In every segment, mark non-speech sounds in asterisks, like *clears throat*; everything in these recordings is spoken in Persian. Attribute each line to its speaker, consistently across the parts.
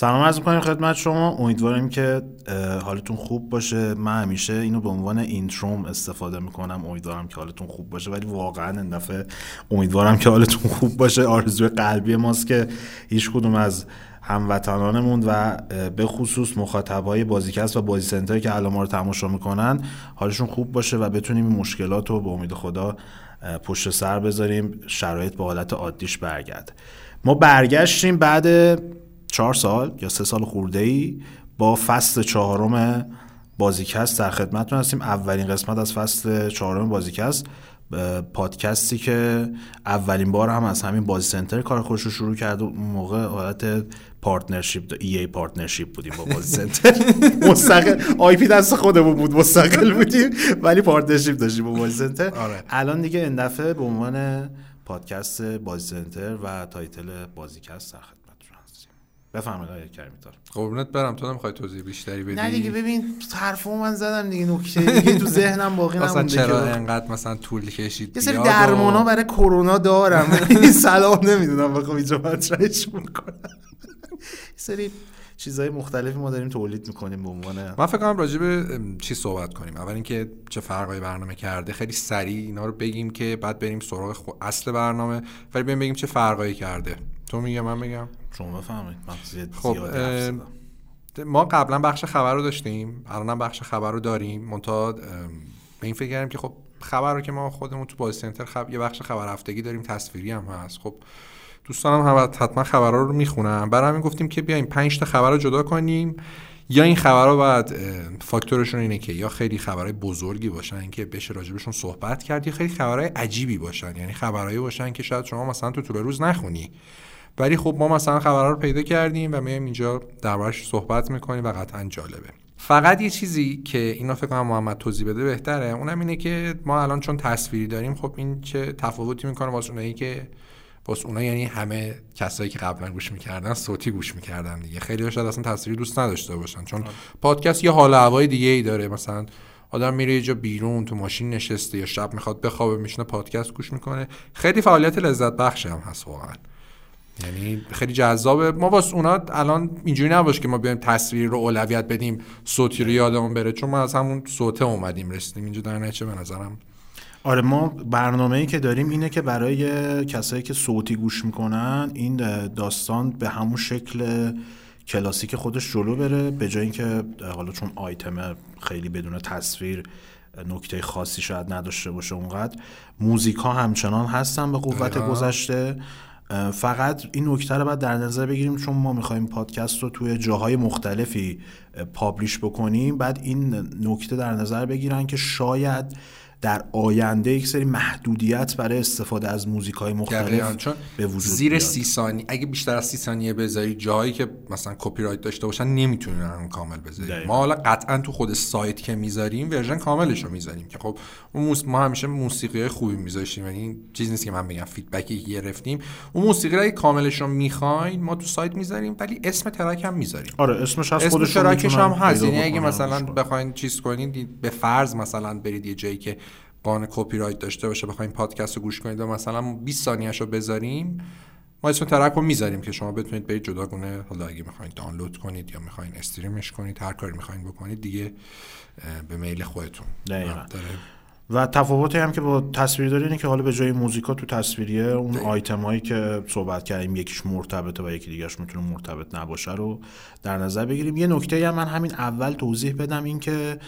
Speaker 1: سلام عرض می‌کنیم خدمت شما. امیدواریم که حالتون خوب باشه. من همیشه اینو به عنوان اینتروم استفاده می‌کنم. امیدوارم که حالتون خوب باشه. ولی واقعا این دفعه امیدوارم که حالتون خوب باشه. آرزوی قلبی ماست که هیچ کدوم از هموطنانمون و به خصوص مخاطبای بازیکست و بازی سنتر که الان ما رو تماشا می‌کنن حالشون خوب باشه و بتونیم این مشکلات رو به امید خدا پشت سر بذاریم. شرایط به حالت عادیش برگرده. ما برگشتیم بعد چهار سال یا سه سال خورده ای با فصل چهارم بازیکست در خدمتتون هستیم. اولین قسمت از فصل چهارم بازیکست پادکستی که اولین بار هم از همین بازی سنتر کار خودش رو شروع کرد و اون موقع حالت partnership ای ای partnership بودیم با بازی سنتر. *laughs* مستقل IP دست خودمون بود مستقل بودیم ولی partnership داشتیم با بازی سنتر. آره. الان دیگه این دفعه به عنوان پادکست بازی سنتر و تایتل بازیکست در بفرمایید آقای کریمیتار
Speaker 2: قربونت برم تو نمی‌خوای توضیح بیشتری بدی؟
Speaker 1: نه دیگه ببین حرفو من زدم دیگه نکته دیگه تو ذهنم باقی نمونده
Speaker 2: مثلا چرا انقدر مثلا طول کشید؟
Speaker 1: یه سری درمانا برای کرونا دارم. *laughs* این سلام نمی‌دونم بخوام اینجا مطرحش می‌کنم سری چیزهای مختلفی ما داریم تولید می‌کنیم به عنوان
Speaker 2: من فکر کنم راجع به چی صحبت کنیم. اول اینکه چه فرقای برنامه کرده. خیلی سریع اینا رو بگیم که بعد بریم سراغ خو... اصل برنامه. ولی بریم بگیم چه فرقایی کرده. تو میگم من میگم؟
Speaker 1: شما بفهمید
Speaker 2: خب ما قبلا بخش خبر رو داشتیم. الانم بخش خبر رو داریم. منتها به این فکر کردیم که خب خبر رو که ما خودمون تو بازی سنتر خب... یه بخش خبر هفتگی داریم. تصویری هم هست. خب دوستانم هم حتما خبرها رو می‌خونم برای همین گفتیم که بیایم 5 تا خبر رو جدا کنیم. یا این خبرها باید فاکتورشون اینه که یا خیلی خبرهای بزرگی باشن که بشه راجبشون صحبت کرد یا خیلی خبرهای عجیبی باشن. یعنی خبرهایی باشن که شاید شما مثلا تو طول روز نخونی. ولی خب ما مثلا خبرها رو پیدا کردیم و میایم اینجا دربارش صحبت می‌کنیم و قطعا جالبه. فقط یه چیزی که اینو فکر کنم محمد توضیح بده بهتره اونم اینه که ما الان چون تصویری داریم خب این چه تفاوتی می‌کنه واسه اونایی که واسه اونا یعنی همه کسایی که قبلا گوش می‌کردن صوتی گوش می‌کردن دیگه. خیلی شاید اصلا تصویری دوست نداشته باشن چون آره. پادکست یه حال هوای دیگه ای داره. مثلا آدم میره یه جا بیرون تو ماشین نشسته یا شب می‌خواد بخوابه میشنه پادکست گوش می‌کنه. خیلی فعالیت لذت بخش هم هست واقعا. یعنی خیلی جذابه. ما واسه اونا الان اینجوری نباشه که ما بیایم تصویر رو اولویت بدیم صوتی رو یادمون بره. چون ما از همون صوته اومدیم رسیدیم. اینجا در نتیجه به نظرم.
Speaker 1: آره ما برنامه ای که داریم اینه که برای کسایی که صوتی گوش می‌کنن این داستان به همون شکل کلاسیک خودش جلو بره به جای اینکه حالا چون آیتم خیلی بدون تصویر نکته خاصی شاید نداشته باشه اونقدر موزیک ها همچنان هستن به قوت گذشته. فقط این نکته رو باید در نظر بگیریم چون ما می‌خوایم پادکست رو توی جاهای مختلفی publish بکنیم بعد این نکته در نظر بگیرن که شاید در آینده یک سری محدودیت برای استفاده از موزیک های مختلف چون به وجود
Speaker 2: زیر سی ثانیه اگه بیشتر از سی ثانیه بذاری جایی که مثلا کپی رایت داشته باشن نمی‌تونن کامل بذاری ما حالا قطعا تو خود سایت که می‌ذاریم version کاملش رو می‌ذاریم که خب اون موس... ما همیشه موسیقی خوبی میذاشتیم یعنی این چیز نیست که من بگم feedback ی که گرفتیم. اون موسیقی رو کاملش رو می‌خواین ما تو سایت می‌ذاریم ولی اسم track هم می‌ذاریم.
Speaker 1: آره اسمش هست
Speaker 2: اسم track ش هم هست. یعنی اگه مثلا بخواین چیز کنید به فرض مثلا برید یه جایی که قانون کپی رایت داشته باشه بخوایم پادکست رو گوش کنید و مثلا 20 ثانیه رو بذاریم ما اسم track رو می‌ذاریم که شما بتونید برید جداگونه حالا اگه می‌خواین دانلود کنید یا می‌خواین stream ش کنید هر کاری می‌خواین بکنید دیگه به میل خودتون.
Speaker 1: و تفاوتی هم که با تصویر داره اینه که حالا به جای موزیکا تو تصویریه اون آیتم هایی که صحبت کردیم یکیش مرتبطه و یکی دیگهش می‌تونه مرتبط نباشه رو در نظر بگیریم. یه نکته هم من همین اول توضیح بدم این که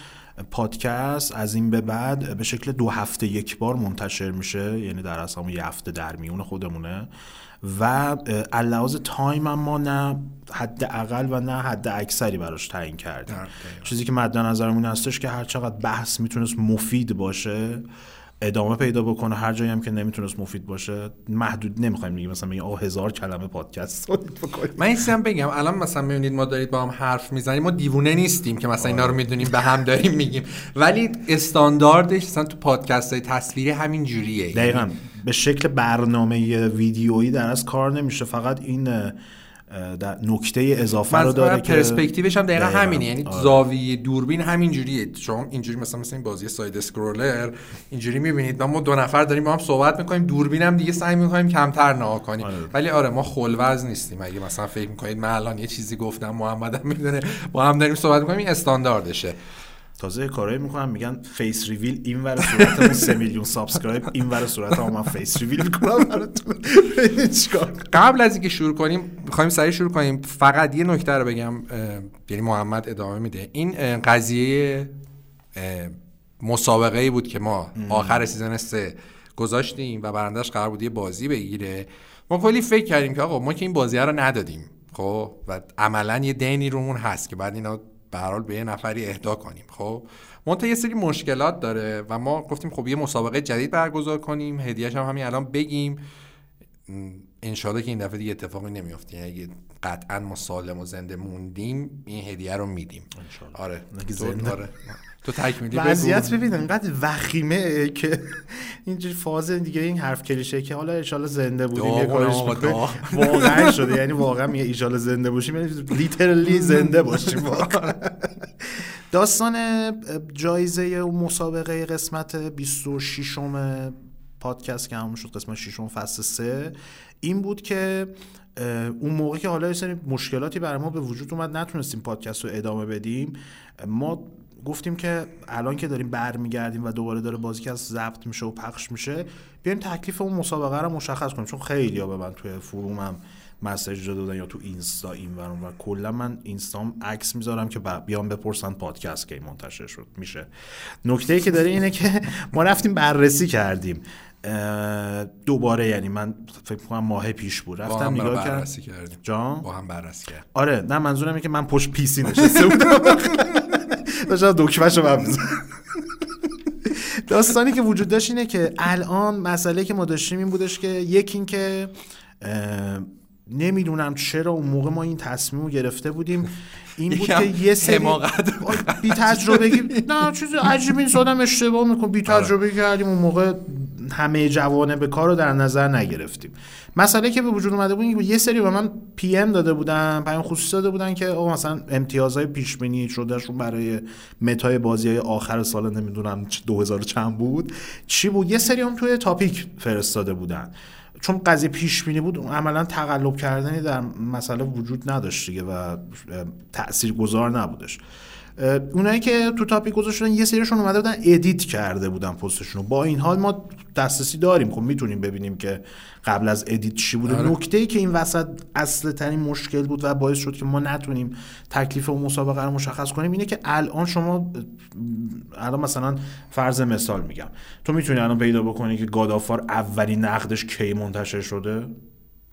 Speaker 1: پادکست از این به بعد به شکل دو هفته یک بار منتشر میشه یعنی در اصلا یه هفته در میون خودمونه. و اللحاظ تایم هم ما نه حد اقل و نه حد اکثری براش تعیین کردیم. چیزی که مد نظرمون هستش که هر چقدر بحث می‌تونست مفید باشه ادامه پیدا بکنه هر جایی هم که نمی‌تونست مفید باشه محدود نمی‌خوایم بگیم مثلا میگیم آه هزار کلمه پادکست
Speaker 2: بکنیم. من این بگم الان مثلا می‌بینید ما دارید با هم حرف می‌زنیم ما دیوونه نیستیم که مثلا اینا رو می‌دونیم به هم داریم میگیم. ولی استانداردش مثلا تو پادکست های تصویری همین جوریه.
Speaker 1: دقیقا. به شکل برنامه ویدیویی در از کار نمیشه. فقط این در نکته اضافه رو داره
Speaker 2: که پرسپکتیوش هم دقیقا همینه. یعنی آره. زاویه دوربین همینجوریه. شما اینجوری مثلا مثل این بازی side scroller اینجوری می‌بینید. ما دو نفر داریم با هم صحبت می‌کنیم. دوربین هم دیگه سعی می‌کنیم کمتر نگاه کنیم. آره. ولی آره ما خلوز نیستیم. اگه مثلا فکر می‌کنید من الان یه چیزی گفتم محمد هم می‌دونه. با هم داریم صحبت می‌کنیم این استانداردشه.
Speaker 1: تازه کارایی می‌کنم میگن face reveal این ور صورتمون 3 میلیون subscribe این ور صورت من face reveal کنم براتون.
Speaker 2: قبل از اینکه شروع کنیم می‌خوایم سریع شروع کنیم. فقط یه نکته رو بگم یعنی محمد ادامه میده. این قضیه مسابقه ای بود که ما آخر سیزن سه گذاشتیم و برندش قرار بود یه بازی بگیره. ما کلی فکر کردیم که آقا ما که این بازی رو ندادیم خب؟ و عملا یه دینی رومون هست که بعد اینا به حال به یه نفری اهدا کنیم خب؟ منتها یه سری مشکلات داره و ما گفتیم خب یه مسابقه جدید برگزار کنیم هدیهش هم همین الان بگیم. انشالله که این دفعه دیگه اتفاقی نمیفته یعنی اگه قطعا ما سالم و زنده موندیم این هدیه رو میدیم. آره زنده. آره. تو تکمیلی
Speaker 1: وضعیت ببین انقدر وخیمه که *laughs* اینجوری فاز دیگه این حرف کلیشه که حالا ان زنده بودیم یه کارش واقعا شده یعنی واقعا یه ایشالا زنده باشیم یعنی لیترلی زنده باشیم *laughs* داستان جایزه و مسابقه قسمت 26 م پادکست که همون شد قسمت 6 فصل 3 این بود که اون موقع که حالا یه سری مشکلاتی برای ما به وجود اومد نتونستیم پادکست رو ادامه بدیم. ما گفتیم که الان که داریم برمیگردیم و دوباره داره بازی که از ضبط میشه و پخش میشه بیایم تکلیف اون مسابقه رو مشخص کنیم. چون خیلی ها به من توی فرومم مسیج دادن یا تو اینستا این ورون و کلا من اینستام عکس می‌ذارم که بیام بپرسن پادکست کی منتشر شد. میشه. نکته ای که داره اینه که ما رفتیم بررسی کردیم. دوباره یعنی من فکر کنم ماه پیش بود. رفتم نگاه
Speaker 2: کردم.
Speaker 1: جان؟
Speaker 2: با هم بررسی کرد
Speaker 1: آره نه منظورم اینه که من پشت پیسی نشسته بودم. *laughs* داشتم دکمهشو بمیزم داستانی که وجود داشت اینه که الان مسئله که ما داشتیم این بودش که یکی این که نمی‌دونم چرا اون موقع ما این تصمیم رو گرفته بودیم. این بود که یه سری بی تجربه نه چیز عجیبی این آدم اشتباه میکن بی. تجربه کردیم. اون موقع همه جوانه به کار رو در نظر نگرفتیم. مسئله که به وجود اومده بود یه سری به من پی ام داده بودن پیام خصوصی داده بودن که آقا مثلا امتیازهای پیش بینی شدهشون برای متای بازی های آخر سال نمی‌دونم 2000 چند بود. چی بود؟ یه سری هم توی تاپیک فرستاده بودن. چون قضیه پیش بود عملا تقلب کردنی در مسئله وجود نداشت دیگه و تأثیر گذار نبودش. اونایی که تو topic گذاشتن یه سریشون اومده بودن edit کرده بودن پستشون با این حال ما دسترسی داریم. خب می‌تونیم ببینیم که قبل از edit چی بوده. آره. نکته ای که این وسط اصل ترین مشکل بود و باعث شد که ما نتونیم تکلیف و مسابقه رو مشخص کنیم اینه که الان شما الان مثلا فرض مثال میگم. تو می‌تونی الان پیدا بکنی که God of War اولین نقدش کی منتشر شده؟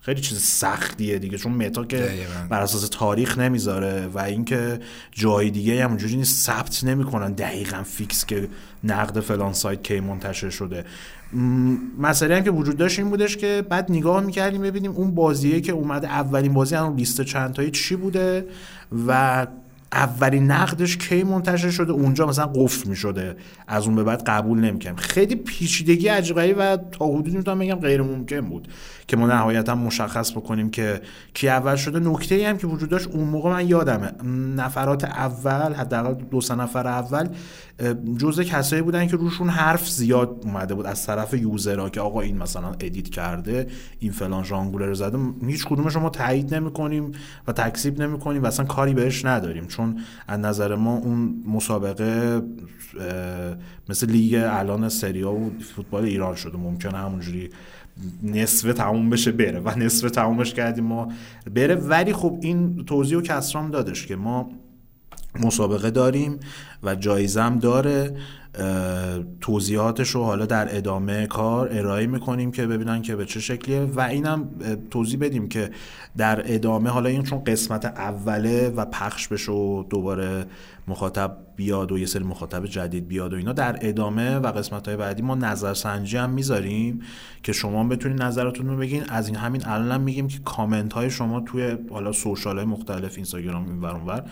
Speaker 1: خیلی چیز سختیه دیگه چون متا که بر اساس تاریخ نمی‌ذاره و اینکه جای دیگه هم اونجوری نیست ثبت نمی‌کنن دقیقا فیکس که نقد فلان سایت کی منتشر شده. مسئله هم که وجود داشت این بودش که بعد نگاه می‌کردیم ببینیم اون بازیه که اومده اولین بازی هم لیست چند تایی چی بوده و اولین نقدش کی منتشر شده؟ اونجا مثلا قفل می شده از اون به بعد قبول نمی‌کنم. خیلی پیچیدگی عجیبی و تا حدودی می‌تونم بگم غیر ممکن بود که ما نهایتا مشخص بکنیم که کی اول شده. نکته ای هم که وجود داشت اون موقع من یادمه. نفرات اول حداقل دو سه نفر اول جزء کسایی بودن که روشون حرف زیاد اومده بود از طرف user ها که آقا این مثلا edit کرده این فلان ژانگولر زده هیچ کدومش ما تایید نمی‌کنیم و تکذیب نمی‌کنیم و اصلا کاری بهش نداریم. چون از نظر ما اون مسابقه مثل لیگ الان سری آ و فوتبال ایران شده. ممکنه همونجوری نصف تموم بشه بره. و نصف تمومش کردیم ما بره. ولی خب این توضیح و کسرام دادش که ما مسابقه داریم و جایزم داره. توضیحاتش رو حالا در ادامه کار ارائه می‌کنیم که ببینن که به چه شکلیه و اینم توضیح بدیم که در ادامه حالا این چون قسمت اوله و پخش بشه و دوباره مخاطب بیاد و یه سری مخاطب جدید بیاد و اینا. در ادامه و قسمت های بعدی ما نظرسنجی هم می‌ذاریم که شما بتونید نظراتون رو بگین. از این همین الان هم میگیم که کامنت های شما توی حالا social های مختلف اینستاگرام این ور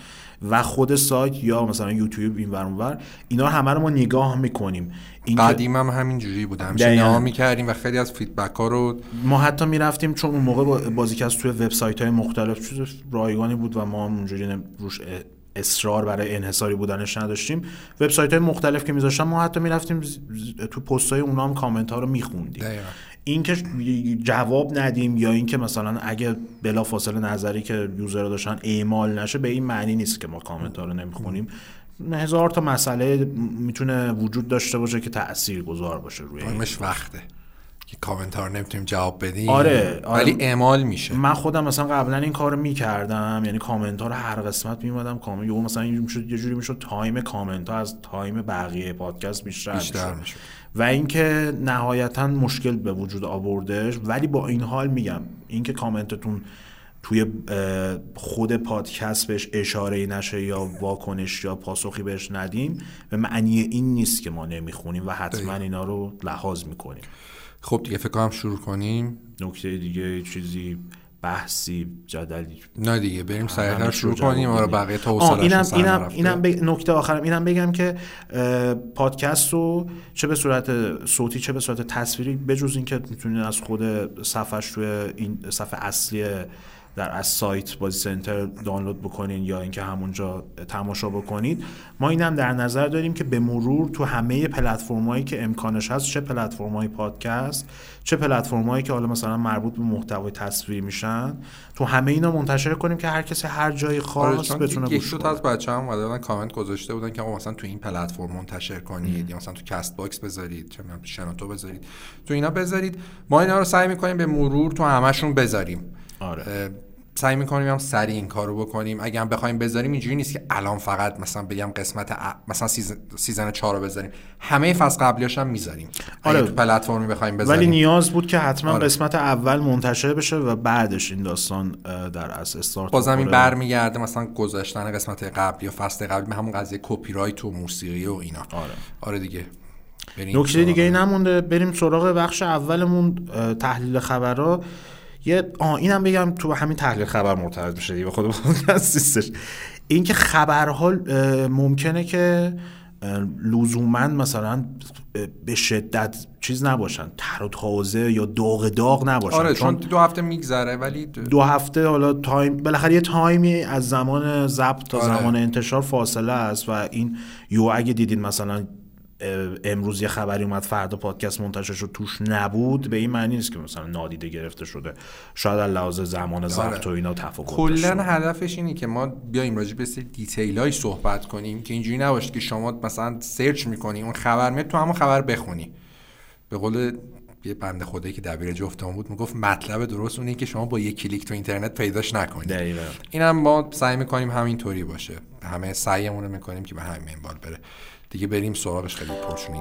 Speaker 1: و خود سایت یا مثلا یوتیوب این ور اینا همه رو ما نگاه می‌کنیم.
Speaker 2: قدیم هم همین جوری بود. همیشه نگاه می‌کردیم و خیلی از feedback ها رو
Speaker 1: ما حتی می‌رفتیم چون اون موقع بازیکست توی وبسایت های مختلف چیز رایگانی بود و ما اونجوری روش اصرار برای انحصاری بودنش نداشتیم. وبسایت های مختلف که میذاشتم ما حتی می‌رفتیم تو پست های اونا هم کامنت ها رو میخوندیم. اینکه جواب ندیم یا اینکه مثلا اگه بلا فاصله نظری که user داشتن اعمال نشه به این معنی نیست که ما کامنت ها رو نمی‌خونیم. هزار تا مسئله می‌تونه وجود داشته باشه که تأثیر گذار باشه روی
Speaker 2: مش وقته. که کامنت ها رو نمی‌تونیم جواب بدیم.
Speaker 1: آره,
Speaker 2: آره. ولی اعمال میشه.
Speaker 1: من خودم مثلا قبلا این کار می‌کردم یعنی کامنت ها رو هر قسمت میمادم کامنت. یا مثلا یه جوری می‌شد time comment ها از time بقیه پادکست بیشتر, بیشتر می‌شد. و اینکه نهایتا مشکل به وجود آوردش. ولی با این حال میگم اینکه کامنتتون توی خود پادکست بهش اشاره نشه یا واکنش یا پاسخی بهش ندیم به معنی این نیست که ما نمی‌خونیم و حتما اینا رو لحاظ می‌کنیم.
Speaker 2: خب دیگه فکر کنم شروع کنیم.
Speaker 1: نکته دیگه چیزی بحثی جدلی.
Speaker 2: نه دیگه بریم سریعتر شروع کنیم. آره بقیه تا
Speaker 1: اینم اینم اینم نکته آخرم. اینم بگم که پادکست رو چه به صورت صوتی چه به صورت تصویری بجز اینکه می‌تونید از خود صفحش توی این صفحه اصلی در از سایت بازی سنتر دانلود بکنین یا اینکه همونجا تماشا بکنید. ما اینم در نظر داریم که به مرور تو همه پلتفرمایی که امکانش هست چه پلتفرم‌های پادکست چه پلتفرمایی که حالا مثلا مربوط به محتوای تصویری میشن تو همه اینا منتشر کنیم که هر کسی هر جای خاص آره بتونه گوش کنه.
Speaker 2: از بچه‌ها اومدن کامنت گذاشته بودن که مثلا تو این پلتفرم منتشر کنید یا مثلا تو Castbox بذارید چه شنوتو بذارید تو اینا بذارید. ما اینا رو سعی می‌کنیم به مرور تو همشون بذاریم.
Speaker 1: آره.
Speaker 2: سعی می‌کنیم هم سریع این کارو بکنیم. اگه هم بخوایم بذاریم اینجوری نیست که الان فقط مثلا بگم قسمت ا... مثلا season, season 4 رو بذاریم. همه فصل قبلیاش هم می‌ذاریم. آره. تو پلتفرمی بخوایم بذاریم.
Speaker 1: ولی نیاز بود که حتما آره. قسمت اول منتشر بشه و بعدش این داستان در از استارت
Speaker 2: بازم این برمیگرده مثلا گذاشتن قسمت قبلی یا فصل قبلی به همون قضیه کپی رایت و موسیقی و اینا.
Speaker 1: آره.
Speaker 2: آره دیگه.
Speaker 1: نکته دیگه نمونده. بریم سراغ بخش اولمون تحلیل خبرها. یه آه اینم بگم تو همین تحلیل خبر مرتبط بشه و خود نیستش این که خبرها ممکنه که لزوما مثلا به شدت چیز نباشن تر و تازه یا داغ داغ نباشن
Speaker 2: آره چون دو هفته میگذره ولی
Speaker 1: دو هفته حالا time بالاخره یه time ی از زمان ضبط تا آره. زمان انتشار فاصله است و این یو اگه دیدین مثلا امروز یه خبری اومد فردا پادکست منتشر شد توش نبود. به این معنی نیست که مثلا نادیده گرفته شده. شاید از لحاظ زمان آره. ضبط و اینا تفاوت
Speaker 2: کلا هدفش اینه که ما بیایم راجع به سری detail ای صحبت کنیم که اینجوری نباشه که شما مثلا search می‌کنی اون خبر میاد تو همون خبر بخونی. به قول یه بنده خدایی که دبیر جفتمون بود می‌گفت مطلب درست اونه که شما با یه کلیک تو اینترنت پیداش نکنید. اینم ما سعی می‌کنیم همینطوری باشه. همه سعیمون رو می‌کنیم که به همین منوال بره. دیگه بریم سراغش خیلی پرچونی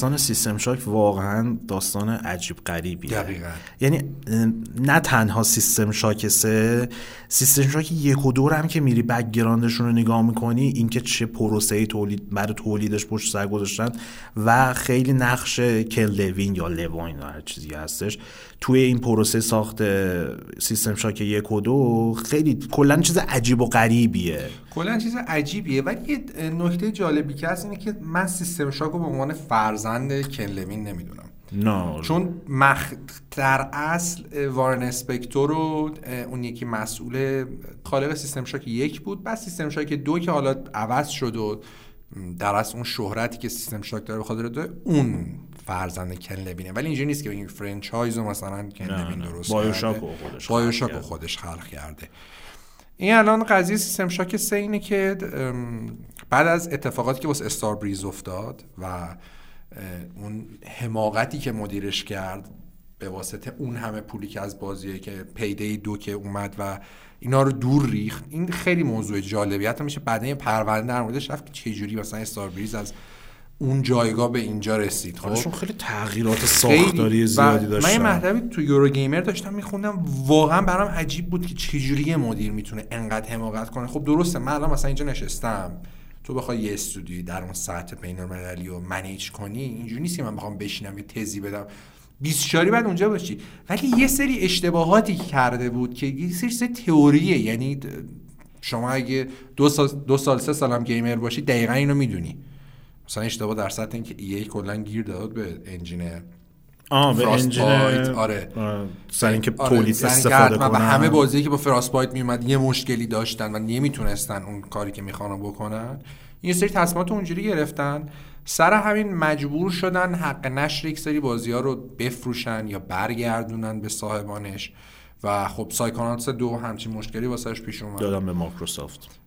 Speaker 1: داستان System Shock واقعا داستان عجیب غریبیه.
Speaker 2: دقیقا.
Speaker 1: یعنی نه تنها System Shock سه System Shock یک و دو رو هم که میری background شون رو نگاه می‌کنی اینکه چه پروسه تولید برای تولیدش پشت سر گذاشتن و خیلی نقش کن لوین یا لوین هر چیزی هستش. توی این پروسه ساخت System Shock یک و دو خیلی کلا چیز عجیب و غریبیه.
Speaker 2: کلا چیز عجیبیه. ولی یه نکته جالبی که هست اینه که من System Shock رو به عنوان فرزند کن لوین نمی‌دونم.
Speaker 1: نه.
Speaker 2: چون مخ... در اصل وارن اسپکتور رو اون یکی مسئول خالق System Shock یک بود. بعد System Shock دو که حالا عوض شد و در اصل اون شهرتی که System Shock داره به خاطر اون فرزند کن لوینه ولی اینجوری نیست که این franchise رو مثلا کن لوین درست
Speaker 1: BioShock
Speaker 2: خودش BioShock خودش خلق کرده. این الان قضیه System Shock سه اینه که بعد از اتفاقاتی که واسه Starbreeze افتاد و اون حماقتی که مدیرش کرد به واسطه اون همه پولی که از بازیه که پیده دو که اومد و اینا رو دور ریخت این خیلی موضوع جالبی حتی میشه بعد پرونده در موردش رفت که چجوری مثلا استار بریز از اون جایگاه به اینجا رسید
Speaker 1: خب؟ خیلی تغییرات ساختاری زیادی داشت
Speaker 2: من یه مطلبی تو یورو گیمر داشتم میخوندم. واقعا برام عجیب بود که چجوری یه مدیر می‌تونه انقدر حماقت کنه. خب درسته من الان مثلا اینجا نشستم. تو بخوای یه استودیوی در اون سطح بین‌المللی رو منیج کنی اینجوری نیست که من بخوام بشینم یه تزی بدم. 20 شاری بعد اونجا باشی. ولی یه سری اشتباهاتی کرده بود که یه سری, سری تئوریه. یعنی شما اگه دو سال, دو سال سه سالم گیمر باشی دقیقا اینو می‌دونی. مثلا اشتباه در سطح اینکه ای کلا گیر داد به انجین
Speaker 1: آه به انجین
Speaker 2: آره.
Speaker 1: سر اینکه آره. تولید استفاده کنن.
Speaker 2: و همه بازی که با فراسپایت میومد یه مشکلی داشتن و نمی‌تونستن اون کاری که می‌خوان بکنن یه سری تصمیمات اونجوری گرفتن. سر همین مجبور شدن حق نشر یک سری بازی ها رو بفروشن یا برگردونن به صاحبانش. و خب Psychonauts دو همچین مشکلی واسهش پیش اومد.
Speaker 1: دادم به مایکروسافت.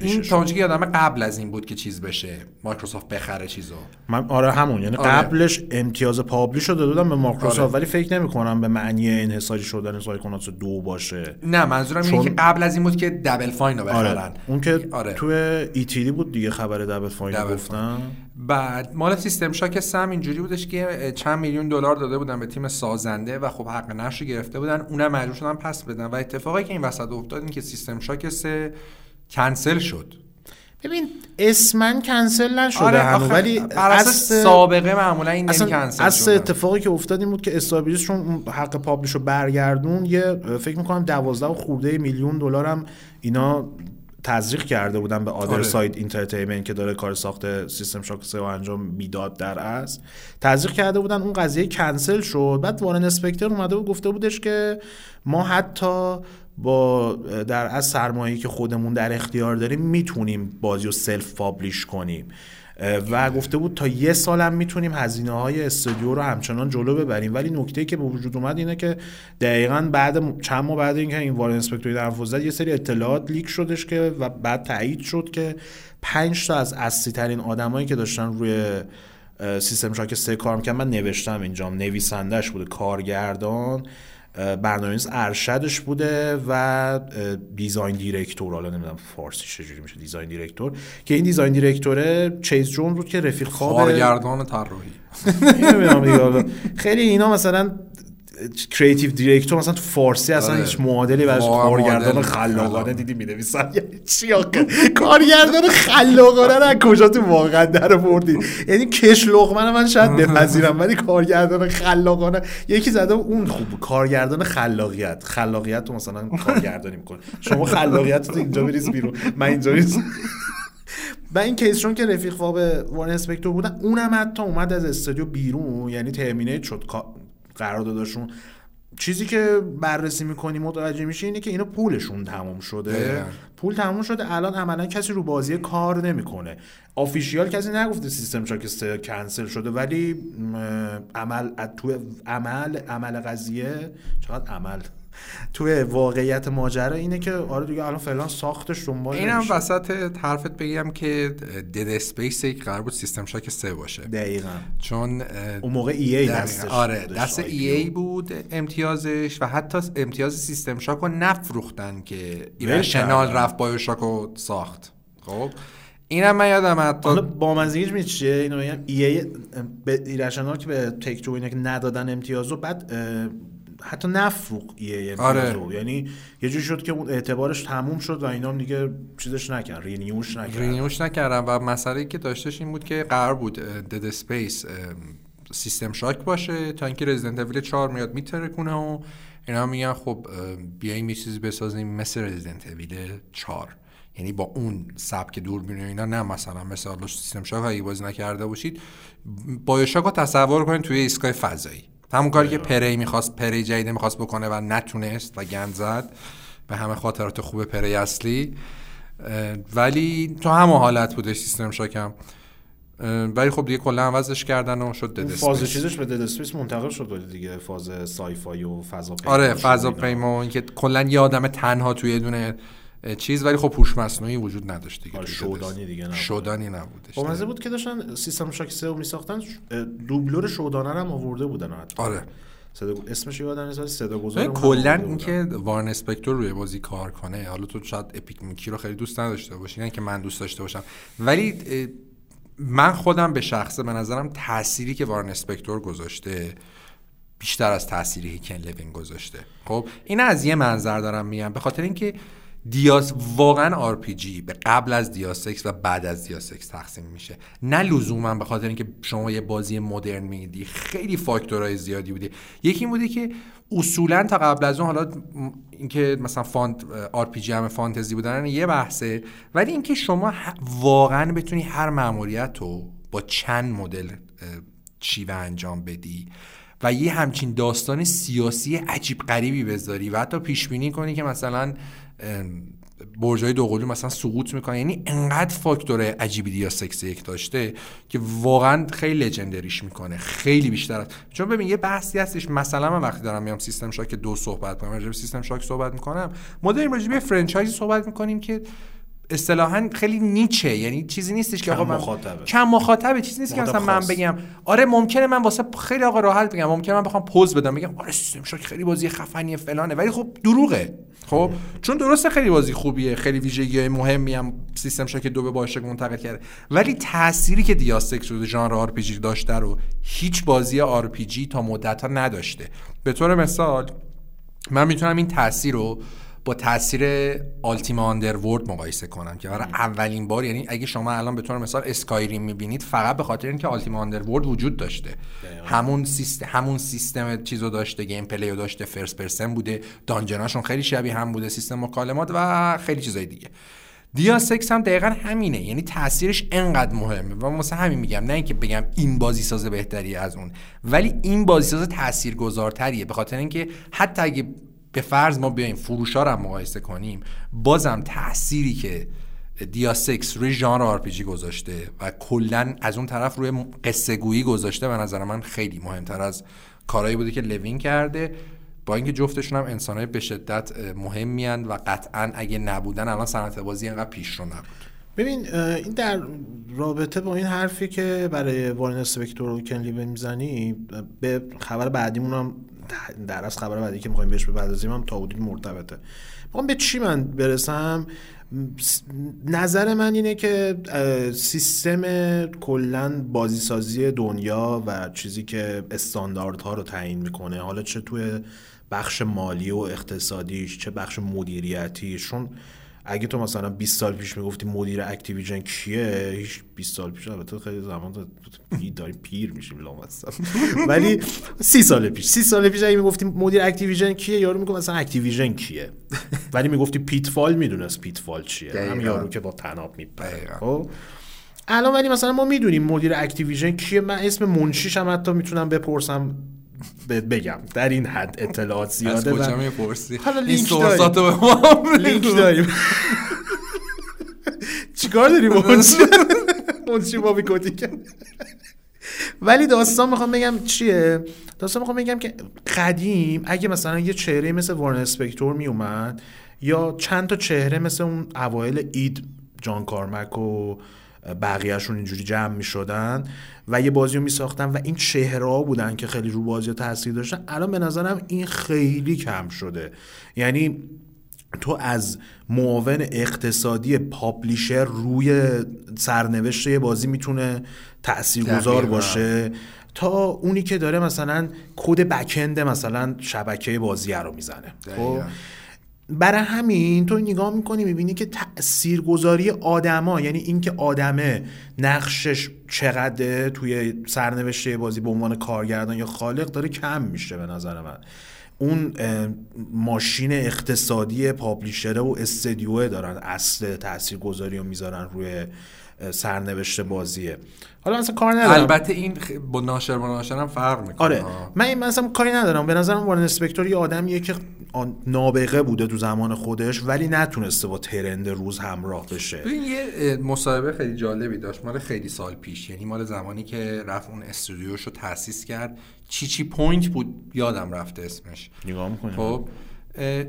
Speaker 2: این تا که یادم قبل از این بود که چیز بشه مایکروسافت بخره چیزو
Speaker 1: من آره همون یعنی آره. قبلش امتیاز publish رو دادم به مایکروسافت آره. ولی فکر نمی کنم به معنی انحصاری شدن Psychonauts دو باشه
Speaker 2: نه منظورم چون... اینه که قبل از این بود که Double Fine رو بخرن آره.
Speaker 1: اون که آره. تو E3 ای بود دیگه خبر Double Fine رو گفتن
Speaker 2: بعد مال سیستم شاک سم اینجوری بودش که چند میلیون دلار داده بودن به تیم سازنده و خب حق نشر گرفته بودن اونم مجبور شدن پس بدن و اتفاقی که این وسط افتاد این که System Shock سه کنسل شد.
Speaker 1: ببین رسماً کنسل نشده آره ولی
Speaker 2: از سابقه معمولا این اصلا کنسل
Speaker 1: از اتفاقی که افتاد این بود که Starbreeze چون حق publish رو برگردون یه فکر می‌کنم دوازده و خورده میلیون دلار هم اینا تزریق کرده بودن به Other آره. Side Entertainment که داره کار ساخت System Shock سه و انجام می‌داد در از تزریق کرده بودن اون قضیه کنسل شد. بعد وارن اسپکتر اومده و گفته بودش که ما حتی با در از سرمایه‌ای که خودمون در اختیار داریم می‌تونیم بازی رو self publish کنیم و گفته بود تا یه سالم می‌تونیم هزینه های استودیو رو همچنان جلو ببریم. ولی نکته که به وجود اومد اینه که دقیقا بعد چند ماه بعد اینکه این وارن اسپکتوری در یه سری اطلاعات leak شدش که و بعد تایید شد که 5 تا از اصلی ترین آدمایی که داشتن روی System Shock سه کار می‌کنن من نوشتم اینجام. نویسندش بوده کارگردان. برنامه‌نویس ارشدش بوده و design director حالا نمی‌دونم فارسی چجوری میشه design director که این design director ه چیس جونز بود که رفیق خواب
Speaker 2: کارگردان طراحی. *laughs*
Speaker 1: خیلی اینا مثلا کریتیو دیرکتور مثلا تو فارسی اصلا آره. هیچ معادلی براش کارگردان خلاقانه دیدی می‌نویسن. یعنی چی آخه؟ کارگردان خلاقانه رو کجا تو واقعا در آوردی؟ یعنی کش لقمه من شاید *laughs* بپذیرم ولی کارگردان خلاقانه یکی زده اون خوب کارگردان خلاقیت. خلاقیت تو مثلا کارگردانی می‌کنه. شما خلاقیت تو اینجا بریز بیرون. من اینجا بریز و این کیسشون که رفیق خواب وارن اسپکتور بودن اونم حتی اومد از استودیو بیرون یعنی ترمینیت شد. قراردادشون. چیزی که بررسی می‌کنی متوجه میشه اینه که اینا پولشون تموم شده. پول تموم شده. الان عملا کسی رو بازی کار نمی‌کنه. آفیشیال کسی نگفته سیستم شاک کنسل شده ولی عمل تو عمل عمل قضیه چقدر عمل؟ توی واقعیت ماجرا اینه که آره دیگه الان فعلا ساختش دنبال
Speaker 2: اینم وسط حرفت بگم که دد اسپیس یک قرار بود سیستم شاک سه باشه.
Speaker 1: دقیقا.
Speaker 2: چون
Speaker 1: اون موقع ای ای دستش
Speaker 2: آره دست ای ای بود امتیازش و حتی امتیاز سیستم شاک رو نفروختن که ایرشنال رفت بایو شاک رو ساخت. خب اینم من یادم
Speaker 1: حتی حالا با منزگیش می چیه؟ اینو بگم ایه به ایرشنال که به تک تو اینا که ندادن امتیاز و بعد حتی نفروق ایه آره. یعنی یه جوری شد که اون اعتبارش تموم شد و اینا دیگه چیزش نکرد renew ش نکردن.
Speaker 2: renew ش نکردن و مسئله که داشتش این بود که قرار بود Dead Space System Shock باشه تا اینکه Resident Evil 4 میاد می‌ترکونه و اینا میگن خب بیایم یه چیزی بسازیم مثل Resident Evil 4 یعنی با اون سبک دوربین اینا نه مثلا مثلا System Shock اگه بازی نکرده باشید BioShock رو تصور کنید توی ایستگاه فضایی. همون کاری که Prey می‌خواست Prey جدید می‌خواست بکنه و نتونست و گند زد به همه خاطرات خوب Prey اصلی. ولی تو همه حالت بوده System Shock م. ولی خب دیگه کلا عوضش کردن و شد Dead
Speaker 1: فاز چیزش به Dead Space منتقل شد دیگه فاز sci-fi و فضا
Speaker 2: پیما آره فضا پیما که کلا یه آدم تنها توی دونه چیز ولی خب هوش مصنوعی وجود نداشت دیگه
Speaker 1: آره SHODAN ی دیگه نبود.
Speaker 2: SHODAN ی نبودش.
Speaker 1: با مزه بود که داشتن System Shock 3 میساختن دوبلور SHODAN ه هم آورده بودن حتی.
Speaker 2: آره.
Speaker 1: صدا اسمش یادم نیست صدا گذار
Speaker 2: کلا اینکه وارن اسپکتور روی بازی کار کنه حالا تو شاید Epic Mickey رو خیلی دوست نداشته باشی نه که من دوست داشته باشم. ولی من خودم به شخصه به نظرم تأثیری که وارن اسپکتور گذاشته بیشتر از تأثیری که کن لوین گذاشته. خب این از یه منظر دارم میگم به خاطر اینکه Deus Ex واقعا RPG به قبل از Deus Ex و بعد از Deus Ex تقسیم میشه. نه لزوما به خاطر اینکه شما یه بازی مدرن میدی خیلی فاکتورهای زیادی بوده یکی این بوده که اصولا تا قبل از اون حالا اینکه مثلا فانت آر پی فانتزی بودن یه بحثه. ولی اینکه شما واقعا بتونی هر مأموریت رو با چند مدل چیوه انجام بدی و یه همچین داستان سیاسی عجیب غریبی بذاری و حتی پیش بینی کنی که مثلا برجای دوقلو مثلا سقوط می‌کنه یعنی انقدر فاکتور عجیبی دیا سکس یک داشته که واقعا خیلی لژندریش می‌کنه. خیلی بیشتر چون ببین یه بحثی هستش. مثلا من وقتی دارم میام سیستم شاک دو صحبت کنم راجع سیستم شاک صحبت می‌کنم ما داریم راجع به صحبت می‌کنیم که اصطلاحا خیلی نیچه یعنی چیزی نیستش که آقا من
Speaker 1: مخاطبه.
Speaker 2: کم مخاطبه چیزی نیست که مثلا من بگم. آره ممکنه من واسه خیلی آقا راحت بگم. ممکنه من بخوام پوز بدم بگم آره سیستم شاک خیلی بازی خفنیه فلانه. ولی خب دروغه. خب؟ چون درسته خیلی بازی خوبیه خیلی ویژگی های مهمی هم System Shock دو به BioShock منتقل کرده. ولی تأثیری که دیاستک شده ژانر RPG داشته رو هیچ بازی RPG تا مدت ها نداشته. به طور مثال من می‌تونم این تاثیر رو با تاثیر Ultima Underworld مقایسه کنم که برای اولین بار یعنی اگه شما الان به طور مثال Skyrim می‌بینید فقط به خاطر اینکه Ultima Underworld وجود داشته. همون سیستم همون سیستم چیزو داشته gameplay و داشته first person بوده دانجناشون خیلی شبیه هم بوده سیستم مکالمات و خیلی چیزای دیگه. دیا سکس هم دقیقا همینه یعنی تاثیرش انقدر مهمه. و مثلا همین میگم نه اینکه بگم این بازی ساز بهتری از اون ولی این بازی ساز تاثیرگذارتریه به خاطر اینکه حتی اگه به فرض ما بیایم فروشا رو مقایسه کنیم بازم تأثیری که دیا سکس روی ژانر آر گذاشته و کلا از اون طرف روی قصه گویی گذاشته به نظر من خیلی مهمتر از کارهایی بوده که لوین کرده. با اینکه جفتشون هم انسانهای به شدت مهمیان و قطعا اگه نبودن الان صنعت بازی اینقدر پیش رو نبود.
Speaker 1: ببین این در رابطه با این حرفی که برای وارن اسپکتور و کنلی می‌زنی به خبر بعدیمون هم در از خبر بعدی که می‌خوایم بهش بپردازیم هم تا حدودی مرتبطه. می‌خوام به چی من برسم؟ نظر من اینه که سیستم کلا بازیسازی دنیا و چیزی که استانداردها رو تعیین می‌کنه حالا چه توی بخش مالی و اقتصادیش چه بخش مدیریتیش چون اگه تو مثلا 20 سال پیش می‌گفتی مدیر Activision کیه هیچ 20 سال پیش البته خیلی زمان داریم پیر میشیم *laughs* ولی 30 سال پیش 30 سال پیش اگه می‌گفتی مدیر Activision کیه یارو میگه مثلا Activision کیه. *laughs* ولی می‌گفتی Pitfall می‌دونست Pitfall چیه هم یارو که با طناب میپره. خب؟ الان ولی مثلا ما می‌دونیم مدیر Activision کیه. من اسم منشیش هم حتی می‌تونم بپرسم بگم در این حد اطلاعات زیاده از
Speaker 2: کجا می‌پرسی؟
Speaker 1: حالا لینک داریم. لینک داریم. چیکار داریم منشی منشی بابی ولی داستان می‌خوام بگم چیه؟ داستان می‌خوام بگم که قدیم اگه مثلا یه چهره مثل وارن اسپکتور میومد یا چند تا چهره مثل اون اوایل اید جان کارمک و بقیهشون اینجوری جمع می شدن و یه بازی رو می ساختن و این چهره بودن که خیلی رو بازی تاثیر داشتن. الان به نظرم این خیلی کم شده. یعنی تو از معاون اقتصادی پابلیشر روی سرنوشت یه بازی می‌تونه تاثیرگذار باشه. تا اونی که داره مثلا کد بکند مثلا شبکه بازی رو می‌زنه. خب؟ برای همین تو نگاه می‌کنی می‌بینی که تاثیرگذاری آدما یعنی اینکه آدمه نقشش چقدر توی سرنوشته بازی به عنوان کارگردان یا خالق داره کم میشه به نظر من. اون ماشین اقتصادی پابلیشره و استدیوه دارن اصل تاثیرگذاری رو می‌ذارن روی سرنوشت بازیه. حالا مثلا کار ندارم.
Speaker 2: البته این با ناشر با ناشر هم فرق می‌کنه.
Speaker 1: آره. من این مثلا کاری ندارم. به نظرم وارن اسپکتور یه آدمیه که نابغه بوده تو زمان خودش ولی نتونسته با ترند روز همراه بشه.
Speaker 2: ببین یه مصاحبه خیلی جالبی داشت مال خیلی سال پیش. یعنی مال زمانی که رفت اون استودیوشو تاسیس کرد. چی چی Point بود؟ یادم رفته اسمش.
Speaker 1: نگاه می‌کنیم
Speaker 2: خب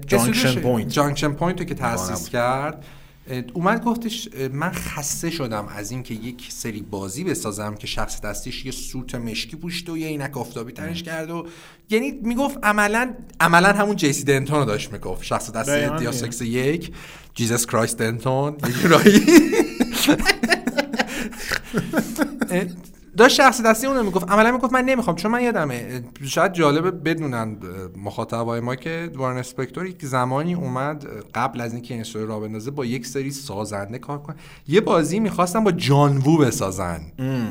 Speaker 1: Junction Point.
Speaker 2: Junction Point رو که تاسیس کرد اومد گفتش من خسته شدم از اینکه یک سری بازی بسازم که شخصیتش یه suit مشکی پوشیده و یه عینک آفتابی تنش کرد و یعنی می‌گفت عملا عملا همون JC Denton رو داشت می‌گفت. شخص دستی دیا سکس یک Jesus Christ Denton رایی *laughs* داشت شخصیت اون رو می‌گفت. عملا می‌گفت من نمی‌خوام چون من یادمه شاید جالبه بدونن مخاطبای ما که وارن اسپکتور یک زمانی اومد قبل از اینکه این استودیو رو راه بندازه با یک سری سازنده کار کنه یه بازی می‌خواستن با جان وو بسازن.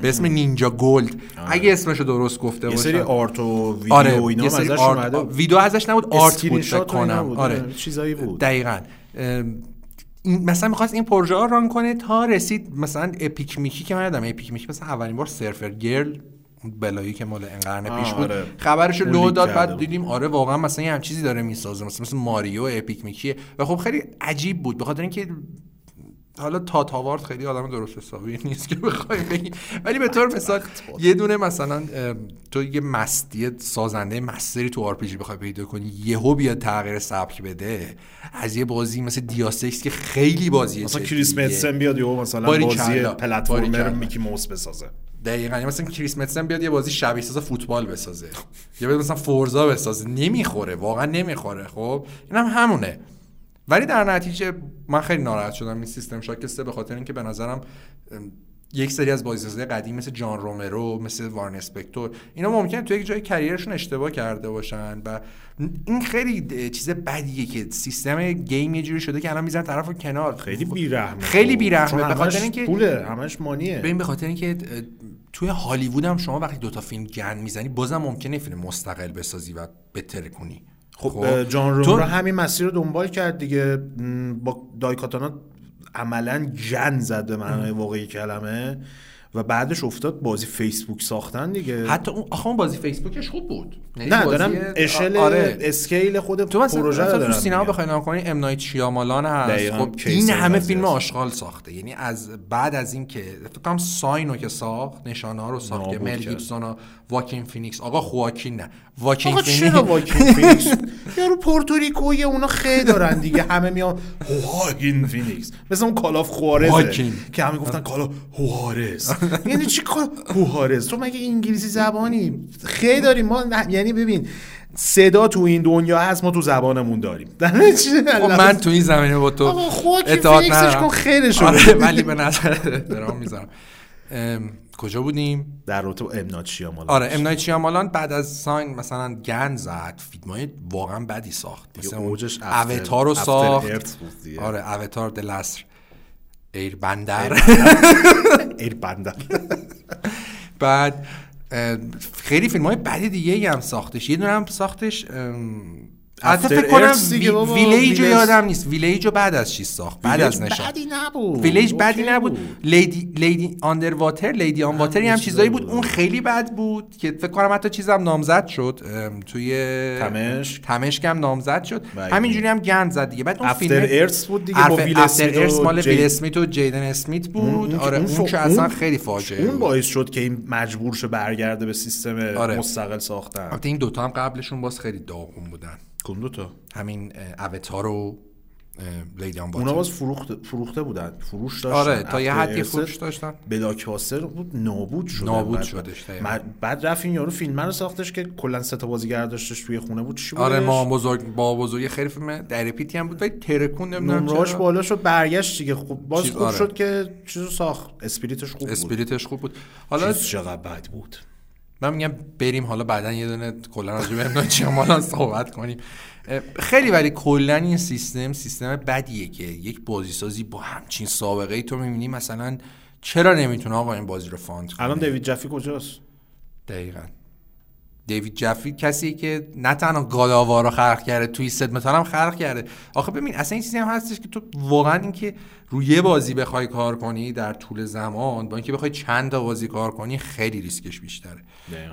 Speaker 2: به اسم Ninja Gold آره. اگه اسمش رو درست گفته
Speaker 1: باشن یه سری art و ویدیو آره. اینا ازش اومده
Speaker 2: ویدیو ازش نبود art بود فکر کنم.
Speaker 1: آره. چیزایی بود.
Speaker 2: دقیقاً. مثلا می‌خواست این پروژه ها ران کنه تا رسید مثلا اپیک میکی که من یادم اپیک میکی مثلا اولین بار سرفر گرل بلایی که مال قرن پیش بود. آره. خبرش رو لو داد بعد دیدیم آره واقعا مثلا یه هم چیزی داره می‌سازه مثلا مثل ماریو اپیک میکیه و خب خیلی عجیب بود به خاطر اینکه حالا تا تاوارد خیلی آدم درست حسابی نیست که بخوایم بگیم ولی به طور *laughs* مثال یه دونه مثلا تو یه مستی سازنده مستری تو آر بخوای پیدا کنی یهو بیاد تغییر سبک بده از یه بازی مثل دیاسکس که خیلی بازی
Speaker 1: مثلا کریس متسن بیاد یهو مثلا بازی پلتفرمر میکی موس بسازه.
Speaker 2: دقیقا مثلا کریس متسن بیاد یه بازی شبیه ساز فوتبال بسازه. یا بیاد مثلا فورزا بسازه. نمی‌خوره واقعا نمی‌خوره خب؟ اینم هم همونه. ولی در نتیجه من خیلی ناراحت شدم این سیستم شاکسته به خاطر اینکه به نظرم یک سری از بازیسازهای قدیم مثل جان رومرو مثل وارن اسپکتور اینا ممکنه تو یک جای کریرشون اشتباه کرده باشن و این خیلی چیز بدیه که سیستم گیم یه جوری شده که الان می‌زنن طرف کنار.
Speaker 1: خیلی بیرحمه
Speaker 2: خیلی بیرحمه. به خاطر اینکه
Speaker 1: پوله همش مانیه.
Speaker 2: ببین به خاطر اینکه توی هالیوود هم شما وقتی دوتا فیلم گند می‌زنی بازم ممکنه فیلم مستقل بسازی و بتره کنی.
Speaker 1: خب, خب. جان رومرو همین مسیر رو دنبال کرد دیگه. با دایکاتانا عملا جن زد به معنای واقعی کلمه. و بعدش افتاد بازی فیسبوک ساختن دیگه.
Speaker 2: حتی اون آخه اون بازی فیسبوکش خوب بود.
Speaker 1: یعنی نه دارم اشل آره. اسکیل خود
Speaker 2: تو پروژه رو تو سینما بخوای نگاه کنی ام نایت شیامالان هست. خب این همه فیلم آشغال ساخته. یعنی از بعد از این که فکر کنم ساینو که ساخت نشانه ها رو ساخت که مل گیبسون و واکین فینیکس. آقا خواکین نه. واکین
Speaker 1: آقا چرا واکین فینیکس؟ *laughs* یارو پورتوریکوی اونا خیلی دارن دیگه. همه میان واکین فینیکس. مثل اون کالاف خوارزه که همه گفتن کالا هوارز *laughs* یعنی چی کار؟ هوارز تو مگه انگلیسی زبانی؟ خیلی داریم. ما یعنی ببین صدا تو این دنیا هست ما تو زبانمون داریم. *laughs*
Speaker 2: خب من تو این زمینه با تو
Speaker 1: اطاعت ندارم. خیلی شده آره
Speaker 2: ولی به نظر درام می‌ذارم. کجا بودیم؟
Speaker 1: در روتو امنایت شیامالان.
Speaker 2: آره امنایت شیامالان بعد از ساین مثلا گند زد. فیلمای واقعا بدی ساخت.
Speaker 1: مثل اوجش
Speaker 2: اوتار رو ساخت. آره Avatar The Last
Speaker 1: Airbender Airbender
Speaker 2: بعد خیلی فیلم های بدی دیگه هم ساختش. یه دونه هم ساختش حتی فکر کنم ویلیج رو یادم نیست. ویلیج رو بعد از چی ساخت؟ بعد از نشان.
Speaker 1: بدی نبود.
Speaker 2: ویلیج بدی نبود. Lady Lady in the Water Lady in the Water هم چیزایی بود. اون خیلی بد بود که فکر کنم حتی چیزم نامزد شد. توی
Speaker 1: تمش
Speaker 2: تمشک هم نامزد شد. همینجوری هم گند زد دیگه. بعد اون
Speaker 1: فیلم ارث بود دیگه با ویل
Speaker 2: اسمیت مال ویل اسمیت و جیدن اسمیت بود. آره اون که اصلا خیلی فاجعه
Speaker 1: اون باعث شد که این مجبور شه برگرده به سیستم آره. مستقل ساختن.
Speaker 2: البته این دوتا هم قبلشون باز خیلی داغون بودن.
Speaker 1: کدوم تا؟
Speaker 2: همین اوتار و لیدی آن
Speaker 1: اونا باز فروخته, فروخته بودن. فروش داشتن.
Speaker 2: آره تا یه حدی فروش داشتن.
Speaker 1: بلاکباستر بود نابود شده.
Speaker 2: نابود شدش
Speaker 1: بعد رفت این یارو فیلم رو ساختش که کلا سه تا بازیگر داشتش توی خونه بود. چی
Speaker 2: آره ما بزرگ با بزرگی خیلی فیلم دریپیتی هم بود. ولی ترکون نمی‌دونم
Speaker 1: نمرش بالا شد برگشت دیگه. خوب باز خوب آره. شد که چیزو ساخت. اسپریتش خوب بود.
Speaker 2: اسپریتش خوب بود. حالا
Speaker 1: چقدر بد بود.
Speaker 2: من میگم بریم حالا بعدا یه دونه کلا راجع به چی صحبت کنیم. خیلی ولی کلا این سیستم سیستم بدیه که یک بازیسازی با همچین سابقه ای تو می‌بینی مثلا چرا نمی‌تونه آقا این بازی رو fund
Speaker 1: کنه؟ الان دیوید جفی کجاست؟
Speaker 2: دقیقا. دیوید جفی کسی که نه تنها God of War رو خلق کرده Twisted هم خلق کرده. آخه ببین اصلا این چیزی هم هستش که تو واقعا اینکه روی یه بازی بخوای کار کنی در طول زمان با اینکه بخوای چند تا بازی کار کنی خیلی ریسکش بیشتره.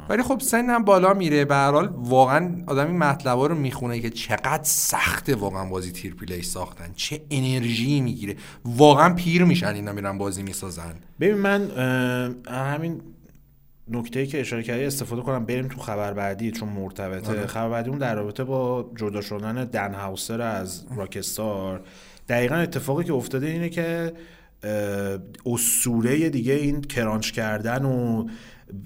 Speaker 2: ولی خب سنم بالا میره. به هر حال واقعا آدمی مطلبا رو می‌خونه که چقدر سخته واقعا بازی triple A ساختن. چه انرژی می‌گیره. واقعا پیر میشن اینا میرن بازی می‌سازن.
Speaker 1: ببین من همین نکته که اشاره کردی استفاده کنم بریم تو خبر بعدی چون مرتبطه آره. خبر بعدی اون در رابطه با جدا شدن دن هاوسر از راکستار دقیقا اتفاقی که افتاده اینه که اسطوره دیگه این کرانچ کردن و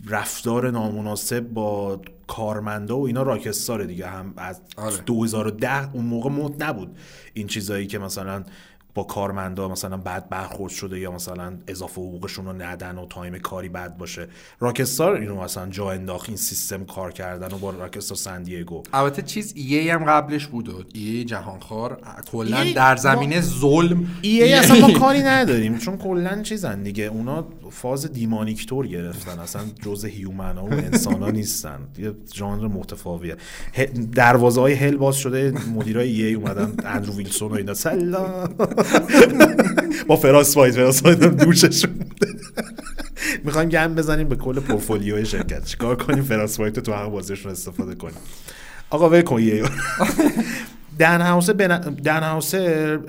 Speaker 1: رفتار نامناسب با کارمندا و اینا راکستار دیگه هم از آره. 2010 اون موقع مد نبود این چیزایی که مثلا با کارمندا مثلا بد برخورد شده یا مثلا اضافه حقوقشون رو ندن و time کاری بد باشه. Rockstar اینو مثلا جا انداخت این سیستم کار کردن و با Rockstar San Diego
Speaker 2: البته چیز EA هم قبلش بود و EA جهانخوار کلا در زمینه ظلم.
Speaker 1: EA اصلا ما *laughs* کاری نداریم چون کلا چیزن دیگه اونا فاز دیمانیکتور گرفتن اصلا جزء human ها و انسان ها نیستن. یه ژانر متفاویه. دروازه های هل باز شده مدیرای ای اومدن اندرو ویلسون و اینا. سلام. *laughs* با فراس واید فراس واید دوششون می‌خوایم گم بزنیم به کل پورتفولیوی شرکت. چیکار کنیم؟ فراس واید تو همه بازیشون استفاده کنیم. آقا ول کن یه. دن هاوسه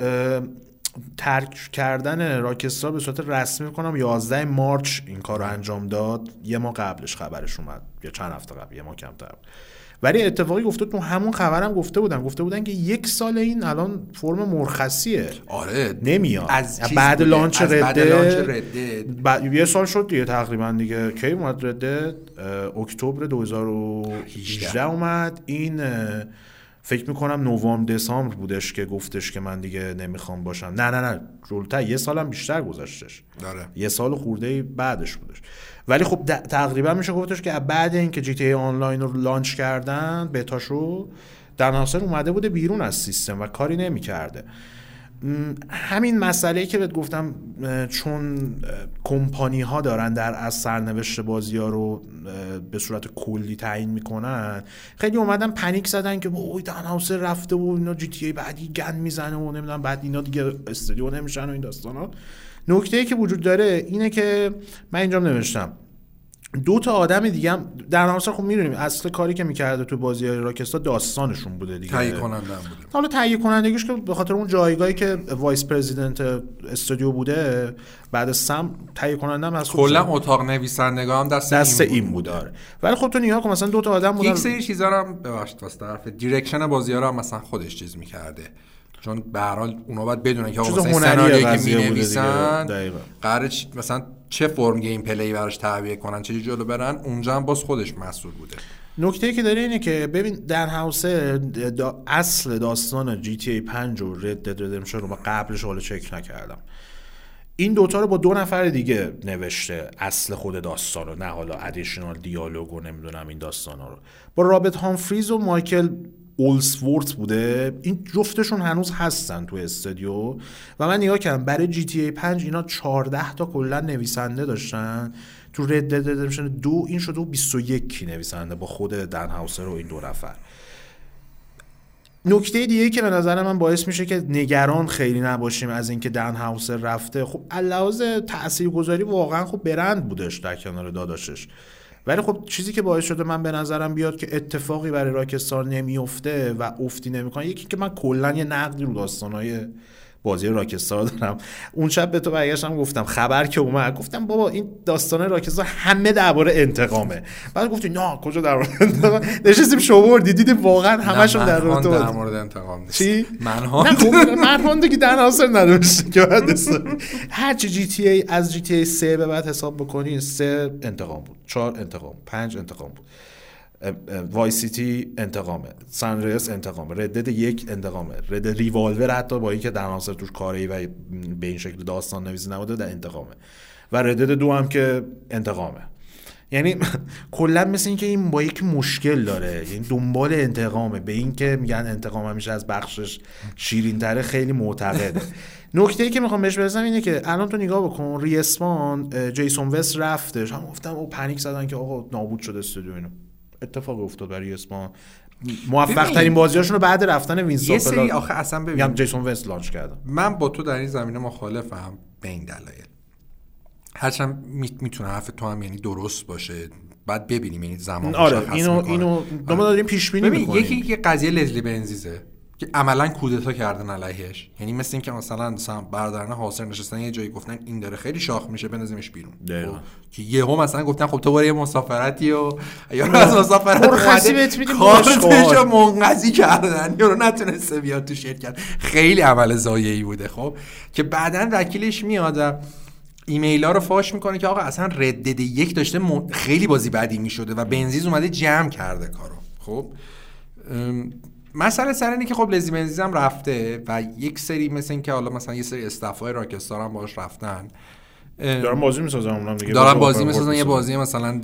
Speaker 1: ترک کردن راکستار به صورت رسمی کنم 11 مارچ این کار رو انجام داد. یه ما قبلش خبرش اومد. یا چند هفته قبل یه ما کمتر ولی اتفاقی گفته تو همون خبرم گفته بودن. گفته بودن که یک سال این الان فرم مرخصیه.
Speaker 2: آره.
Speaker 1: نمیاد. از بعد لانچ رده. یه سال شد دیگه تقریبا دیگه. کی اومد رده؟ اکتبر 2018 اومد. این فکر می‌کنم نوامبر دسامبر بودش که گفتش که من دیگه نمی‌خوام باشم. نه نه نه. جلوتر یه سالم بیشتر گذشتش.
Speaker 2: داره.
Speaker 1: یه سال خورده بعدش بودش. ولی خب تقریبا میشه گفتش که بعد اینکه جی تی آنلاین رو لانچ کردن بتاشو در ناصر اومده بوده بیرون از سیستم و کاری نمی‌کرده. همین مسئله که بهت گفتم چون کمپانی ها دارن در از سرنوشت بازی ها رو به صورت کلی تعیین می‌کنن خیلی اومدن پنیک زدن که اوی دان رفته و اینا جی تی ای بعدی گند می‌زنه و نمی‌دونم بعد اینا دیگه استودیو نمیشن و این داستانا. نکته ای که وجود داره اینه که من اینجا نوشتم. دو تا آدم دیگه هم در نهایت خب می‌دونیم اصل کاری که می‌کرده تو بازی Rockstar داستانشون بوده دیگه.
Speaker 2: تهیه کننده بوده.
Speaker 1: حالا تهیه کنندگیش که به خاطر اون جایگاهی که vice president استودیو بوده بعد سمت تهیه کننده هم
Speaker 2: کلا اتاق نویسندگان هم دست,
Speaker 1: دست این بود. آره. ولی خب تو نیا کن مثلا دو تا آدم بودن.
Speaker 2: یک سری چیزا رو هم ببخشید واسه طرف direction بازی ها رو هم مثلا خودش چیز می‌کرده. چون به هر حال اونا باید بدونن که مثلا سناریویی که می‌نویسن قراره مثلا چه فرم gameplay براش تعبیه کنن چه جلو برن اونجا هم باز خودش مسئول بوده.
Speaker 1: نکته که داره اینه که ببین دن هاوسر اصل داستان GTA 5 و Red Dead Redemption رو قبلش حالا چک نکردم. این دوتا رو با دو نفر دیگه نوشته اصل خود داستان رو نه حالا additional dialogue و نمی‌دونم این داستان رو. با رابط هامفریز و مایکل اولسورت بوده این جفتشون هنوز هستن تو استودیو. و من نگاه کردم برای جی تی ای 5 اینا 14 تا کلا نویسنده داشتن. تو رد دد ردمشن دو این شده و 21 نویسنده با خود دن هاوسر و این دو نفر. نکته دیگه که به نظر من باعث میشه که نگران خیلی نباشیم از اینکه دن هاوسر رفته خب علاوه تاثیرگذاری واقعا خب برند بودش در کنار داداشش. ولی خب چیزی که باعث شده من به نظرم بیاد که اتفاقی برای راکستار نمیفته و افتی نمی‌کنه یکی که من کلا یه نقدی رو داستانهای بازی راکستار دارم. اون شب به تو برگشتم گفتم خبر که اومد گفتم بابا این داستان راکستار همه درباره انتقامه. بعد گفتی نه کجا درباره انتقام؟ نشستیم شوور دیدیم واقعا همشون در
Speaker 2: مورد در مورد انتقام نیست.
Speaker 1: چی؟ خب منهان دیگه در حاصل نداشت. که بعد هر چی جی تی ای از جی تی ای 3 به بعد حساب بکنی 3 انتقام بود. 4 انتقام 5 انتقام بود. Vice City انتقامه. San Andreas انتقامه. Red Dead یک انتقامه. Red Dead Revolver حتی با اینکه در عناصر توش کاری و به این شکل داستان نویسی نبوده در انتقامه. و Red Dead دو هم که انتقامه. یعنی *laughs* کلا مثل اینکه این بابا یک مشکل داره. یعنی دنبال انتقامه. به اینکه میگن انتقام همیشه از بخشش شیرین تره خیلی معتقده. *laughs* نکته ای که می‌خوام بهش برسم اینه که الان تو نگاه بکن Respawn، Jason West رفتش. همه گفتن او panic زدن که آقا نابود شده استودیو اینو. اتفاق افتاد برای Respawn موفق ترین بازیاشون رو بعد رفتن Vince
Speaker 2: یه سری آخه اصلا ببین.
Speaker 1: Jason West launch کردم
Speaker 2: من با تو در این زمینه مخالفم به این دلایل. هرچند می‌تونه حرف تو هم یعنی درست باشه بعد ببینیم یعنی زمان
Speaker 1: آره اینو اینو ما داریم پیش بینی
Speaker 2: می‌کنیم. یکی که قضیه لزلی بنزیزه. که عملا کودتا کردن علیهش. یعنی مثل اینکه مثلا مثلا برادران حاصل نشستن یه جایی گفتن این داره خیلی شاخ میشه بنازیمش بیرون. خب که یهو مثلا گفتن خب تو برو یه مسافرتی و یا از مسافرت
Speaker 1: مرخصی بهت میدیم
Speaker 2: کارتشو منقضی کردن. یا نتونسته بیاد تو شرکت. خیلی عمل زایعی بوده خب. که بعدا وکیلش میاد ایمیل ها رو فاش می‌کنه که آقا اصلا ردد یک داشته خیلی بازی بعدی می‌شده و بنزیز اومده جمع کرده کارو. خب مسئله سر اینه که خب لزی بنزیز هم رفته و یک سری مثل اینکه حالا مثلا یه سری استفای راکستار هم باش رفتن.
Speaker 1: دارن بازی می‌سازن اونم دیگه.
Speaker 2: دارن بازی می‌سازن یه بازی مثلا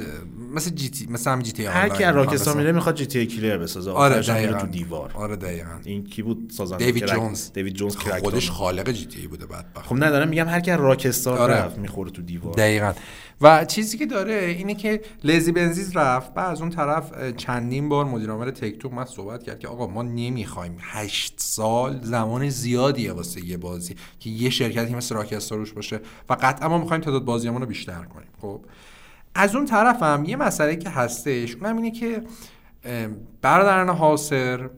Speaker 2: مثل جی تی مثلا هم جی تی
Speaker 1: هر کی راکستار میره می‌خواد جی تی کلیر بسازه.
Speaker 2: آره دقیقاً
Speaker 1: تو دیوار.
Speaker 2: آره دقیقاً.
Speaker 1: این کی بود سازنده
Speaker 2: دیوید جونز.
Speaker 1: دیوید جونز
Speaker 2: خودش خالق جی تی بوده بعد
Speaker 1: خب ندارم میگم هر کی راکستار آره. رفت می‌خوره تو دیوار.
Speaker 2: دقیقاً. و چیزی که داره اینه که لزی بنزیز رفت بعد از اون طرف چندین بار مدیر عامل تک توک صحبت کرد که آقا ما نمی‌خوایم هشت سال زمان زیادیه واسه یه بازی که یه شرکتی مثل راکستار روش باشه و قطعا ما می‌خوایم تعداد بازیامون رو بیشتر کنیم. خب از اون طرف هم یه مسئله که هستش اونم اینه که برادران حاصر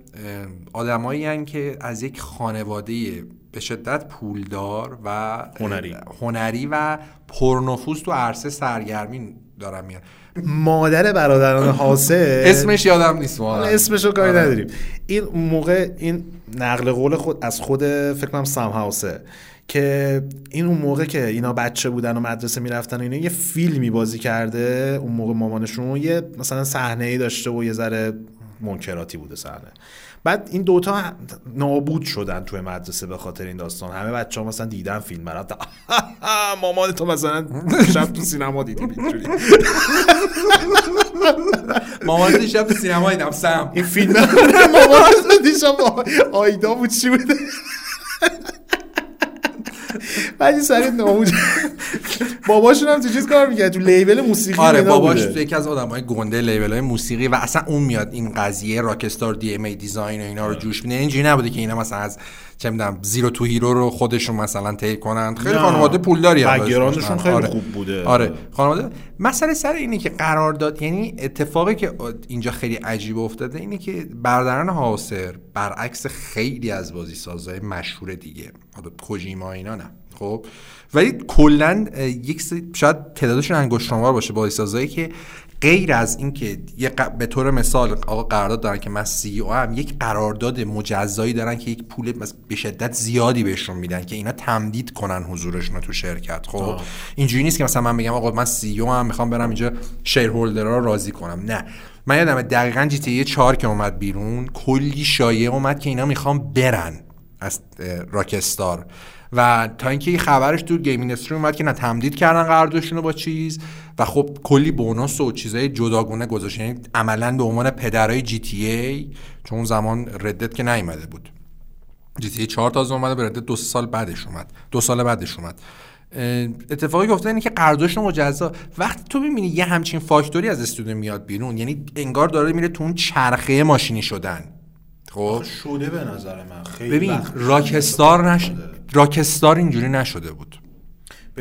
Speaker 2: آدمایی که از یک خانواده به شدت پولدار و
Speaker 1: هنری.
Speaker 2: هنری و پرنفوذ تو عرصه سرگرمی دارم میان.
Speaker 1: مادر برادران حاصل
Speaker 2: اسمش یادم نیست
Speaker 1: اسمش رو کاری آره. نداریم. این موقع این نقل قول خود از خود فکر کنم سام هاوسه که این اون موقع که اینا بچه بودن و مدرسه می‌رفتن و اینا یه فیلمی بازی کرده. اون موقع مامانشون یه مثلا صحنه ای داشته و یه ذره منکراتی بوده صحنه. بعد این دوتا نابود شدن توی مدرسه به خاطر این داستان. همه بچه ها مثلا دیدن فیلم برات *laughs* مامان تو مثلا شب تو سینما دیدی اینجوری. *laughs*
Speaker 2: مامان شب تو سینما دیدم سم.
Speaker 1: این فیلم *laughs* مامان دیشب آیدا بود چی بوده بعد این سری ناموج باباشون هم تو چیز کار می‌کرد؟ تو لیبل موسیقی
Speaker 2: آره باباش یکی از آدمای گنده لیبل های موسیقی و اصلا اون میاد این قضیه راکستار دی ام ای دیزاین و اینا رو جوش میده. اینجوری نبوده که اینا مثلا از چه می‌دونم زیرو تو هیرو رو خودشون مثلا تیپ کنن. خیلی خانواده پولداری
Speaker 1: بگرانشون خیلی آره. خوب بوده.
Speaker 2: آره. خانواده مسئله سر اینه که قرار داد یعنی اتفاقی که اینجا خیلی عجیب افتاده اینه که برادران حاصر برعکس خیلی از بازی سازهای مشهور دیگه. کوجیما اینا نه. خب؟ ولی کلا یک شاید تعدادشون انگشتانوار باشه بازی سازایی که غیر از اینکه یه به طور مثال آقا قرارداد دارن که من سی او هم یک قرارداد مجزایی دارن که یک پول به شدت زیادی بهشون میدن که اینا تمدید کنن حضورشون تو شرکت. خب؟ اینجوری نیست که مثلا من بگم آقا من سی او هم می‌خوام برم اینجا شیر رو راضی کنم. نه. من یادم دقیقا جی تی 4 که اومد بیرون کلی شایعه اومد که اینا می‌خوام برن. از راکستار و تا اینکه این خبرش تو گیم اینستری اومد که نه تمدید کردن قراردادشون رو با چیز و خب کلی بونوس و چیزای جداگونه گذاشت. یعنی عملا به عنوان پدرای جی تی ای چون اون زمان ردت که نیومده بود. جی تی ای 4 تازه اومده به ردت دو سال بعدش اومد. دو سال بعدش اومد. اتفاقی افتاد اینه که قراردادشون مجزا. وقتی تو می‌بینی یه همچین فاکتوری از استودیو میاد بیرون یعنی انگار داره میره تو اون چرخه ماشینی شدن.
Speaker 1: خب. شده به نظر من. خیلی
Speaker 2: ببین راکستار نش... راکستار اینجوری نشده بود.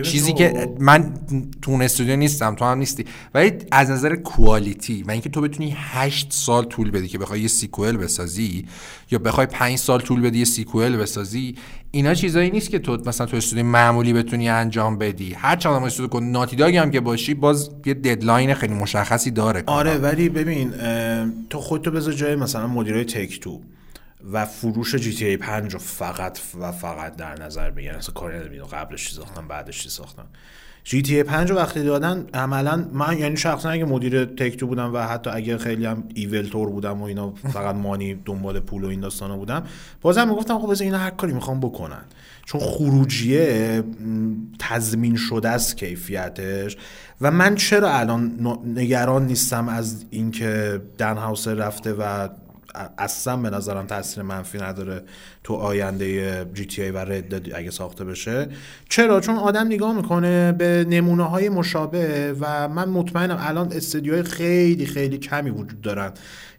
Speaker 2: چیزی که من تو اون استودیو نیستم تو هم نیستی. ولی از نظر quality و اینکه تو بتونی هشت سال طول بدی که بخوای یه sequel بسازی یا بخوای پنج سال طول بدی یه sequel بسازی اینا چیزایی نیست که تو مثلا تو استودیو معمولی بتونی انجام بدی. هر چند هم استودیو کن Naughty هم که باشی باز یه deadline خیلی مشخصی داره.
Speaker 1: آره ولی ببین تو خودتو بذار جای مثلا مدیرای Take-Two و فروش GTA 5 رو فقط و فقط در نظر بگیرن. اصلا کاری نمی‌دونم قبلش چی ساختن بعدش چی ساختن. جی تی ای 5 رو وقتی دادن عملا من یعنی شخصا اگه مدیر تک تو بودم و حتی اگه خیلی هم ایول تور بودم و اینا فقط مانی دنبال پول و این داستانا بودم بازم می‌گفتم خب بذار اینا هر کاری می‌خوام بکنن. چون خروجیه تضمین شده است کیفیتش. و من چرا الان نگران نیستم از اینکه دن هاوس رفته و اصلا به نظرم تاثیر منفی نداره تو آینده جی تی ای و رد اگه ساخته بشه. چرا؟ چون آدم نگاه می‌کنه به نمونه های مشابه و من مطمئنم الان استدیوهای خیلی خیلی کمی وجود دارن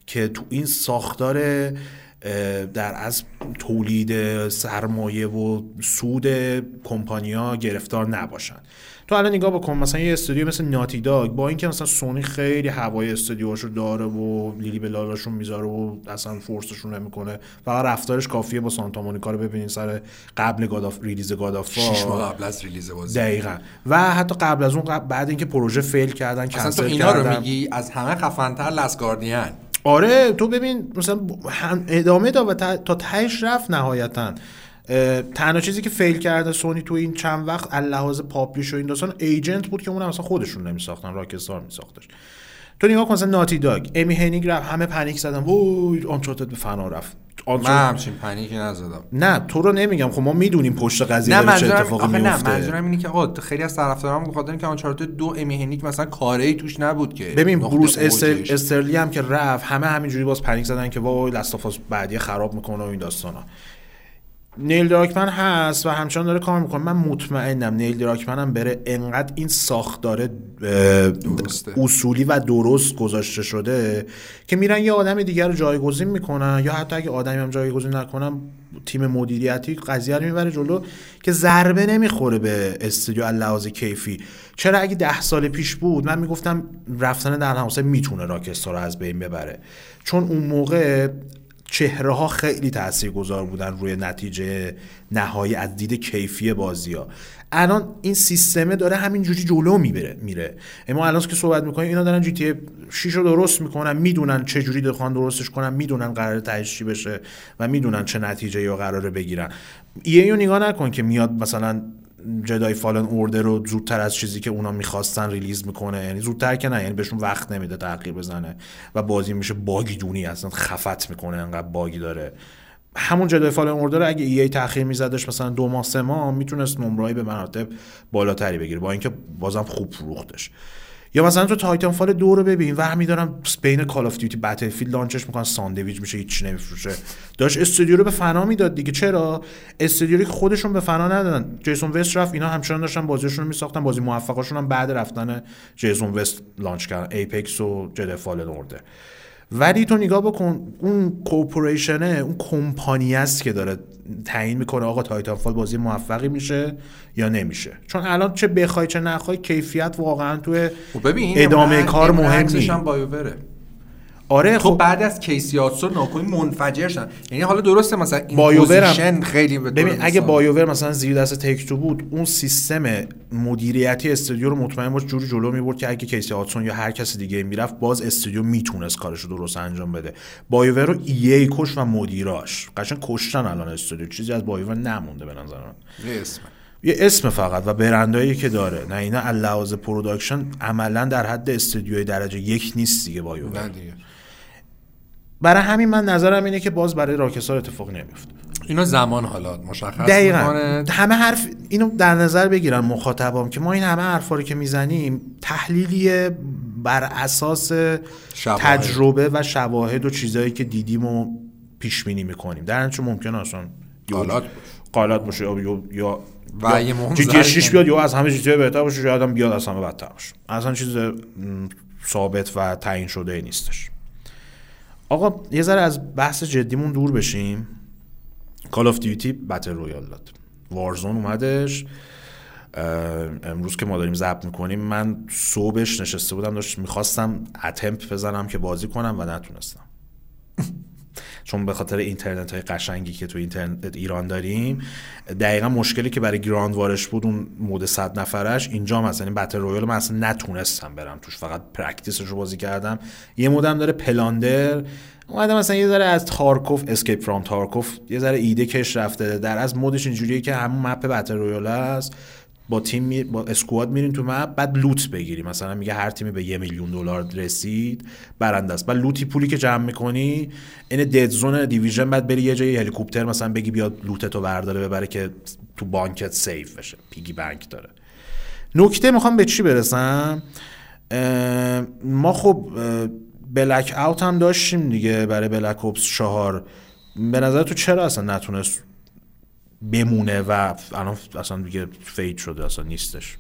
Speaker 1: که تو این ساختار در از تولید سرمایه و سود کمپانیا گرفتار نباشن. تو الان نگاه بکن مثلا یه استودیو مثل ناتی داگ با اینکه مثلا سونی خیلی هوای استودیوهاشو داره و لیلی به لالاشون می‌ذاره و اصلا فورسشون نمی‌کنه فقط رفتارش کافیه با Santa Monica رو ببینین سر قبل God of release God of
Speaker 2: شش ماه قبل از release بازی.
Speaker 1: دقیقاً. و حتی قبل از اون قبل بعد اینکه پروژه fail کردن
Speaker 2: کنسل اینا رو میگی از همه خفن‌تر Last Guardian
Speaker 1: آره تو ببین مثلا ادامه داد و تا تهش رفت نهایتا. تنها چیزی که fail کرده سونی تو این چند وقت لحاظ publish و این داستان Agent بود که اون اصلا خودشون نمیساختن Rockstar میساختش. تو نگاه کن مثلا Naughty Dog، Amy Hennig رفت همه panic زدن وای Uncharted به فنا رفت.
Speaker 2: من همچین panic ی نزدم.
Speaker 1: نه تو رو نمیگم خب ما می‌دونیم پشت قضیه نه چه اتفاقی میفته
Speaker 2: نه منظورم اینه که آقا خیلی از طرفداران بخاطر اینکه Uncharted دو Amy Hennig مثلا کاری توش نبود که.
Speaker 1: ببین Bruce Stra... Straley هم که رفت همه همینجوری باز panic زدن که وای Last of Us بعدی خراب می‌کنه و این داستانا. Neil Druckmann هست و همچنان داره کار می‌کنه. من مطمئنم Neil Druckmann هم بره انقدر این ساختار اصولی و درست گذاشته شده که میرن یه آدم دیگر رو جایگزین می‌کنن یا حتی اگه آدمی هم جایگزین نکنن تیم مدیریتی قضیه رو می‌بره جلو که ضربه نمی‌خوره به استودیو لحاظ کیفی. چرا اگه ده سال پیش بود من می‌گفتم رفتن در همسه می‌تونه راکستار رو از بین ببره. چون اون موقع چهره ها خیلی گذار بودن روی نتیجه نهایی از دید کیفی بازی ها الان این سیستمه داره همینجوری جلو می‌بره میره. اما الان که صحبت می‌کنیم اینا دارن GTA 6 رو درست می‌کنن می‌دونن چه جوری می‌خوان درستش کنن می‌دونن قرار تهش بشه و می‌دونن چه نتیجه یا قراره بگیرن. EA نگاه بکن که میاد مثلا Jedi Fallen Order رو زودتر از چیزی که اونا می‌خواستن release می‌کنه. یعنی زودتر که نه یعنی بهشون وقت نمیده تاخیر بزنه. و بازی میشه buggy می‌دونی اصلا خفت می‌کنه انقدر buggy داره. همون Jedi Fallen Order اگه EA تاخیر میزدش مثلا دو ماه سه ماه می‌تونست نمرهایی به مراتب بالاتری بگیره. با اینکه بازم خوب فروختش. یا مثلا تو Titanfall دو رو ببین و میذارن بین Call of Duty Battlefield launch ش می‌کنن ساندویچ میشه هیچ نمیفروشه. داشت استودیو رو به فنا می‌داد دیگه. چرا؟ استودیو که خودشون به فنا ندادن. Jason West رفت اینا همچنان داشتن بازیشون رو میساختن. بازی موفقاشون هم بعد رفتن Jason West launch کردن. Apex و Jedi Fallen Order ولی تو نگاه بکن اون کوپوریشنه اون کمپانی است که داره تعیین می‌کنه آقا تایتان فال بازی موفقی میشه یا نمیشه. چون الان چه بخوای چه نخوای کیفیت واقعا تو
Speaker 2: خب
Speaker 1: ادامه کار مهم
Speaker 2: نیست.
Speaker 1: آره
Speaker 2: تو خب. بعد از کیسیاتسو ناکوی منفجر شدن. یعنی حالا درسته مثلا این بایوور خیلی
Speaker 1: ببین اگه بایوور مثلا زیر دست تک تو بود اون سیستم مدیریتی استودیو رو مطمئن باش جوری جلو می‌برد که اگه کیسی هاتسون یا هر کسی دیگه می‌رفت باز استودیو می‌تونست کارش رو درست انجام بده. BioWare رو EA کشت و مدیراش. قشنگ کشتن الان استودیو. چیزی از BioWare نمونده به نظر من.
Speaker 2: یه اسم.
Speaker 1: یه اسم فقط و برندایی که داره. نه اینا لحاظ production عملا در حد استودیوی درجه یک نیست دیگه BioWare.
Speaker 2: دیگه.
Speaker 1: برای همین من نظرم اینه که باز برای Rockstar اتفاق نمیفته.
Speaker 2: اینو زمان حالا مشخص
Speaker 1: دقیقا. همه حرف اینو در نظر بگیرن مخاطبام که ما این همه حرفا رو که می‌زنیم تحلیلی بر اساس تجربه و شواهد و چیزهایی که دیدیم و پیش بینی می‌کنیم. در چون ممکن اصلا
Speaker 2: غلط
Speaker 1: غلط باشه یا یا
Speaker 2: و
Speaker 1: GTA بیاد یا از همه جی بهتر باشه یا آدم بیاد از همه بدتر باشه. اصلا چیز ثابت و تعیین شده نیستش. آقا یه ذره از بحث جدیمون دور بشیم. Call of Duty battle royale داد. Warzone اومدش. امروز که ما داریم ضبط می‌کنیم من صبحش نشسته بودم داشت می‌خواستم attempt بزنم که بازی کنم و نتونستم. چون به خاطر اینترنت های قشنگی که تو اینترنت ایران داریم دقیقا مشکلی که برای Ground War ش بود اون mode صد نفرش اینجا مثلا این battle royale من اصلا نتونستم برم توش. فقط practice ش رو بازی کردم. یه مودم داره Plunder. اومده مثلا یه ذره از Tarkov، Escape from Tarkov یه ذره ایده کش رفته. در از mode ش اینجوریه که همون map battle royale است با تیم می... با اسکواد میرین تو مپ بعد لوت بگیری. مثلا میگه هر تیمی به یه میلیون دلار رسید برنده است. بعد لوتی پولی که جمع می‌کنی این دد زون دیویژن بعد بری یه جای هلیکوپتر مثلا بگی بیاد لوتتو برداره ببره که تو بانکت سیف بشه. پیگی بانک داره. نکته می‌خوام به چی برسم؟ ما خب بلک اوت هم داشتیم دیگه برای بلک اوپس چهار. به نظر تو چرا اصلا نتونست بمونه و الان اصلا دیگه fade شده اصلا نیستش.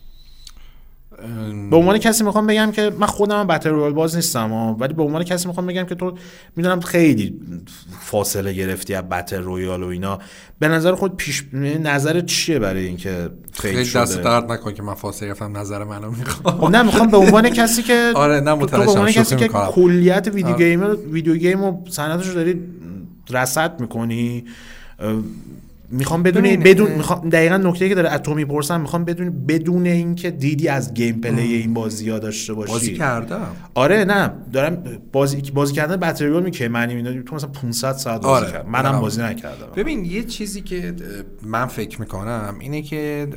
Speaker 1: به عنوان کسی می‌خوام بگم که من خودم battle royale باز نیستم ولی به عنوان کسی می‌خوام بگم که تو می‌دونم خیلی فاصله گرفتی از battle royale و اینا. به نظر خود پیش نظر چیه برای اینکه
Speaker 2: خیلی شده؟ دست درد نکن که من فاصله گرفتم نظر منو می‌خوام
Speaker 1: نه می‌خوام به عنوان کسی که *laughs*
Speaker 2: آره نه
Speaker 1: به عنوان کسی که کلیت video. game video game و صنعتش رو داری رصد می‌کنی می‌خوام بدون بدون می‌خوام دقیقا نکته که دارم ازت می‌پرسم می‌خوام بدون بدون اینکه دیدی از gameplay این بازی ها داشته باشی.
Speaker 2: بازی کردم.
Speaker 1: آره نه. دارم بازی بازی کردن battle royale میگه معنی می‌دونی تو مثلا 500 ساعت بازی آره. کردم. منم بازی نکردم.
Speaker 2: ببین یه چیزی که من فکر می‌کنم اینه که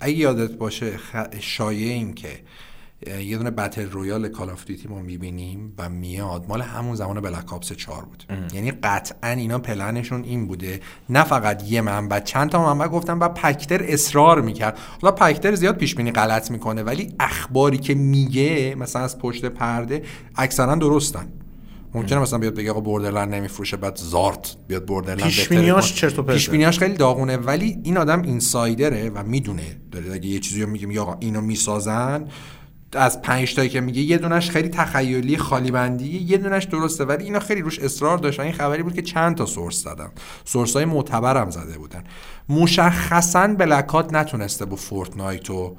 Speaker 2: اگه یادت باشه شایع این که یه دونه battle royale Call of Duty ما می‌بینیم و میاد. مال همون زمان Black Ops 4 بود. ام. یعنی قطعا اینا پلنشون این بوده. نه فقط یه منبع چند تا منبع گفتم و پکتر اصرار می‌کرد. حالا پکتر زیاد پیش بینی غلط می‌کنه ولی اخباری که میگه مثلا از پشت پرده اکثرا درستن. ممکنه مثلا بیاد بگه آقا بوردرلند نمیفروشه بعد زارت بیاد بوردرلند
Speaker 1: پیشبینیاش چرت و
Speaker 2: پیشبینیاش خیلی داغونه ولی این آدم اینسایدره و می‌دونه. داره اگه یه چیزی رو میگیم آقا اینو می‌سازن. از پنج تایی که میگه یه دونش خیلی تخیلی خالی بندی یه دونش درسته ولی اینا خیلی روش اصرار داشتن. این خبری بود که چند تا سورس زدن. source های معتبرم زده بودن. مشخصا Blackout نتونسته با Fortnite و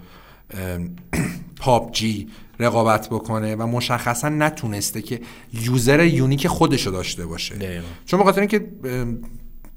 Speaker 2: *clears throat* PUBG رقابت بکنه و مشخصا نتونسته که user unique خودشو داشته باشه. چون بخاطر اینکه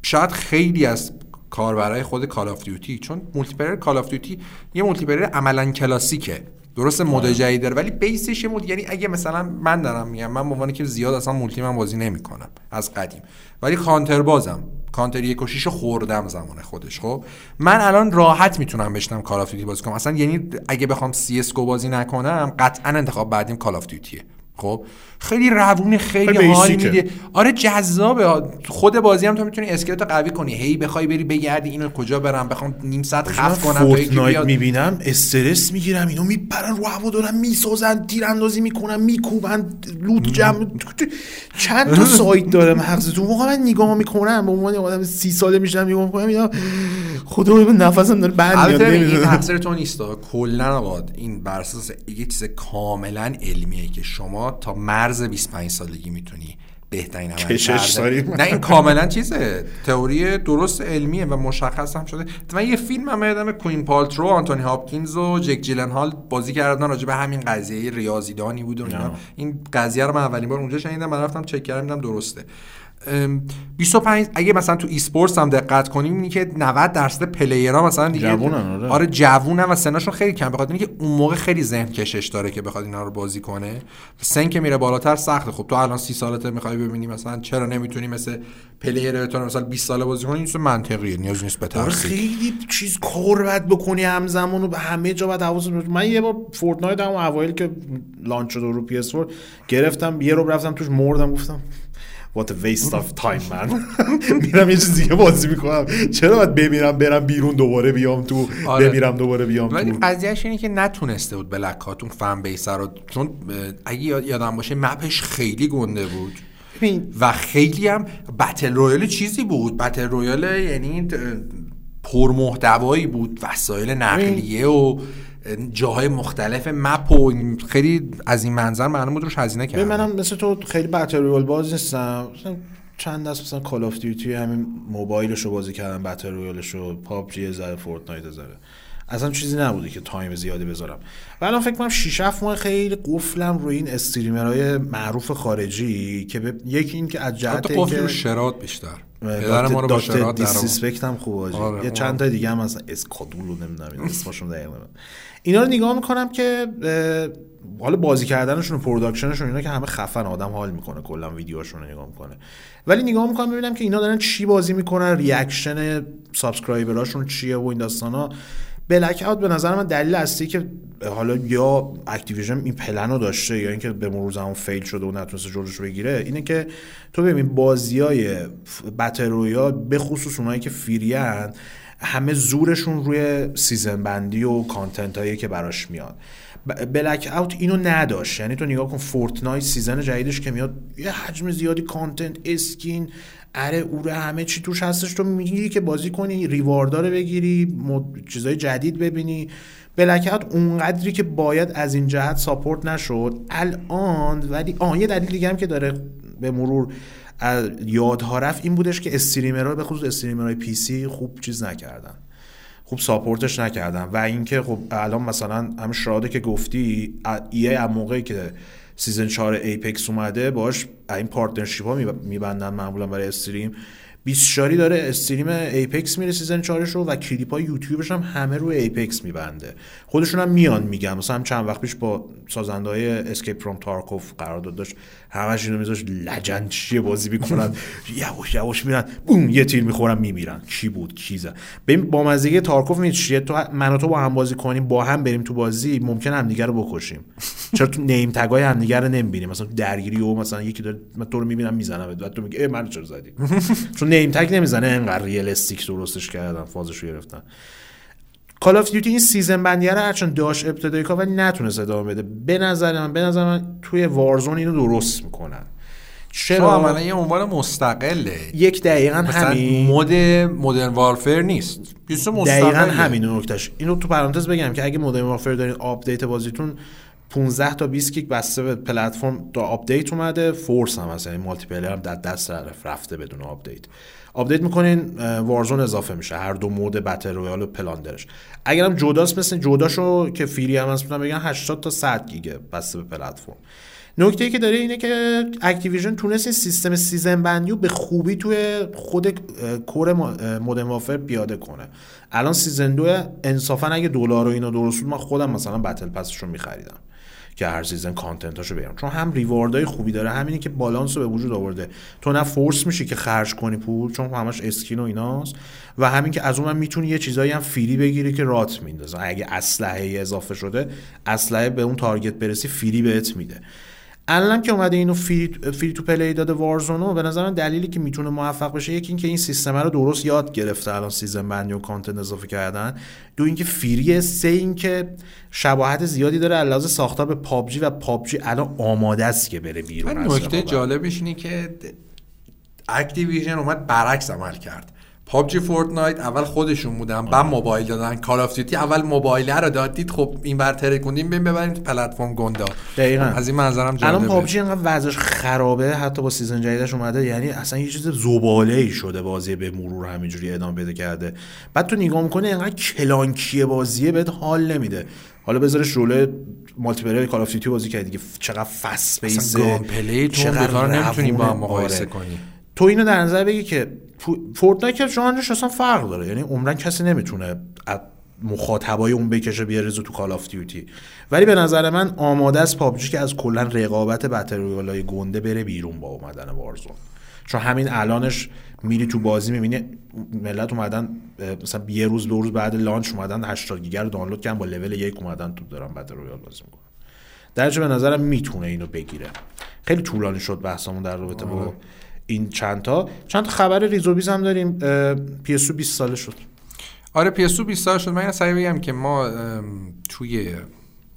Speaker 2: شاید خیلی از کاربرای خود Call of Duty چون multi Call of Duty یه multi عملا کلاسیکه. درست mode. جدید داره ولی base ش mode یعنی اگه مثلا من دارم میگم من به عنوان که زیاد اصلا multi من بازی نمی‌کنم از قدیم. ولی کانتر بازم. کانتر یک و خوردم زمان خودش خب؟ من الان راحت می‌تونم بشینم Call of بازی کنم. اصلا یعنی اگه بخوام CS بازی نکنم قطعا انتخاب بعدیم Call of Duty ه خب؟ خیلی روون خیلی حال میده. آره جذابه. خود بازی هم تو می‌تونی skill ت قوی کنی. هی بخوای بری بگردی اینو کجا برم بخوام نیم ساعت خف کنم
Speaker 1: Fortnite می‌بینم استرس می‌گیرم اینو میپرن رو هوا دارن می‌سازن تیراندازی می‌کنن میکوبن لوت جمع. چند تا *laughs* سایت داره مغزتون موقع من نگاه می‌کنم به عنوان آدم سی ساله میشم نگاه می‌کنم اینا خدا نفسم داره بند
Speaker 2: میاد این تقصیر تو نیست کلا این بر اساس یه چیز کاملا علمیه که شما تا مرز 25 سالگی می‌تونی بهترین عمل نه این کاملا چیزه. تئوری درست علمیه و مشخص هم شده. من یه فیلم هم یادم کوین پالترو آنتونی هاپکینز و جک جیلنهال بازی کردن راجع به همین قضیه ریاضیدانی بود و این قضیه رو من اولین بار اونجا شنیدم من رفتم چک کردم درسته. 25 اگه مثلا تو eSports هم دقت کنیم اینی که 90 درصد player ها مثلا دیگه
Speaker 1: جوونن
Speaker 2: آره, آره جوونن و سنشون خیلی کم بخاطر اینکه اون موقع خیلی ذهن کشش داره که بخواد اینا رو بازی کنه. سن که میره بالاتر سخته. خب تو الان 30 سالته می‌خوای ببینی مثلا چرا نمی‌تونی مثل player بتونه مثلا 20 ساله بازی کنی؟ این منطقیه. نیاز نیست به آره
Speaker 1: خیلی چیز بعد بکنی همزمان و به همه جا بعد حواست من یه بار Fortnite هم اوایل که launch شد رو PS4 گرفتم یه رو رفتم توش مردم گفتم what a waste of time man. *laughs* میرم یه چیز دیگه بازی می‌کنم. چرا باید بمیرم برم بیرون دوباره بیام تو؟ آره. بمیرم دوباره بیام
Speaker 2: ولی تو؟ قضیهش اینه که نتونسته بود Blackout اون fan base رو. چون اگه یادم باشه map ش خیلی گنده بود. و خیلی هم battle royale چیزی بود. battle royale یعنی پرمحتوایی بود. وسایل نقلیه و جاهای مختلف. map و خیلی از این منظر معلوم بود روش هزینه کردم
Speaker 1: منم مثل تو خیلی battle royale باز نیستم. چند دست مثلا Call of Duty همین موبایلش رو بازی کردم battle royale ش رو PUBG زره Fortnite زره اصلا چیزی نبوده که time زیادی بذارم. و الان فکر کنم 6 7 ماه خیلی قفلم روی این streamer های معروف خارجی که به... یکی این که از جهت
Speaker 2: قفل رو Shroud بیشتر. پدر ما رو با
Speaker 1: Shroud هم خوب آره یه چند تا دیگه هم مثلا Skadoodle رو نمی‌دونم اسمشون دقیقاً. اینا رو نگاه می‌کنم که حالا بازی کردنشون و production شون اینا که همه خفن آدم حال می‌کنه کلا ویدیوهاشون رو نگاه می‌کنه. ولی نگاه می‌کنم ببینم که اینا دارن چی بازی می‌کنن reaction subscriber اشون چیه و این داستانا. Blackout به نظر من دلیل اصلی که حالا یا Activision این پلن رو داشته یا اینکه به مرور زمان fail شده و نتونسته جلوش بگیره اینه که تو ببین بازی های battle royale به خصوص اونایی که free ان همه زورشون روی season بندی و content هایی که براش میاد. Blackout اینو نداشت. یعنی تو نگاه کن Fortnite season جدیدش که میاد یه حجم زیادی content skin اره اوره همه چی توش هستش. تو می‌گیری که بازی کنی reward ا رو بگیری مد... چیزای جدید ببینی. Blackout اونقدری که باید از این جهت support نشد. الان ولی آه یه دلیل دیگه هم که داره به مرور یادها رفت این بودش که streamer ها به خصوص streamer های PC خوب چیز نکردن. خوب support ش نکردن و اینکه خب الان مثلا هم Shroud ه که گفتی ایه هم موقعی که season 4 Apex اومده باش این partnership ها میبندن معمولا برای stream. 20 شاری داره stream Apex میره season 4 رو و کلیپ های یوتیوبش هم همه روی Apex میبنده. خودشون هم میان میگن. مثلا هم چند وقت پیش با سازنده های Escape from Tarkov قرار داشت. همش اینو میذاش legend چیه بازی می‌کنن. *laughs* یواش یواش میرن بوم یه تیر می‌خورن میمیرن. کی بود؟ کی زد؟ ببین با مزه Tarkov می چیه تو من و تو با هم بازی کنیم با هم بریم تو بازی ممکن هم دیگه رو بکشیم. *laughs* چرا تو name tag ای هم دیگه رو نمی‌بینیم؟ مثلا درگیری و مثلا یکی داره من تو رو می‌بینم می‌زنم. بعد تو میگه من چرا زدی؟ *laughs* چون name tag نمی‌زنه. انقدر realistic درستش کردن فازش رو گرفتن. Call of Duty این season بندیه رو هرچند داشت ابتدایی کار ولی نتونست ادامه بده. به نظر من به نظر من توی Warzone اینو درست می‌کنن.
Speaker 2: چرا؟ عملا یه عنوان مستقله.
Speaker 1: یک دقیقا همین.
Speaker 2: mode Modern Warfare نیست.
Speaker 1: دقیقا همین نکتهش. اینو تو پرانتز بگم که اگه Modern Warfare دارین آپدیت بازیتون 15 تا 20 گیگ بسته به پلتفرم تا آپدیت اومده. force هم هست یعنی multiplayer هم در دست رفته بدون آپدیت. آپدیت می‌کنین Warzone اضافه میشه هر دو mode battle royale و Plunder ش اگرم جداست مثل جداشو که free هم هست بگن 80 تا 100 گیگه بسته به پلتفرم. نکته ای که داره اینه که Activision تونست سیستم season بندی رو به خوبی توی خود core Modern Warfare پیاده کنه. الان season دو انصافا اگه دلار و اینا درست بود من خودم مثلا battle pass ش رو میخریدم. که هر season content اشو بیارم. چون هم reward ای خوبی داره همینی که بالانس رو به وجود آورده. تو نه force میشی که خرج کنی پول چون همش skin و ایناست. و همین که از اون هم می‌تونی یه چیزایی هم free بگیری که رات میندازن اگه اسلحه اضافه شده اسلحه به اون target برسی free بهت میده. الانم که اومده اینو free, free to play داده Warzone و به نظر دلیلی که می‌تونه موفق بشه یکی اینکه این سیستم رو درست یاد گرفته الان season بندی و content اضافه کردن. دو اینکه free ه سه اینکه شباهت زیادی داره علاوه ساختار به PUBG و PUBG الان آماده است که بره بیرون
Speaker 2: نکته جالبش اینه که Activision اومد برعکس عمل کرد. PUBG Fortnite اول خودشون بودن بعد موبایل دادن. Call of Duty اول موبایل رو دادید خب این بر ترکوندیم ببین ببریم تو پلتفرم گندا.
Speaker 1: دقیقاً.
Speaker 2: از این منظرم جالبه.
Speaker 1: الان PUBG انقدر وضعش خرابه حتی با season جدیدش اومده یعنی اصلا یه چیز زباله ای شده بازی به مرور همینجوری ادامه بده کرده. بعد تو نگاه می‌کنه انقدر clunky ه بازیه بهت حال نمیده. حالا بذارش رول multiplayer Call of Duty بازی کردی دیگه چقدر fast pace ه
Speaker 2: چقدر نمی‌تونی با هم مقایسه آره. کنی.
Speaker 1: تو اینو در نظر بگی که Fortnite ژانرش اصلا فرق داره. یعنی عمرن کسی نمی‌تونه مخاطبای اون بکشه بیاره تو Call of Duty ولی به نظر من آماده است PUBG که از کلا رقابت battle گنده بره بیرون با اومدن Warzone چون همین الانش میری تو بازی می‌بینی ملت اومدن مثلا یه روز دو روز بعد launch اومدن 80 گیگ رو دانلود کردن با لول یک اومدن تو دارن battle royale بازی می‌کنن. درجه به نظرم می‌تونه اینو بگیره. خیلی طولانی شد بحثمون در رابطه با. این چند تا چند خبر ریز و میز هم داریم PS 20 ساله شد.
Speaker 2: آره PS 20 ساله شد. من سعی بگم که ما توی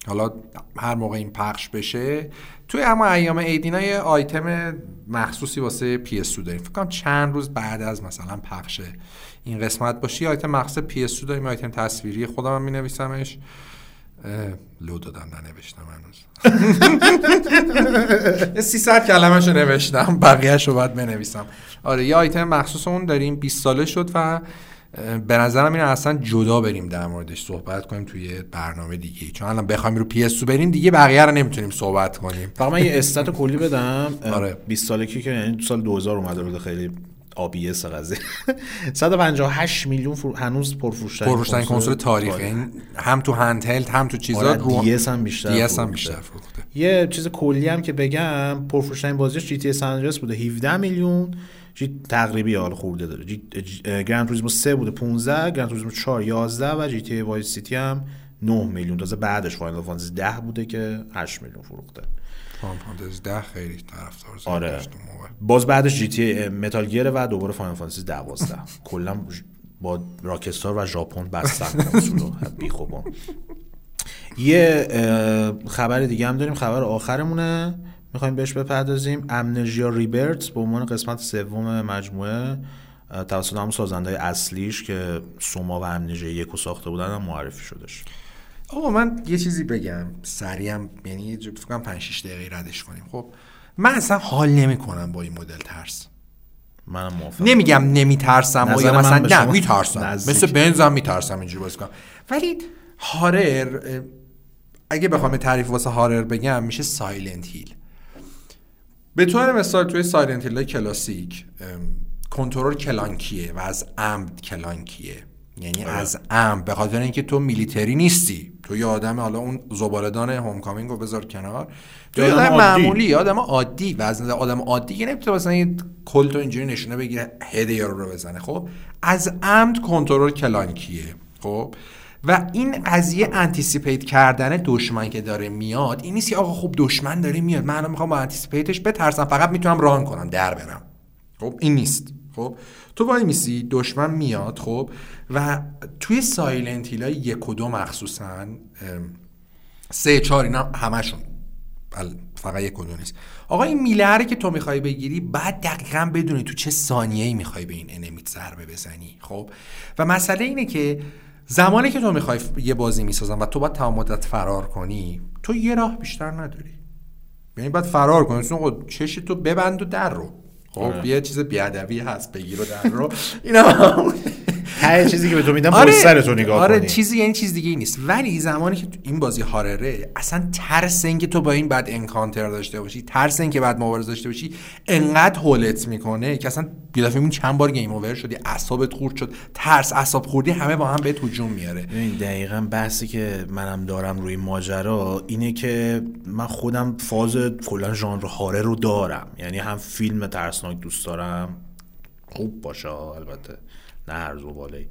Speaker 2: حالا هر موقع این پخش بشه توی اما ایام عید اینا یه آیتم مخصوصی واسه PS داریم. فکر کنم چند روز بعد از مثلا پخش این قسمت باشه آیتم مخصوص PS داریم آیتم تصویری. خودم هم می نویسمش لو دادم ننوشتم هنوز. *laughs* یه 300 کلمه نوشتم بقیه شو باید بنویسم. آره یه آیتم مخصوص اون داریم 20 ساله شد و به نظرم این اصلا جدا بریم در موردش صحبت کنیم توی برنامه دیگه. چون الان بخوایم رو PS بریم دیگه بقیه رو نمی‌تونیم صحبت کنیم.
Speaker 1: فقط من یه stat کلی بدم.
Speaker 2: آره.
Speaker 1: 20 سالگی که یعنی سال 2000 اومده بود خیلی آبیس قضیه. 158 میلیون فر... هنوز پرفروش
Speaker 2: پرفروش کنسول تاریخ. یعنی هم تو handheld هم تو چیزا
Speaker 1: آره رو DS هم بیشتر
Speaker 2: DS هم بیشتر فروخته.
Speaker 1: یه چیز کلی هم که بگم پرفروش بازیش GTA SA بوده. 17 میلیون. جی تقریبی حال خورده داره. جی... گرند توریسمو 3 بوده 15 گرند توریسمو 4 11 و جی تی وایس سیتی هم 9 میلیون. تازه بعدش فاینال فانتزی 10 بوده که 8 میلیون فروخته.
Speaker 2: فاینال فانتزی 10 خیلی طرفدار
Speaker 1: آره. باز بعدش جی تی متال گیر و دوباره فاینال فانتزی 12 کلا با راکستار و ژاپن بستن کنسولو بی خوبون یه خبر دیگه هم داریم. خبر آخرمونه. می‌خوایم بهش بپردازیم. امنژیا ریبرت به عنوان قسمت سوم مجموعه توسط همون سازنده اصلیش که سوما و امنژیا یکو ساخته بودن هم معرفی شدش
Speaker 2: آقا من یه چیزی بگم. سریعم یعنی فکر کنم 5 6 دقیقه ردش کنیم. خب من اصلا حال نمی‌کنم با این مدل ترس.
Speaker 1: منم موافقم.
Speaker 2: نمیگم نمیترسم یا مثلا نه میترسم. مثل بنزم میترسم اینجوری بازی کنم. ولی هارر اگه بخوام تعریف واسه horror بگم میشه Silent Hill. به طور مثال توی Silent Hill کلاسیک کنترل clunky ه و از عمد clunky ه. یعنی آره. از عمد به خاطر اینکه تو military نیستی. تو یه آدم حالا اون زبالدان Homecoming رو بذار کنار. تو یه آدم معمولی. آدم عادی. و از آدم عادی که نمی‌تونه مثلا یه کلتو اینجوری نشونه بگیره head یارو رو بزنه. خب از عمد کنترل clunky ه خب و این قضیه anticipate کردن دشمن که داره میاد این نیست که آقا خب دشمن داره میاد. من الان می‌خوام با anticipate ش بترسم فقط می‌تونم run کنم در برم. خب این نیست. خب تو وایمیسی دشمن میاد خب؟ و توی Silent Hill ای یک و دو مخصوصا سه چهار اینا همشون فقط یک و دو نیست. آقا این میلره که تو می‌خوای بگیری بعد دقیقا بدونی تو چه ثانیه ای می‌خوای به این enemy ت ضربه بزنی خب؟ و مسئله اینه که زمانی که تو می‌خوای یه بازی می‌سازن و تو باید تمام مدت فرار کنی تو یه راه بیشتر نداری. یعنی باید فرار کنی. چون چش تو ببند و در رو. خب آره. یه چیز بیادبی هست بگیر و در رو اینا
Speaker 1: ته چیزی که به تو میدم آره سر تو نگاه
Speaker 2: آره
Speaker 1: کنی.
Speaker 2: چیزی یعنی چیز دیگه ای نیست. ولی زمانی که این بازی هارره اصلا ترس اینکه تو با این بعد انکانتر داشته باشی ترس اینکه بعد مبارزه داشته باشی انقدر هولت می‌کنه که اصلا یه دفعه چند بار game over شدی اعصابت خورد شد. ترس اعصاب خوردی همه با هم به هجوم میاره.
Speaker 1: ببین دقیقا بحثی که منم دارم روی ماجرا اینه که من خودم فاز کلا ژانر horror رو دارم. یعنی هم فیلم ترسناک دوست دارم. خوب باشه البته. نه هر زباله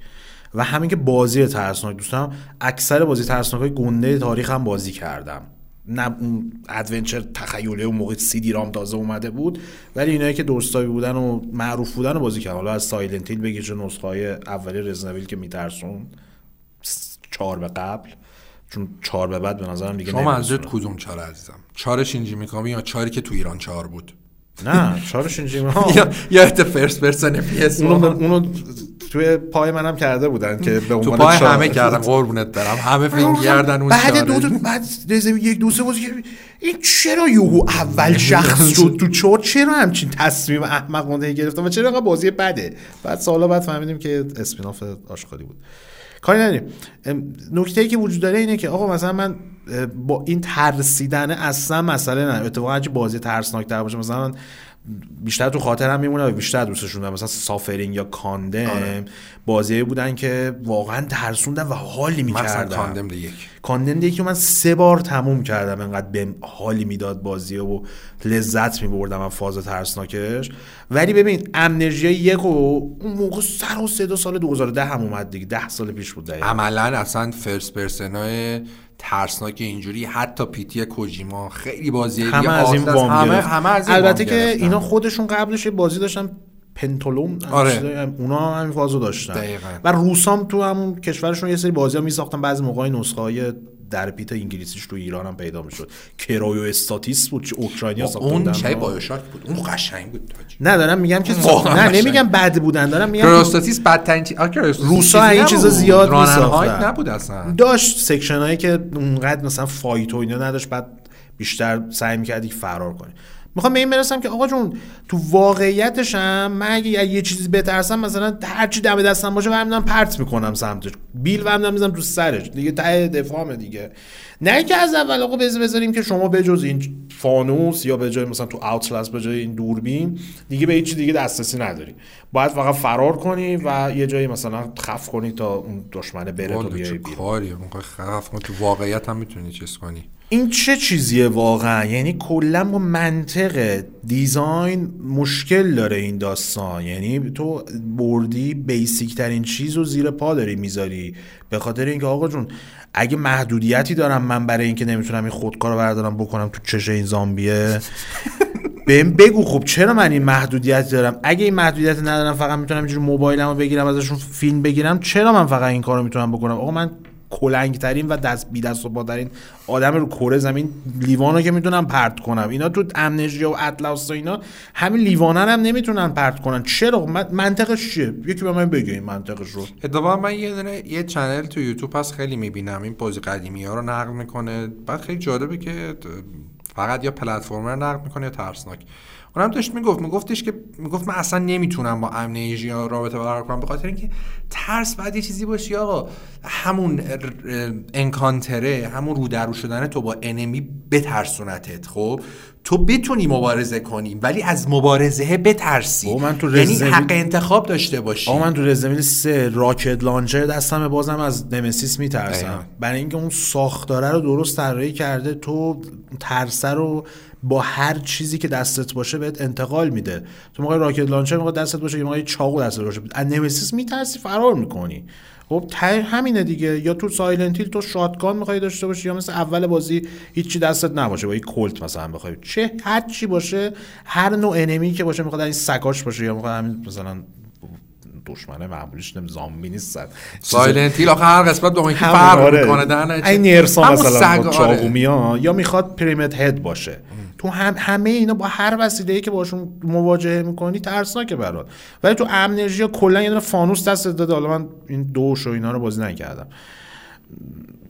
Speaker 1: و همین که بازی ترسناک دوستم اکثر بازی ترسناک های گنده تاریخ هم بازی کردم. نه اون adventure تخیلی اون موقع CD-ROM تازه اومده بود ولی اینایی که درستایی بودن و معروف بودن رو بازی کردم حالا از سایلنت هیل بگیر نسخه های اولی رزنویل که میترسون چهار به قبل. چون چهار به بعد به نظرم دیگه
Speaker 2: شما منظورت کدوم چهار عزیزم؟ چهار شینجی میکامی یا چهاری که تو ایران چهار بود؟
Speaker 1: نه چهار شینجی
Speaker 2: یا یا فرست پرسن پی اس
Speaker 1: اونو, اونو توی پای منم کرده بودن که به
Speaker 2: تو پای همه کردم قربونت برم. همه فیلم گردن اون
Speaker 1: بعد دو بعد یک دو سه بازی این چرا یهو اول شخص شد تو چور چرا همچین تصمیم احمقانه گرفتم و چرا بازی بده؟ بعد سالا بعد فهمیدیم که spin-off آشغالی بود. کاری نداریم. نکته ای که وجود داره اینه که آقا مثلا من با این ترسیدن اصلا مسئله نه. اتفاقا بازی ترسناک در باشه مثلا بیشتر تو خاطرم میمونه و بیشتر دوستشون دارم. مثلا Suffering یا Condemned آره. بازی بودن که واقعا ترسوندن و حالی می‌کردن.
Speaker 2: Condemned یک.
Speaker 1: Condemned یک من سه بار تموم کردم انقدر به حالی می‌داد بازی و لذت میبردم من فاز ترسناکش. ولی ببین امنرژی یک و اون موقع سر و صدا سال 2010 هم اومد دیگه. ده سال پیش بود
Speaker 2: عملا اصلا فرست پرسنای ترسناک اینجوری حتی پیتی کوجیما خیلی بازی
Speaker 1: همه از این وام همه, همه از این البته که اینا خودشون قبلش بازی داشتن پنتولوم
Speaker 2: آره.
Speaker 1: اونا همین فازو داشتن
Speaker 2: دقیقا.
Speaker 1: و روسام تو همون کشورشون یه سری بازی ها می ساختن بعضی موقع نسخه های در پیت انگلیسیش تو ایران هم پیدا می‌شد. Cryostasis بود اوکراینیا
Speaker 2: ساخته اون چه BioShock بود. اون قشنگ بود.
Speaker 1: نه دارم میگم که نه نمیگم بد بودن دارم میگم
Speaker 2: Stasis بدترین
Speaker 1: روسا این چیزا زیاد
Speaker 2: میساختن نبود اصلا.
Speaker 1: داشت section هایی که اونقدر مثلا fight و اینا نداشت بعد بیشتر سعی می‌کردی فرار کنی. می‌خوام به این برسم که آقا جون تو واقعیتش هم من اگه یه چیزی بترسم مثلا هر چی دم دستم باشه برمیدارم پرت می‌کنم سمتش. بیل برمیدارم می‌زنم تو سرش. دیگه ته دفاعم دیگه. نه که از اول آقا بذاریم که شما به جز این فانوس یا به جای مثلا تو اوتلس به جای این دوربین دیگه به هیچ دیگه دسترسی نداری. باید فقط فرار کنی و یه جایی مثلا خف کنی تا اون دشمنه بره تو بیای
Speaker 2: بیرون. کاریه؟ خف کنی تو واقعیت هم می‌تونی چیز کنی.
Speaker 1: این چه چیزیه واقعا؟ یعنی کلا با منطق دیزاین مشکل داره این داستان. یعنی تو بردی بیسیک ترین چیز رو زیر پا داری می‌ذاری. به خاطر اینکه آقا جون اگه محدودیتی دارم من برای اینکه نمی‌تونم این خودکار رو بردارم بکنم تو چش این زامبیه بهم بگو خب چرا من این محدودیت دارم؟ اگه این محدودیت ندارم فقط می‌تونم اینجوری موبایلمو بگیرم ازشون فیلم بگیرم چرا من فقط این کارو می‌تونم بکنم؟ آقا من کلنگ و دست بی دست و ترین آدم رو کره زمین. لیوانو که می‌تونم پرت کنم. اینا تو امنژیا و اطلس و اینا همین لیوانا هم نمی‌تونن پرت کنن. چرا؟ منطقش چیه؟ یکی به من بگه این منطقش رو.
Speaker 2: اتفاقا من یه دونه یه channel تو یوتیوب هست خیلی می‌بینم. این بازی قدیمی ها رو نقد می‌کنه. بعد خیلی جالبه که فقط یا platformer نقد می‌کنه یا ترسناک. اونم داشت می‌گفت میگفتش که می‌گفت من اصلا نمی‌تونم با Amnesia رابطه برقرار کنم به خاطر اینکه ترس باید یه چیزی باشه آقا. همون encounter ه همون رو در رو شدن تو با enemy بترسونتت خب؟ تو بتونی مبارزه کنی ولی از مبارزه بترسی.
Speaker 1: من تو
Speaker 2: یعنی حق انتخاب داشته باشی.
Speaker 1: من تو رزمین سه راکت لانچر دستم بازم از نمسیس میترسم. برای اینکه اون ساختاره رو درست طراحی کرده تو ترسه رو با هر چیزی که دستت باشه بهت انتقال میده. تو موقع راکت لانچر موقع دستت باشه یه موقع چاقو دستت باشه. از نمسیس میترسی فرار می‌کنی. خب همینه دیگه. یا تو Silent Hill تو shotgun می‌خوای داشته باشی یا مثل اول بازی هیچی دستت نباشه با یک کلت مثلا بخوای. چه هر چی باشه هر نوع enemy که باشه می‌خواد این سگاش باشه یا می‌خواد همین مثلا دشمنه معمولیش نم زامبی نیستن
Speaker 2: Silent Hill آخه هر قسمت با اینکه فرق آره. می‌کنه در
Speaker 1: این nurse ا مثلا چاقو آره. یا می‌خواد Pyramid Head باشه. تو هم همه اینا با هر وسیله ای که باشون مواجهه می‌کنی ترسناکه برات. ولی تو Amnesia کلا یه دونه فانوس دست داده. حالا من این دوش و اینا رو بازی نکردم.